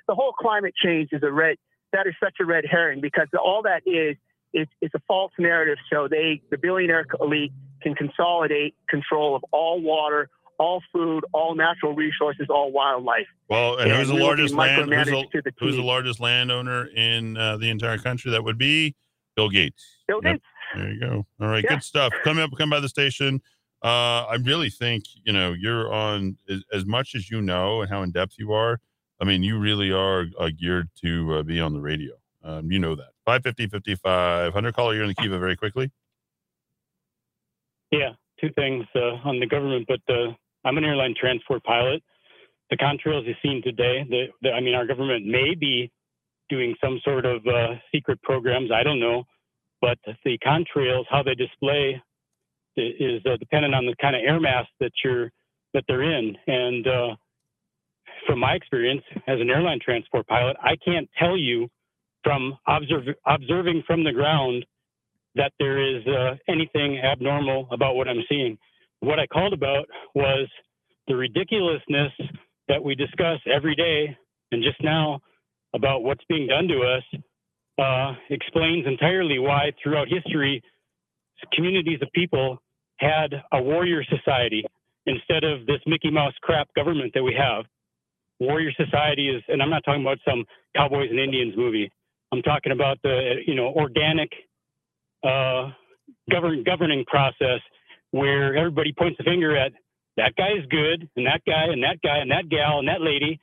the whole climate change is a red that is such a red herring because all that is it's, it's a false narrative. So they the billionaire elite can consolidate control of all water. All food, all natural resources, all wildlife. Well, and, And who's the we will be largest land? Who's micromanaged the, who's the largest landowner in uh, the entire country? That would be Bill Gates. Bill. Gates. There you go. All right, Yeah. good stuff. Come up, come by the station. Uh, I really think you know you're on as, as much as you know and how in depth you are. I mean, you really are uh, geared to uh, be on the radio. Um, you know that. 550, 55, 100 caller, you're in the Kiva very quickly. Yeah, two things uh, on the government, but uh, I'm an airline transport pilot. The contrails you've seen today, the, the, I mean, our government may be doing some sort of uh, secret programs. I don't know, but the contrails, how they display, is uh, dependent on the kind of air mass that you're that they're in. And uh, from my experience as an airline transport pilot, I can't tell you from observe, observing from the ground that there is uh, anything abnormal about what I'm seeing. What I called about was the ridiculousness that we discuss every day and just now about what's being done to us uh, explains entirely why throughout history communities of people had a warrior society instead of this Mickey Mouse crap government that we have. Warrior society is, and I'm not talking about some cowboys and Indians movie. I'm talking about the you know organic uh, govern governing process where everybody points the finger at that guy is good and that guy and that guy and that gal and that lady,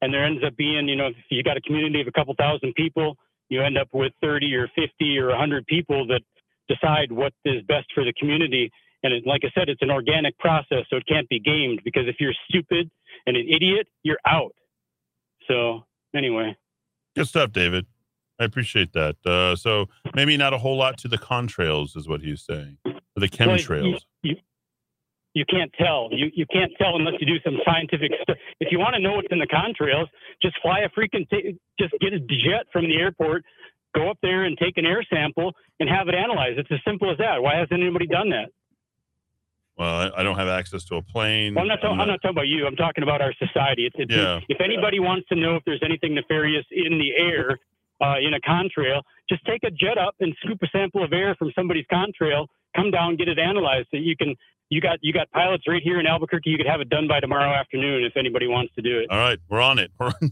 and there ends up being you know if you got a community of a couple thousand people, you end up with 30 or 50 or 100 people that decide what is best for the community. And it, like I said, it's an organic process, so it can't be gamed because if you're stupid and an idiot, you're out. So anyway, Good stuff, David. I appreciate that. Uh, so maybe not a whole lot to the contrails, is what he's saying. Or the Well, chemtrails. You, you, you can't tell. You you can't tell unless you do some scientific stuff. If you want to know what's in the contrails, just fly a freaking t- just get a jet from the airport, go up there and take an air sample and have it analyzed. It's as simple as that. Why hasn't anybody done that? Well, I, don't have access to a plane. Well, I'm not, talking, I'm not talking about you. I'm talking about our society. It's, it's, Yeah. If anybody wants to know if there's anything nefarious in the air uh, in a contrail, just take a jet up and scoop a sample of air from somebody's contrail. Come down, get it analyzed. So you can. You got you got pilots right here in Albuquerque. You could have it done by tomorrow afternoon if anybody wants to do it. All right, we're on it. We're on. All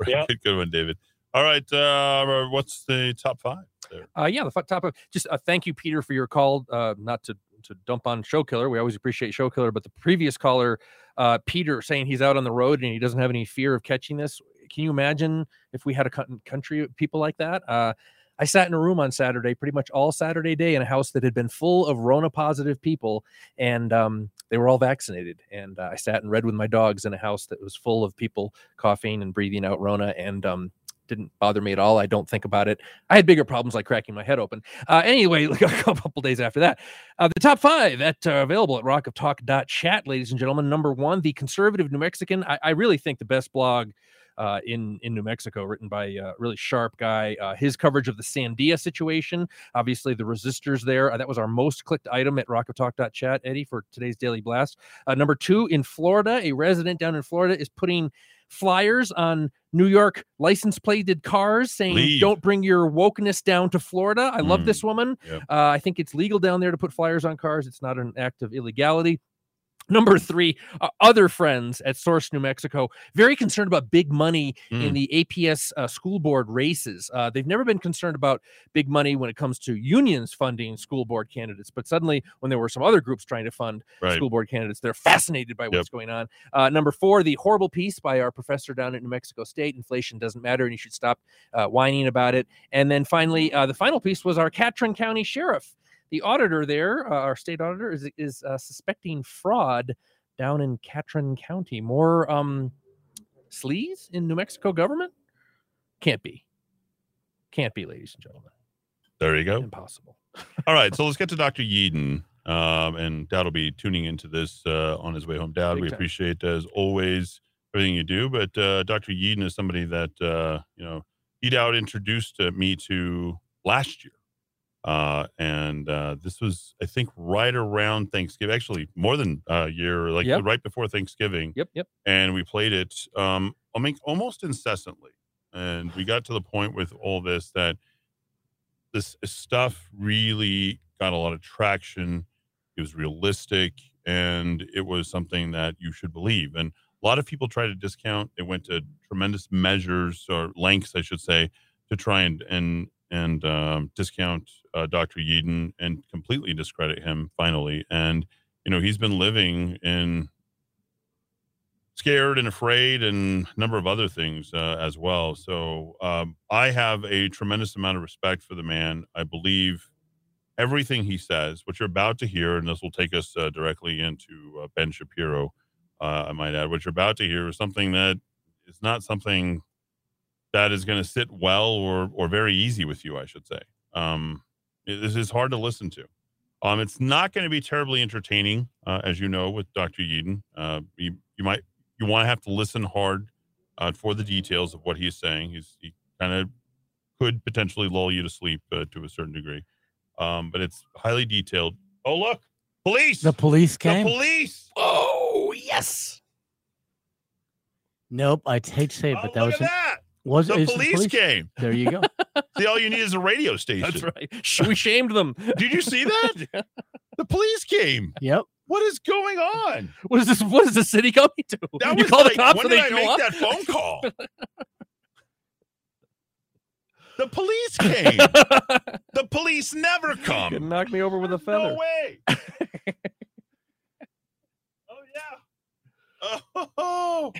right, good, good one, David. All right, uh, what's the top five? There? Uh, yeah, the f- top of just uh, thank you, Peter, for your call. Uh, not to to dump on Show Killer, we always appreciate Show Killer, but the previous caller, uh, Peter, saying he's out on the road and he doesn't have any fear of catching this. Can you imagine if we had a country people like that? Uh, I sat in a room on Saturday, pretty much all Saturday day, in a house that had been full of Rona positive people, and um, they were all vaccinated. And uh, I sat and read with my dogs in a house that was full of people coughing and breathing out Rona, and um, didn't bother me at all. I don't think about it. I had bigger problems like cracking my head open. Uh, anyway, a couple days after that, uh, the top five at uh, available at rockoftalk.chat, ladies and gentlemen. Number one, the conservative New Mexican. I, I really think the best blog uh, in in New Mexico, written by a really sharp guy. Uh, his coverage of the Sandia situation, obviously the resistors there. Uh, that was our most clicked item at rockoftalk.chat, Eddy, for today's daily blast. Uh, number two, in Florida, a resident down in Florida is putting flyers on New York license plated cars saying, Leave. "Don't bring your wokeness down to Florida." I love Mm, this woman. yep. Uh, I think it's legal down there to put flyers on cars. It's not an act of illegality. Number three, uh, other friends at Source, New Mexico, very concerned about big money in Mm. the APS uh, school board races. Uh, they've never been concerned about big money when it comes to unions funding school board candidates, but suddenly, when there were some other groups trying to fund Right. school board candidates, they're fascinated by Yep. what's going on. Uh, number four, the horrible piece by our professor down at New Mexico State: inflation doesn't matter, and you should stop uh, whining about it. And then finally, uh, the final piece was our Catron County sheriff. The auditor there, uh, our state auditor, is is uh, suspecting fraud down in Catron County. More um, sleaze in New Mexico government? Can't be. Can't be, ladies and gentlemen. There you go. Impossible. All right, so let's get to Dr. Yeadon. Um, and Dad will be tuning into this uh, on his way home. Dad, Big we time. appreciate as always everything you do. But uh, Dr. Yeadon is somebody that uh, you know he out introduced uh, me to last year, uh, and uh, this was I think right around Thanksgiving, actually more than a year, like Yep. right before Thanksgiving. Yep, yep. And we played it, um, I mean, almost incessantly, and we got to the point with all this that this stuff really got a lot of traction. It was realistic and it was something that you should believe. And a lot of people try to discount. They went to tremendous measures or lengths, I should say, to try and and and um, discount uh, Dr. Yeadon and completely discredit him finally. And you know, he's been living in scared and afraid and a number of other things uh, as well. So um, I have a tremendous amount of respect for the man. I believe everything he says, what you're about to hear, and this will take us uh, directly into uh, Ben Shapiro, uh, I might add, what you're about to hear is something that is not something that is going to sit well or or very easy with you, I should say. Um, it- this is hard to listen to. Um, it's not going to be terribly entertaining, uh, as you know, with Dr. Yeadon. Uh, you, you might you want to have to listen hard uh, for the details of what he's saying. He's he kind of could potentially lull you to sleep uh, to a certain degree, um, but it's highly detailed. Oh look, police! The police came. The police! Oh yes. Nope, I'd hate to say it, but that Oh, look was at an- that! Was the is police, came. There you go. See, all you need is a radio station. That's right. We shamed them. Did you see that? the police came. Yep. What is going on? What is this? What is the city coming to? That you was call like, the cops when did they I make up? that phone call? the police came. the police never come. knock me over with a feather. No way. oh yeah. Oh. oh, oh.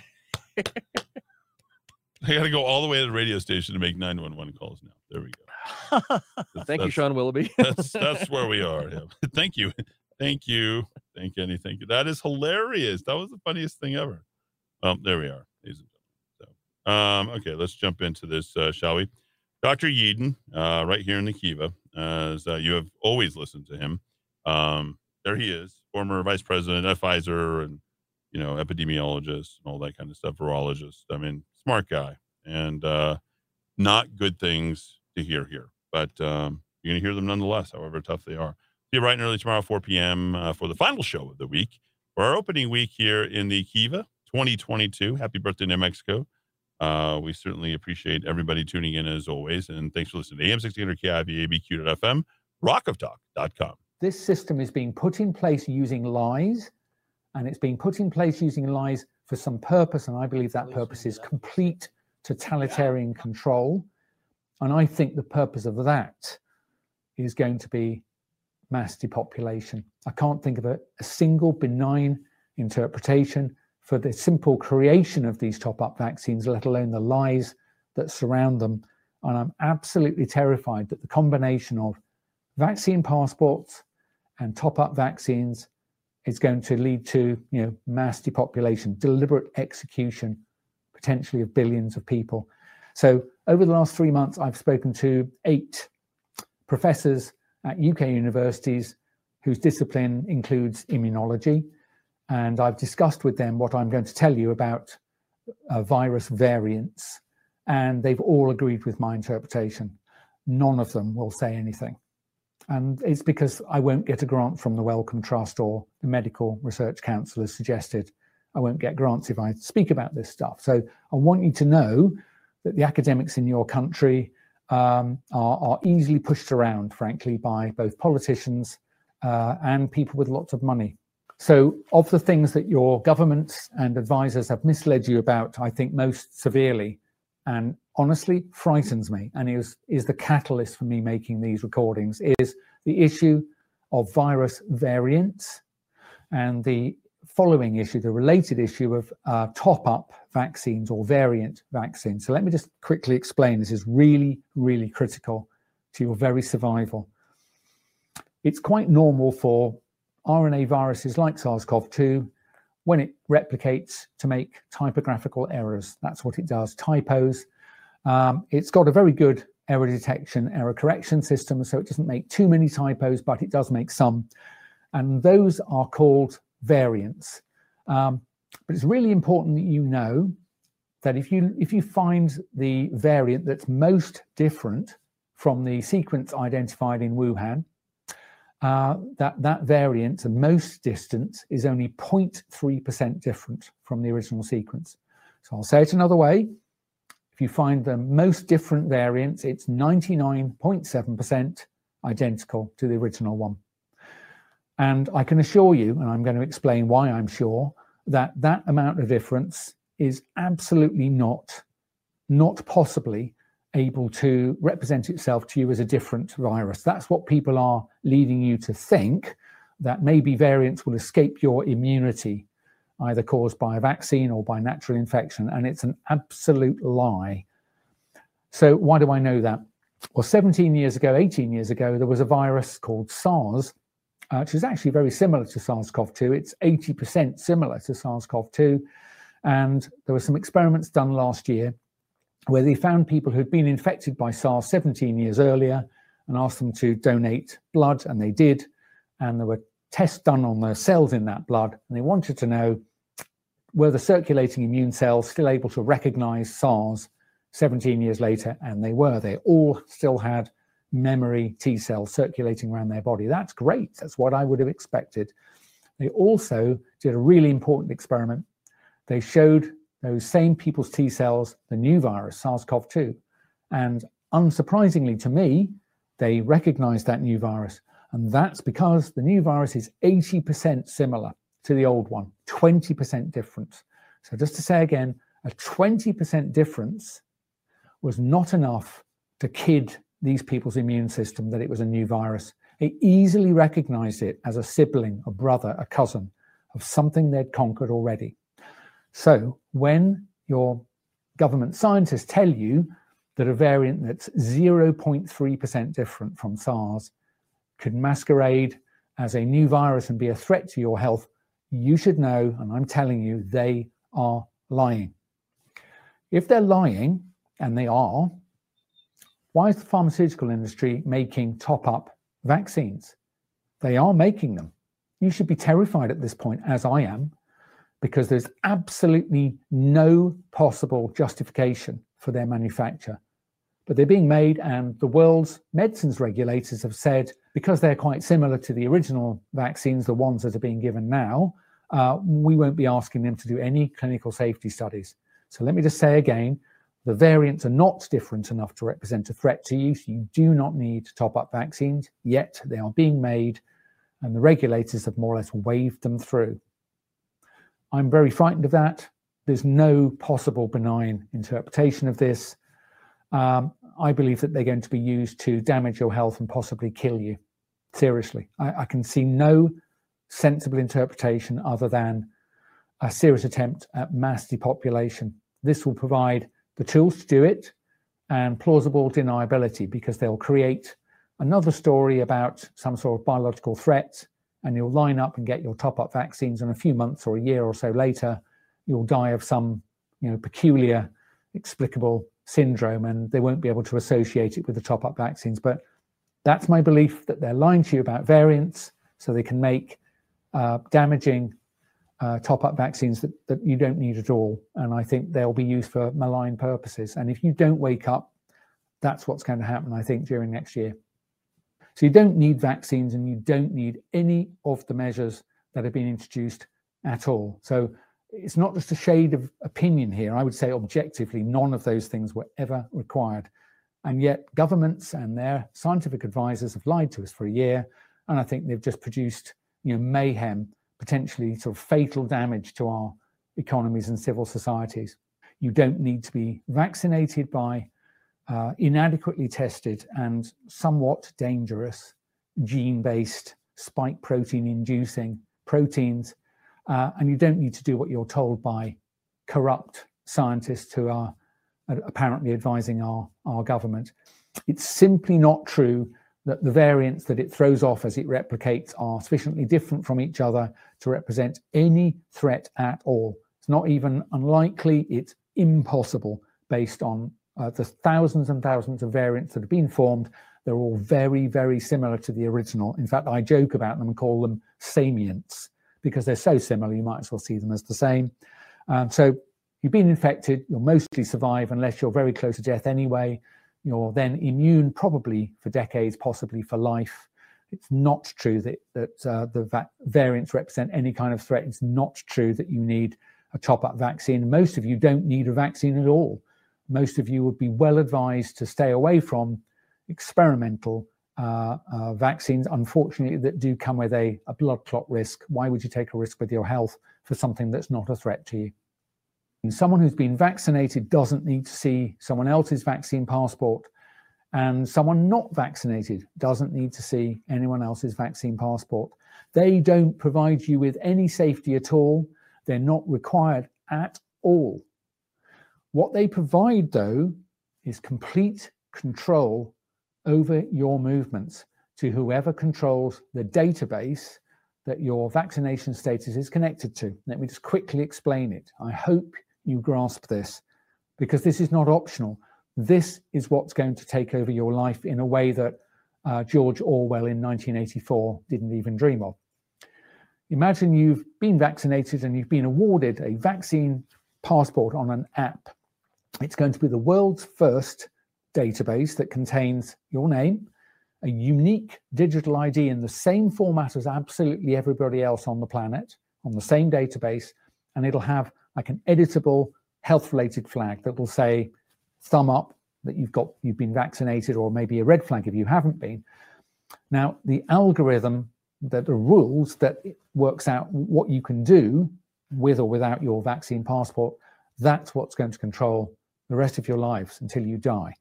I got to go all the way to the radio station to make 911 calls now. There we go. That's- Thank you, Sean Willoughby. that's that's where we are. Yeah. Thank you, thank you, thank you, thank you. That is hilarious. That was the funniest thing ever. Um, there we are, ladies and gentlemen. So, um, okay, let's jump into this, uh, shall we? Dr. Yeadon, uh, right here in the Kiva, as uh, you have always listened to him. Um, there he is, former vice president at Pfizer, and you know, epidemiologist and all that kind of stuff, virologist. I mean, smart guy, and uh, not good things to hear here, but um, you're going to hear them nonetheless, however tough they are. See you bright and early tomorrow, 4 p.m. Uh, for the final show of the week, for our opening week here in the Kiva 2022. Happy birthday, New Mexico. Uh, we certainly appreciate everybody tuning in as always. And thanks for listening to AM 1600 KIVABQ.FM, rockoftalk.com. This system is being put in place using lies, and it's being put in place using lies for some purpose. And I believe that purpose is complete totalitarian control. And I think the purpose of that is going to be mass depopulation. I can't think of a, a single benign interpretation for the simple creation of these top up vaccines, let alone the lies that surround them. And I'm absolutely terrified that the combination of vaccine passports and top up vaccines is going to lead to you know mass depopulation deliberate execution potentially of billions of people. So over the last three months i've spoken to eight professors at uk universities whose discipline includes immunology. And i've discussed with them what i'm going to tell you about uh, virus variants. And they've all agreed with my interpretation. None of them will say anything and it's because I won't get a grant from the Wellcome Trust or the Medical Research Council as suggested. I won't get grants if I speak about this stuff. So I want you to know that the academics in your country um, are, are easily pushed around, frankly, by both politicians uh, and people with lots of money. So, of the things that your governments and advisors have misled you about, I think most severely and honestly frightens me and is is the catalyst for me making these recordings is the issue of virus variants and the following issue the related issue of uh, top up vaccines or variant vaccines. So let me just quickly explain. This is really really critical to your very survival. It's quite normal for rna viruses like sars-cov-2 when it replicates to make typographical errors that's what it does typos um, it's got a very good error detection, error correction system, so it doesn't make too many typos, but it does make some. And those are called variants. Um, but it's really important that you know that if you if you find the variant that's most different from the sequence identified in Wuhan, uh, that that variant, the most distance, is only 0.3% different from the original sequence. So I'll say it another way. If you find the most different variants, it's 99.7% identical to the original one. And I can assure you, and I'm going to explain why I'm sure, that that amount of difference is absolutely not, not possibly able to represent itself to you as a different virus. That's what people are leading you to think. that maybe variants will escape your immunity, either caused by a vaccine or by natural infection. And it's an absolute lie. So, why do I know that? Well, 17 years ago, 18 years ago, there was a virus called SARS, uh, which is actually very similar to SARS CoV 2. It's 80% similar to SARS CoV 2. And there were some experiments done last year where they found people who'd been infected by SARS 17 years earlier and asked them to donate blood, and they did. And there were tests done on the cells in that blood, and they wanted to know were the circulating immune cells still able to recognize SARS 17 years later? And they were. They all still had memory T cells circulating around their body. That's great. That's what I would have expected. They also did a really important experiment. They showed those same people's T cells the new virus, SARS CoV 2. And unsurprisingly to me, they recognized that new virus. And that's because the new virus is 80% similar to the old one, 20% difference. So, just to say again, a 20% difference was not enough to kid these people's immune system that it was a new virus. They easily recognized it as a sibling, a brother, a cousin of something they'd conquered already. So, when your government scientists tell you that a variant that's 0.3% different from SARS could masquerade as a new virus and be a threat to your health, you should know, and I'm telling you, they are lying. If they're lying, and they are, why is the pharmaceutical industry making top up vaccines? They are making them. You should be terrified at this point, as I am, because there's absolutely no possible justification for their manufacture. But they're being made, and the world's medicines regulators have said because they're quite similar to the original vaccines, the ones that are being given now, uh, we won't be asking them to do any clinical safety studies. So let me just say again the variants are not different enough to represent a threat to you. So you do not need to top up vaccines, yet they are being made, and the regulators have more or less waved them through. I'm very frightened of that. There's no possible benign interpretation of this. Um, I believe that they're going to be used to damage your health and possibly kill you. Seriously, I, I can see no sensible interpretation other than a serious attempt at mass depopulation. This will provide the tools to do it and plausible deniability because they'll create another story about some sort of biological threat and you'll line up and get your top up vaccines and a few months or a year or so later you'll die of some you know peculiar explicable syndrome and they won't be able to associate it with the top up vaccines but that's my belief that they're lying to you about variants so they can make uh, damaging uh, top up vaccines that, that you don't need at all. And I think they'll be used for malign purposes. And if you don't wake up, that's what's going to happen, I think, during next year. So you don't need vaccines and you don't need any of the measures that have been introduced at all. So it's not just a shade of opinion here. I would say objectively, none of those things were ever required. And yet, governments and their scientific advisors have lied to us for a year. And I think they've just produced you know, mayhem potentially sort of fatal damage to our economies and civil societies. You don't need to be vaccinated by uh, inadequately tested and somewhat dangerous gene based spike protein inducing proteins. Uh, and you don't need to do what you're told by corrupt scientists who are apparently advising our, our government. It's simply not true that the variants that it throws off as it replicates are sufficiently different from each other to represent any threat at all. It's not even unlikely, it's impossible based on uh, the thousands and thousands of variants that have been formed. They're all very, very similar to the original. In fact, I joke about them and call them samients because they're so similar, you might as well see them as the same. Um, so you've been infected, you'll mostly survive unless you're very close to death anyway. You're then immune probably for decades, possibly for life. It's not true that, that uh, the va- variants represent any kind of threat. It's not true that you need a top up vaccine. Most of you don't need a vaccine at all. Most of you would be well advised to stay away from experimental uh, uh, vaccines, unfortunately, that do come with a, a blood clot risk. Why would you take a risk with your health for something that's not a threat to you? someone who's been vaccinated doesn't need to see someone else's vaccine passport And someone not vaccinated doesn't need to see anyone else's vaccine passport. They don't provide you with any safety at all. They're not required at all. What they provide, though, is complete control over your movements to whoever controls the database that your vaccination status is connected to. Let me just quickly explain it. I hope you grasp this because this is not optional. This is what's going to take over your life in a way that uh, George Orwell in 1984 didn't even dream of. Imagine you've been vaccinated and you've been awarded a vaccine passport on an app. It's going to be the world's first database that contains your name, a unique digital ID in the same format as absolutely everybody else on the planet, on the same database, and it'll have like an editable health related flag that will say thumb up that you've got you've been vaccinated or maybe a red flag if you haven't been. Now the algorithm that the rules that works out what you can do with or without your vaccine passport that's what's going to control the rest of your lives until you die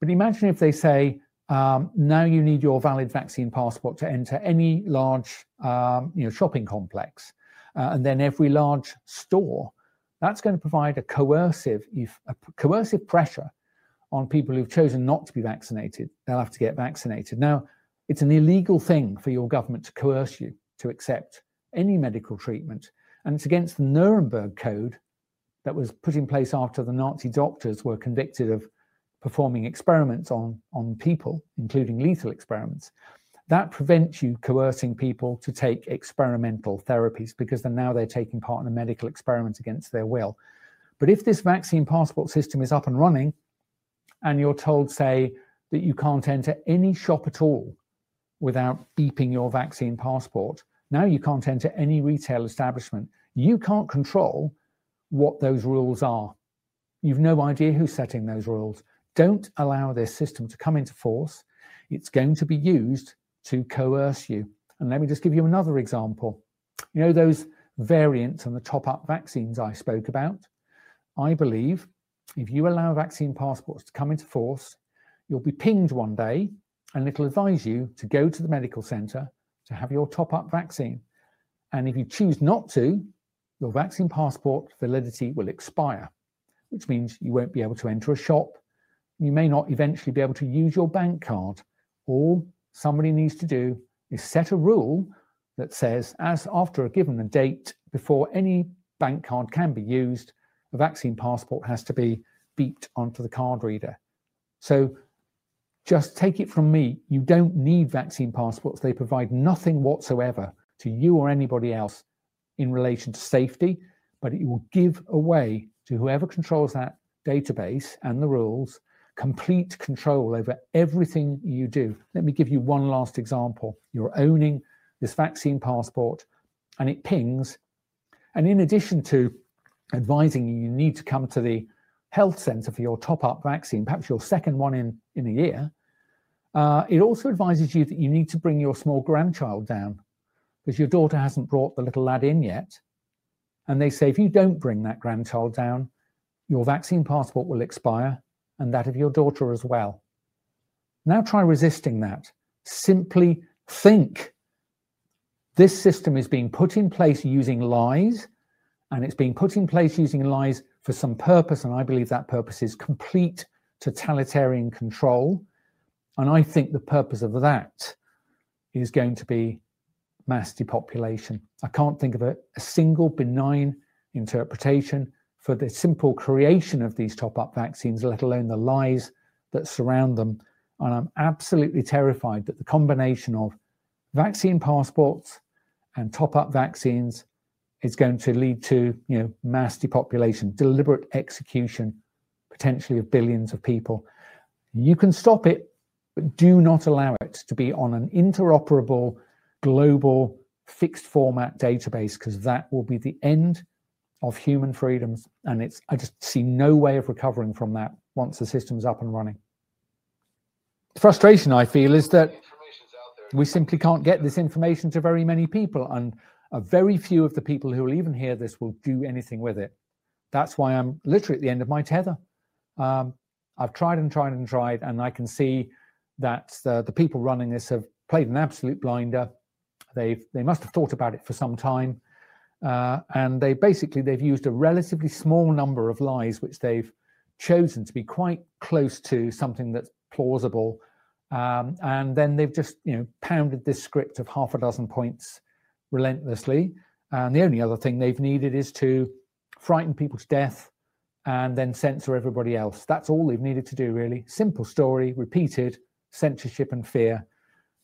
but imagine if they say um, now you need your valid vaccine passport to enter any large um, you know shopping complex uh, and then every large store that's going to provide a coercive, a coercive pressure on people who've chosen not to be vaccinated. They'll have to get vaccinated. Now, it's an illegal thing for your government to coerce you to accept any medical treatment. And it's against the Nuremberg Code that was put in place after the Nazi doctors were convicted of performing experiments on, on people, including lethal experiments that prevents you coercing people to take experimental therapies because then now they're taking part in a medical experiment against their will. But if this vaccine passport system is up and running, and you're told, say, that you can't enter any shop at all without beeping your vaccine passport, now you can't enter any retail establishment. You can't control what those rules are. You've no idea who's setting those rules. Don't allow this system to come into force. It's going to be used to coerce you. And let me just give you another example. You know, those variants and the top up vaccines I spoke about? I believe if you allow vaccine passports to come into force, you'll be pinged one day and it'll advise you to go to the medical center to have your top up vaccine. And if you choose not to, your vaccine passport validity will expire, which means you won't be able to enter a shop. You may not eventually be able to use your bank card. All somebody needs to do is set a rule that says, as after a given date, before any bank card can be used, a vaccine passport has to be beeped onto the card reader. So just take it from me, you don't need vaccine passports. They provide nothing whatsoever to you or anybody else in relation to safety, but it will give away to whoever controls that database and the rules complete control over everything you do. Let me give you one last example. You're owning this vaccine passport and it pings. And in addition to advising you, you need to come to the health center for your top up vaccine, perhaps your second one in, in a year. Uh, it also advises you that you need to bring your small grandchild down because your daughter hasn't brought the little lad in yet. And they say if you don't bring that grandchild down, your vaccine passport will expire and that of your daughter as well. Now try resisting that. Simply think. This system is being put in place using lies, and it's being put in place using lies for some purpose, and I believe that purpose is complete totalitarian control. And I think the purpose of that is going to be mass depopulation. I can't think of a, a single benign interpretation for the simple creation of these top up vaccines, let alone the lies that surround them. And I'm absolutely terrified that the combination of vaccine passports and top up vaccines is going to lead to you know mass depopulation, deliberate execution, potentially of billions of people. You can stop it, but do not allow it to be on an interoperable, global, fixed format database, because that will be the end of human freedoms. And it's I just see no way of recovering from that once the system's up and running. The frustration I feel is that we simply can't get this information to very many people, and a very few of the people who will even hear this will do anything with it. That's why I'm literally at the end of my tether. Um, I've tried and tried and tried, and I can see that the, the people running this have played an absolute blinder. They've they must have thought about it for some time, uh, and they basically they've used a relatively small number of lies which they've chosen to be quite close to something that's plausible, um, and then they've just you know pounded this script of half a dozen points relentlessly. And the only other thing they've needed is to frighten people to death and then censor everybody else. That's all they've needed to do, really. Simple story, repeated censorship and fear.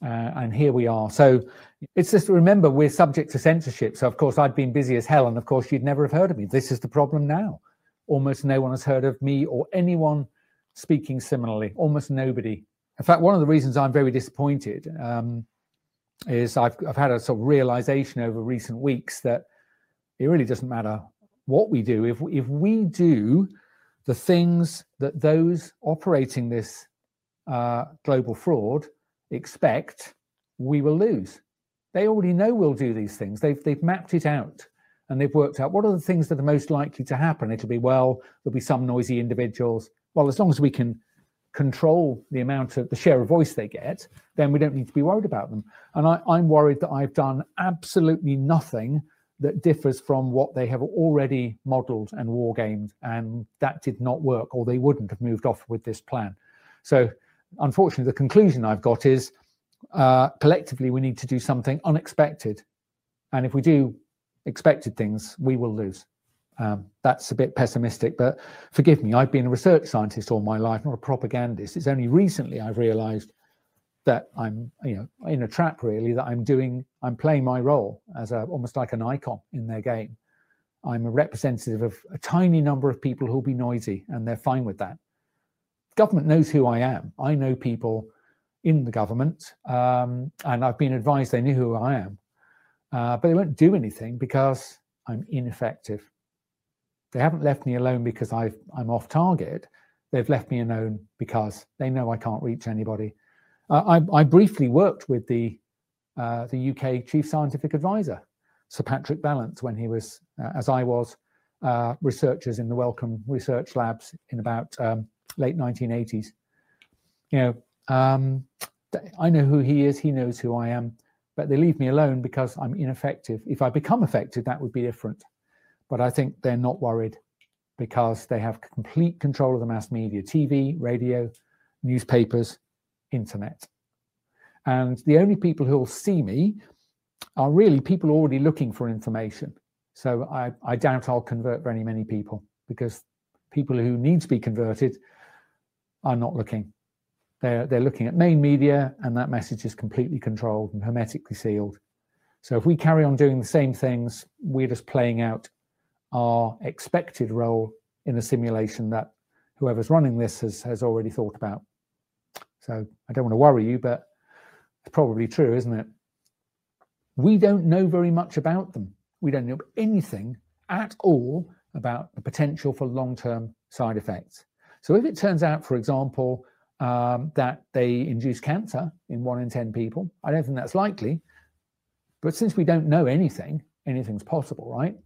Uh, and here we are. So it's just remember we're subject to censorship. So of course I'd been busy as hell, and of course you'd never have heard of me. This is the problem now. Almost no one has heard of me or anyone speaking similarly. Almost nobody. In fact, one of the reasons I'm very disappointed um, is I've I've had a sort of realization over recent weeks that it really doesn't matter what we do if if we do the things that those operating this uh, global fraud expect, we will lose. They already know we'll do these things. They've they've mapped it out and they've worked out what are the things that are most likely to happen. It'll be well, there'll be some noisy individuals. Well, as long as we can control the amount of the share of voice they get, then we don't need to be worried about them. And I, I'm worried that I've done absolutely nothing that differs from what they have already modeled and wargamed, and that did not work, or they wouldn't have moved off with this plan. So, unfortunately, the conclusion I've got is uh, collectively we need to do something unexpected, and if we do expected things, we will lose. Um, that's a bit pessimistic, but forgive me, I've been a research scientist all my life, not a propagandist. It's only recently I've realized that I'm, you know, in a trap really, that I'm doing, I'm playing my role as a, almost like an icon in their game. I'm a representative of a tiny number of people who'll be noisy and they're fine with that. Government knows who I am. I know people in the government um, and I've been advised they knew who I am, uh, but they won't do anything because I'm ineffective. They haven't left me alone because i am off target. They've left me alone because they know I can't reach anybody. Uh, I, I, briefly worked with the uh, the UK chief scientific advisor, Sir Patrick Vallance, when he was, uh, as I was, uh, researchers in the Wellcome Research Labs in about um, late 1980s. You know, um, I know who he is. He knows who I am. But they leave me alone because I'm ineffective. If I become effective, that would be different. But I think they're not worried because they have complete control of the mass media TV, radio, newspapers, internet. And the only people who will see me are really people already looking for information. So I, I doubt I'll convert very many people because people who need to be converted are not looking. They're, they're looking at main media and that message is completely controlled and hermetically sealed. So if we carry on doing the same things, we're just playing out our expected role in a simulation that whoever's running this has, has already thought about. So I don't want to worry you, but it's probably true, isn't it? We don't know very much about them. We don't know anything at all about the potential for long term side effects. So if it turns out, for example, um, that they induce cancer in one in 10 people, I don't think that's likely. But since we don't know anything, anything's possible, right?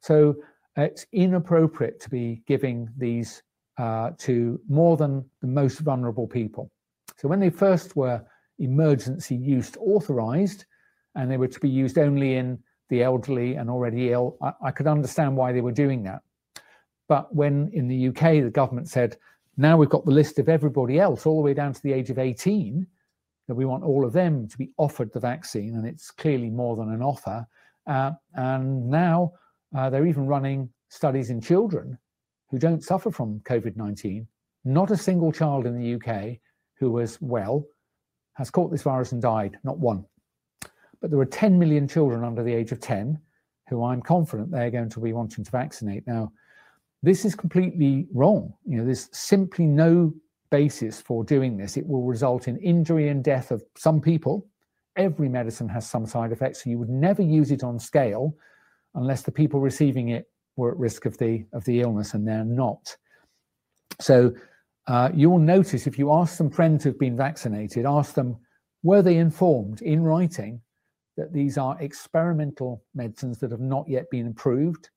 So it's inappropriate to be giving these uh, to more than the most vulnerable people. So when they first were emergency use authorized and they were to be used only in the elderly and already ill, I, I could understand why they were doing that. But when in the UK the government said, now we've got the list of everybody else all the way down to the age of 18, that we want all of them to be offered the vaccine, and it's clearly more than an offer. Uh, and now uh, they're even running studies in children who don't suffer from COVID 19. Not a single child in the UK who was well has caught this virus and died, not one. But there are 10 million children under the age of 10 who I'm confident they're going to be wanting to vaccinate. Now, this is completely wrong. You know, there's simply no basis for doing this. It will result in injury and death of some people. Every medicine has some side effects, so you would never use it on scale unless the people receiving it were at risk of the of the illness, and they're not. So uh, you will notice if you ask some friends who've been vaccinated, ask them were they informed in writing that these are experimental medicines that have not yet been approved.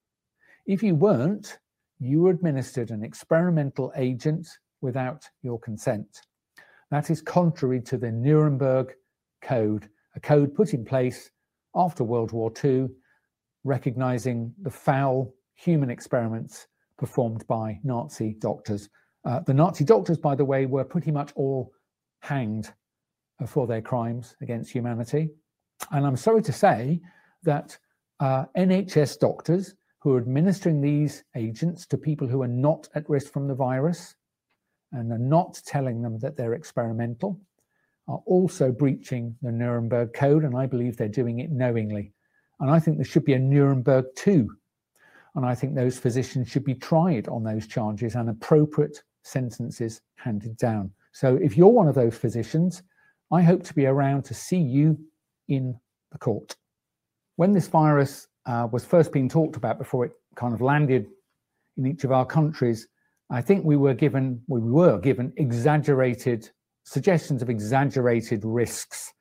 If you weren't, you administered an experimental agent without your consent. That is contrary to the Nuremberg Code, a code put in place after World War II, recognizing the foul human experiments performed by Nazi doctors. Uh, the Nazi doctors, by the way, were pretty much all hanged for their crimes against humanity. And I'm sorry to say that uh, NHS doctors who are administering these agents to people who are not at risk from the virus and are not telling them that they're experimental are also breaching the Nuremberg Code, and I believe they're doing it knowingly. And I think there should be a Nuremberg 2. And I think those physicians should be tried on those charges and appropriate sentences handed down. So if you're one of those physicians, I hope to be around to see you in the court. When this virus uh, was first being talked about before it kind of landed in each of our countries, I think we were given we were given exaggerated suggestions of exaggerated risks.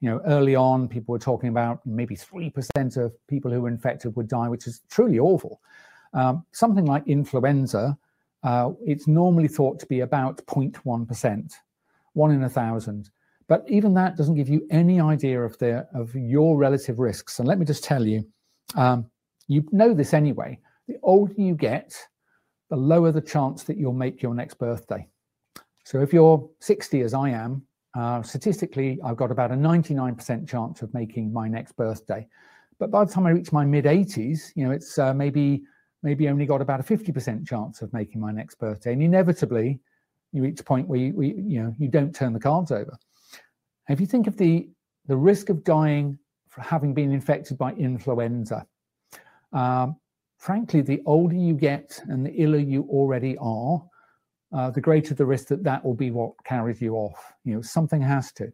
You know, early on, people were talking about maybe 3% of people who were infected would die, which is truly awful. Um, something like influenza, uh, it's normally thought to be about 0.1%, one in a thousand. But even that doesn't give you any idea of the of your relative risks. And let me just tell you, um, you know this anyway. The older you get, the lower the chance that you'll make your next birthday. So if you're 60 as I am, uh, statistically, I've got about a 99% chance of making my next birthday. But by the time I reach my mid 80s, you know, it's uh, maybe maybe only got about a 50% chance of making my next birthday. And inevitably, you reach a point where you, we, you know you don't turn the cards over. If you think of the the risk of dying having been infected by influenza, um, frankly, the older you get and the iller you already are, uh, the greater the risk that that will be what carries you off. You know, something has to.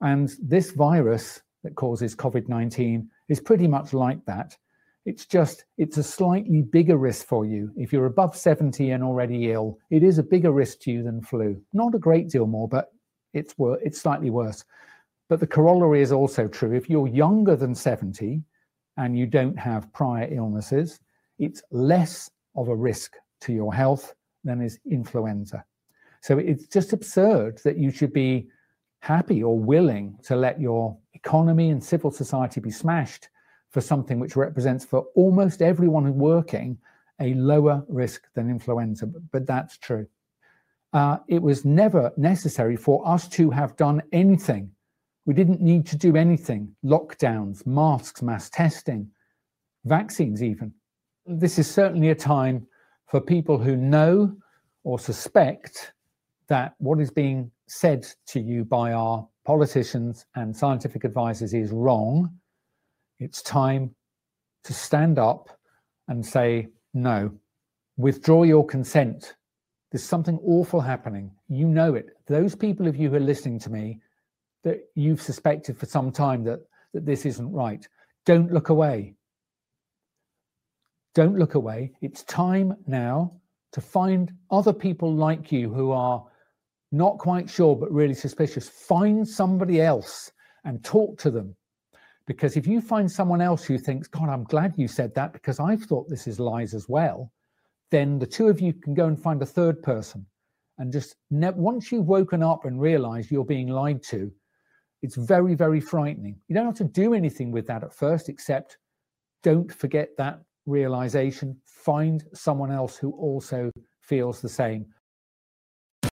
And this virus that causes COVID 19 is pretty much like that. It's just, it's a slightly bigger risk for you. If you're above 70 and already ill, it is a bigger risk to you than flu. Not a great deal more, but it's, wor- it's slightly worse. But the corollary is also true. If you're younger than 70 and you don't have prior illnesses, it's less of a risk to your health than is influenza. So it's just absurd that you should be happy or willing to let your economy and civil society be smashed for something which represents for almost everyone working a lower risk than influenza. But that's true. Uh, it was never necessary for us to have done anything. We didn't need to do anything lockdowns, masks, mass testing, vaccines, even. This is certainly a time for people who know or suspect that what is being said to you by our politicians and scientific advisors is wrong, it's time to stand up and say, no, withdraw your consent. There's something awful happening. You know it. Those people of you who are listening to me that you've suspected for some time that, that this isn't right, don't look away. Don't look away. It's time now to find other people like you who are not quite sure but really suspicious. Find somebody else and talk to them. Because if you find someone else who thinks, God, I'm glad you said that because I've thought this is lies as well, then the two of you can go and find a third person. And just ne- once you've woken up and realize you're being lied to, it's very, very frightening. You don't have to do anything with that at first, except don't forget that realization, find someone else who also feels the same.